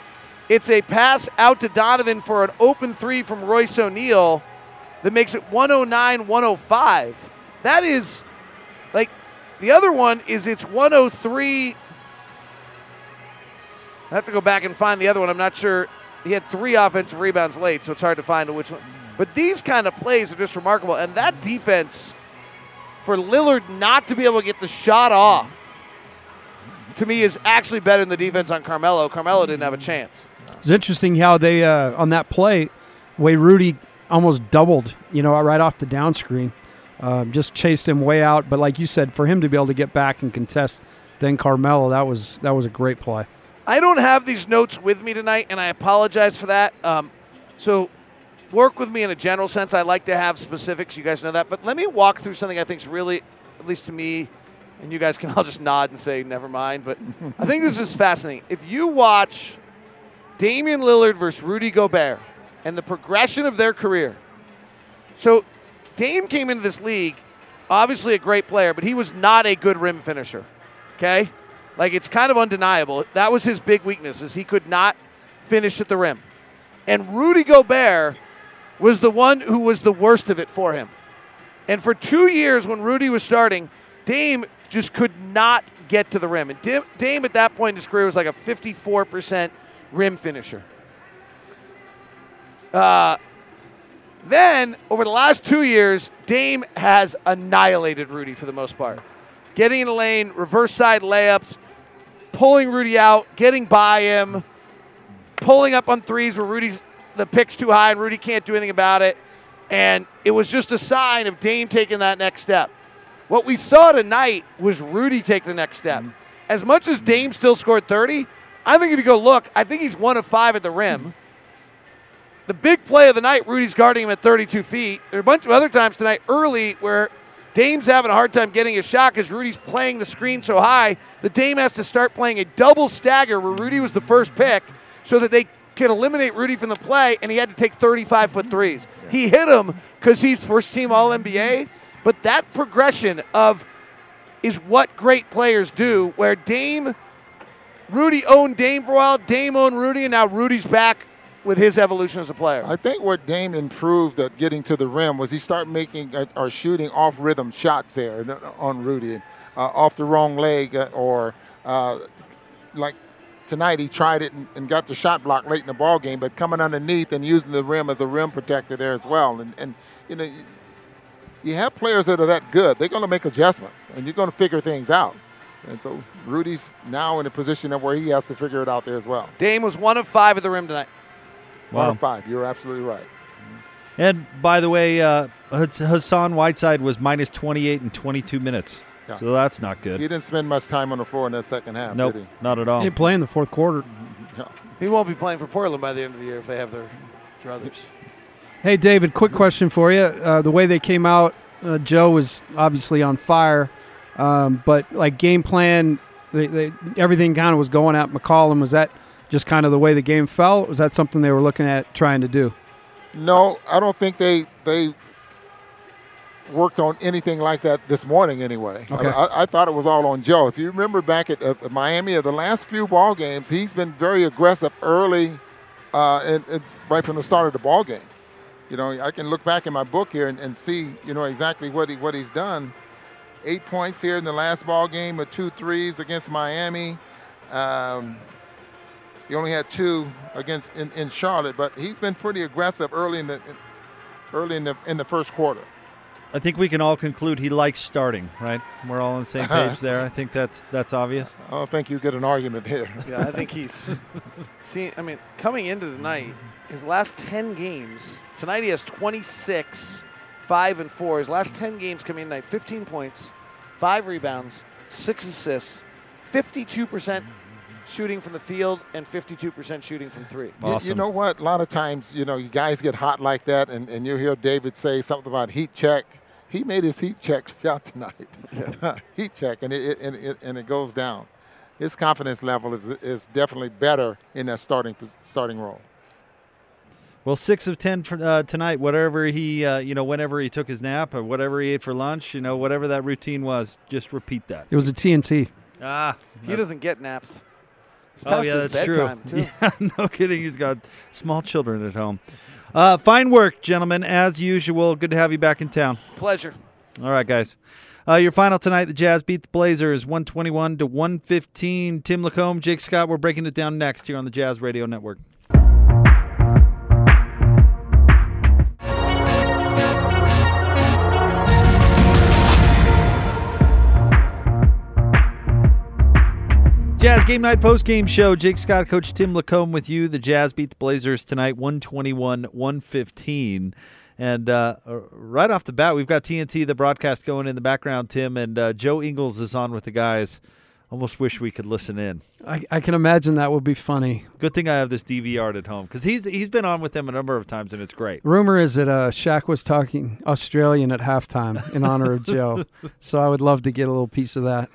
it's a pass out to Donovan for an open three from Royce O'Neal that makes it 109 105. That is like the other one is it's 103. I have to go back and find the other one. I'm not sure. He had three offensive rebounds late, so it's hard to find which one. But these kind of plays are just remarkable. And that defense for Lillard not to be able to get the shot off to me is actually better than the defense on Carmelo. Carmelo didn't have a chance. It's interesting how they uh, on that play, way Rudy almost doubled, you know, right off the down screen, um, just chased him way out. But like you said, for him to be able to get back and contest, then Carmelo, that was that was a great play. I don't have these notes with me tonight, and I apologize for that. Um, so work with me in a general sense. I like to have specifics. You guys know that. But let me walk through something I think is really, at least to me, and you guys can all just nod and say, never mind. But I think this is fascinating. If you watch Damian Lillard versus Rudy Gobert and the progression of their career. So Dame came into this league, obviously a great player, but he was not a good rim finisher. Okay? Like it's kind of undeniable. That was his big weakness is he could not finish at the rim. And Rudy Gobert was the one who was the worst of it for him. And for 2 years when Rudy was starting, Dame just could not get to the rim. And Dame, at that point in his career was like a 54% rim finisher. Uh, then, over the last two years, Dame has annihilated Rudy for the most part. Getting in the lane, reverse side layups, pulling Rudy out, getting by him, pulling up on threes where Rudy's the pick's too high and Rudy can't do anything about it. And it was just a sign of Dame taking that next step. What we saw tonight was Rudy take the next step. Mm-hmm. As much as Dame still scored 30, I think if you go look, I think he's one of five at the rim. The big play of the night, Rudy's guarding him at 32 feet. There are a bunch of other times tonight early where Dame's having a hard time getting a shot because Rudy's playing the screen so high. The Dame has to start playing a double stagger where Rudy was the first pick so that they could eliminate Rudy from the play, and he had to take 35 foot threes. He hit him because he's first team All NBA, but that progression of is what great players do, where Dame Rudy owned Dame for a while. Dame owned Rudy, and now Rudy's back with his evolution as a player. I think what Dame improved at getting to the rim was he started making uh, or shooting off rhythm shots there on Rudy, uh, off the wrong leg, uh, or uh, like tonight he tried it and, and, got the shot block late in the ball game, but coming underneath and using the rim as a rim protector there as well. And, and you know, you have players that are that good. They're going to make adjustments, and you're going to figure things out. And so Rudy's now in a position of where he has to figure it out there as well. Dame was one of five at the rim tonight. Wow. One of five. You're absolutely right. And by the way, uh, Hassan Whiteside was minus 28 in 22 minutes. Yeah. So that's not good. He didn't spend much time on the floor in that second half, nope, did he? Not at all. He didn't play in the fourth quarter. He won't be playing for Portland by the end of the year if they have their druthers. Hey, David, quick question for you. Uh, the way they came out, uh, Joe was obviously on fire, um, but like game plan, they, they, everything kind of was going at McCollum. Was that just kind of the way the game fell? Was that something they were looking at trying to do? No, I don't think they they worked on anything like that this morning anyway. Okay. I, I, thought it was all on Joe. If you remember back at, at Miami, of the last few ball games, he's been very aggressive early, uh, and, and, right from the start of the ball game. You know, I can look back in my book here and, and see, you know, exactly what he what he's done. Eight points here in the last ball game with two threes against Miami. Um, he only had two against in, in Charlotte, but he's been pretty aggressive early in the early in the in the first quarter. I think we can all conclude he likes starting, right? We're all on the same uh-huh. page there. I think that's that's obvious. I don't think you get an argument here. Yeah, I think he's see. I mean, coming into the night, his last ten games. Tonight he has 26, five and four. His last ten games coming in tonight, 15 points, five rebounds, six assists, 52 percent shooting from the field and 52% shooting from three. Awesome. You, you, know what? A lot of times, you know, you guys get hot like that, and, and you hear David say something about heat check he made his heat check shot tonight. Yeah. heat check, and it, it, and it and it goes down. His confidence level is is definitely better in that starting starting role. Well, six of ten for, uh, tonight. Whatever he, uh, you know, whenever he took his nap or whatever he ate for lunch, you know, whatever that routine was, just repeat that. It was a TNT. Ah, he doesn't get naps. Oh yeah, that's true. Yeah, no kidding. He's got small children at home. Uh, fine work, gentlemen, as usual. Good to have you back in town. Pleasure. All right, guys. Uh, your final tonight: the Jazz beat the Blazers, one twenty-one to one fifteen. Tim Lacombe, Jake Scott. We're breaking it down next here on the Jazz Radio Network. Jazz Game Night post game show. Jake Scott, Coach Tim Lacombe with you. The Jazz beat the Blazers tonight, 121 115. And uh, right off the bat, we've got TNT, the broadcast going in the background, Tim, and uh, Joe Ingles is on with the guys. Almost wish we could listen in. I, I can imagine that would be funny. Good thing I have this DVR at home because he's he's been on with them a number of times and it's great. Rumor is that uh, Shaq was talking Australian at halftime in honor of Joe, so I would love to get a little piece of that.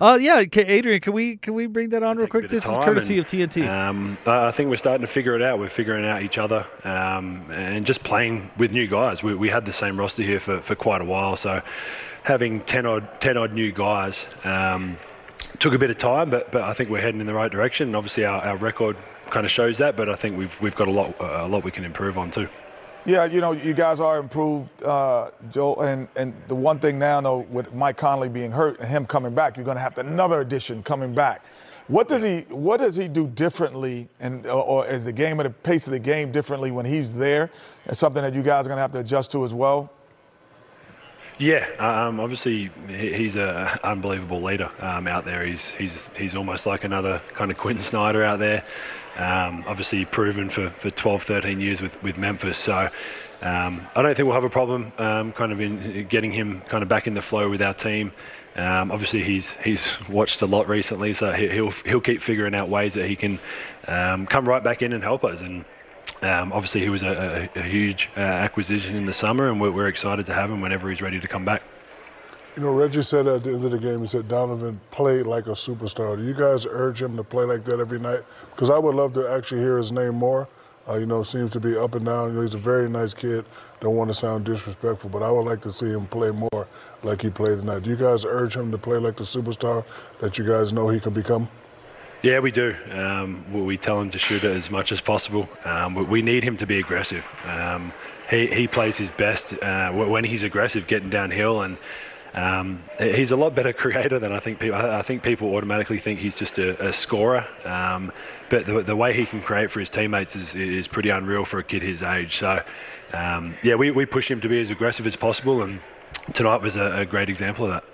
Uh, yeah, Adrian, can we can we bring that on real quick? This is courtesy and, of TNT. Um, I think we're starting to figure it out. We're figuring out each other um, and just playing with new guys. We, we had the same roster here for, for quite a while, so having ten odd ten odd new guys um, took a bit of time, but but I think we're heading in the right direction. And obviously, our, our record kind of shows that, but I think we've we've got a lot a lot we can improve on too. Yeah, you know, you guys are improved, uh, Joe. And, and the one thing now, though, with Mike Conley being hurt and him coming back, you're going to have another addition coming back. What does he What does he do differently, and or, or is the game at the pace of the game differently when he's there? It's something that you guys are going to have to adjust to as well. Yeah, um, obviously he's an unbelievable leader um, out there. He's he's he's almost like another kind of Quentin Snyder out there. Um, obviously proven for, for 12, 13 years with, with Memphis. So um, I don't think we'll have a problem um, kind of in getting him kind of back in the flow with our team. Um, obviously, he's he's watched a lot recently, so he, will he'll keep figuring out ways that he can um, come right back in and help us. And um, obviously, he was a, a, a huge uh, acquisition in the summer, and we're, we're excited to have him whenever he's ready to come back. You know, Reggie said at the end of the game, he said Donovan played like a superstar. Do you guys urge him to play like that every night? Because I would love to actually hear his name more. Uh, you know, seems to be up and down. You know, he's a very nice kid. Don't want to sound disrespectful, but I would like to see him play more like he played tonight. Do you guys urge him to play like the superstar that you guys know he can become? Yeah, we do. Um, we- tell him to shoot it as much as possible. Um, we- need him to be aggressive. Um, he, he plays his best uh, when he's aggressive, getting downhill, and um, he's a lot better creator than I think people. I think people automatically think he's just a, a scorer, um, but the, the way he can create for his teammates is, is pretty unreal for a kid his age. So, um, yeah, we, we push him to be as aggressive as possible, and tonight was a, a great example of that.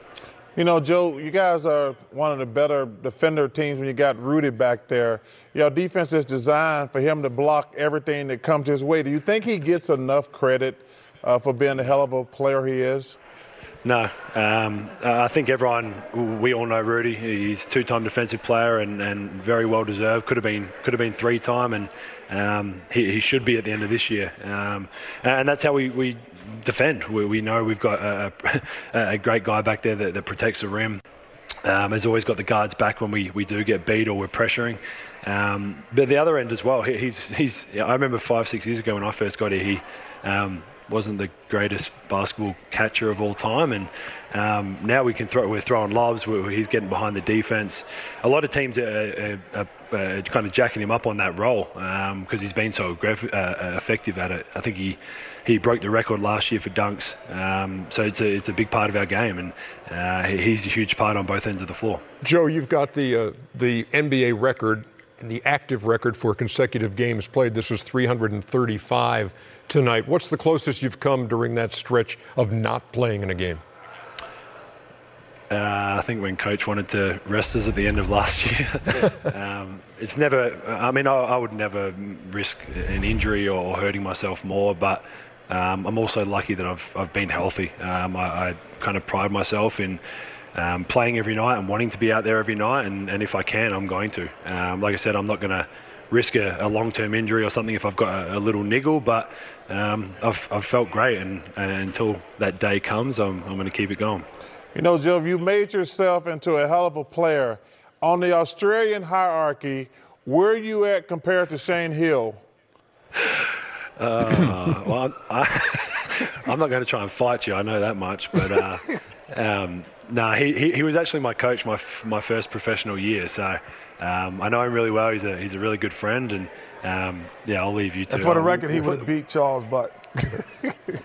You know, Joe, you guys are one of the better defender teams when you got Rudy back there. Your defense is designed for him to block everything that comes his way. Do you think he gets enough credit uh, for being the hell of a player he is? No, um, I think everyone, we all know Rudy. He's two-time defensive player and, and very well deserved. Could have been could have been three-time, and um, he, he should be at the end of this year. Um, and that's how we, we defend. We, we know we've got a, a, great guy back there that, that protects the rim. Um, has always got the guards back when we, we do get beat or we're pressuring. Um, but the other end as well, he, he's, he's, I remember five, six years ago when I first got here, he um, wasn't the greatest basketball catcher of all time. And um, now we can throw, we're throwing lobs, we're, he's getting behind the defense. A lot of teams are, are, are, are kind of jacking him up on that role because he's been so uh, effective at it. I think he, he broke the record last year for dunks. Um, so it's a, it's a big part of our game, and uh, he's a huge part on both ends of the floor. Joe, you've got the uh, the NBA record, the active record for consecutive games played. This was 335 tonight. What's the closest you've come during that stretch of not playing in a game? Uh, I think when coach wanted to rest us at the end of last year, um, it's never. I mean, I, I would never risk an injury or hurting myself more, but um, I'm also lucky that I've I've been healthy. Um, I, I kind of pride myself in. Um, playing every night and wanting to be out there every night, and, and if I can, I'm going to. Um, like I said, I'm not going to risk a, a long-term injury or something if I've got a, a little niggle, but um, I've, I've felt great, and, and until that day comes, I'm, I'm going to keep it going. You know, Joe, you made yourself into a hell of a player. On the Australian hierarchy, where are you at compared to Shane Heal? Uh, well, I'm, I, I'm not going to try and fight you. I know that much. But uh, um, no, he, he, he was actually my coach my f- my first professional year. So um, I know him really well. He's a he's a really good friend, and um, yeah, I'll leave you to. And for the record, he would have beat Charles Butt.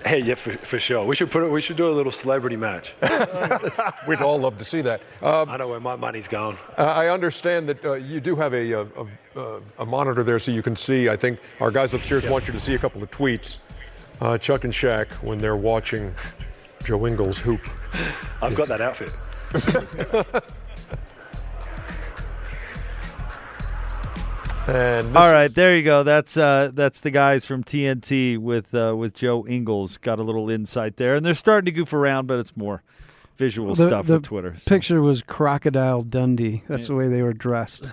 Hey, yeah, for, for sure. We should put it. We should do a little celebrity match. We'd all love to see that. Um, I know where my money's going. Uh, I understand that uh, you do have a, a, a, a monitor there so you can see. I think our guys upstairs want you to see a couple of tweets. Uh, Chuck and Shaq when they're watching Joe Ingles hoop. I've got that outfit. And All right, there you go. That's uh, that's the guys from TNT with uh, with Joe Ingles. Got a little insight there, and they're starting to goof around, but it's more visual The- stuff the for Twitter. so. Picture was Crocodile Dundee. That's the way they were dressed.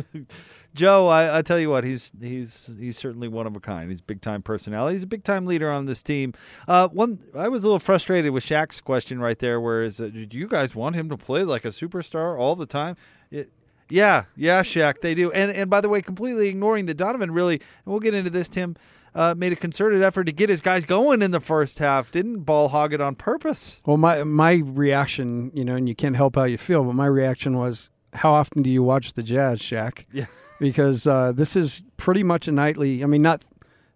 Joe, I, I tell you what, he's he's he's certainly one of a kind. He's a big time personality. He's a big time leader on this team. Uh, one, I was a little frustrated with Shaq's question right there. Where is it? Do you guys want him to play like a superstar all the time? It, yeah, yeah, Shaq, they do. And and by the way, completely ignoring that Donovan really, and we'll get into this. Tim uh, made a concerted effort to get his guys going in the first half. Didn't ball hog it on purpose. Well, my my reaction, you know, and you can't help how you feel, but my reaction was, how often do you watch the Jazz, Shaq? Yeah. Because uh, this is pretty much a nightly. I mean, not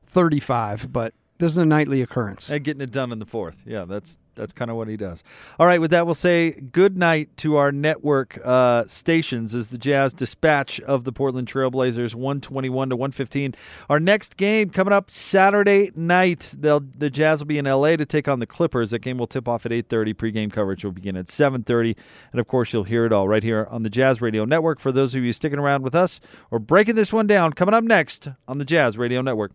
thirty-five, but this is a nightly occurrence. And getting it done in the fourth. Yeah, that's that's kind of what he does. All right, with that, we'll say good night to our network uh, stations as the Jazz dispatch of the Portland Trailblazers, one twenty one to one fifteen. Our next game coming up Saturday night. They'll the Jazz will be in L.A. to take on the Clippers. That game will tip off at eight thirty. Pregame coverage will begin at seven thirty, and of course you'll hear it all right here on the Jazz Radio Network. For those of you sticking around with us or breaking this one down, coming up next on the Jazz Radio Network.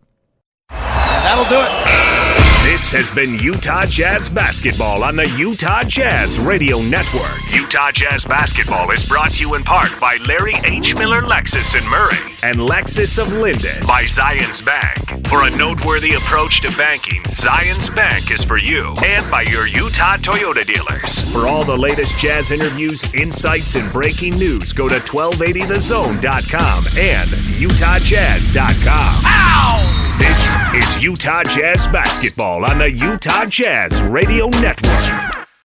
That'll do it. This has been Utah Jazz Basketball on the Utah Jazz Radio Network. Utah Jazz Basketball is brought to you in part by Larry H. Miller Lexus in Murray and Lexus of Lindon by Zions Bank. For a noteworthy approach to banking, Zions Bank is for you and by your Utah Toyota dealers. For all the latest Jazz interviews, insights, and breaking news, go to 1280thezone.com and utahjazz.com. Ow! This is Utah Jazz Basketball on the Utah Jazz Radio Network.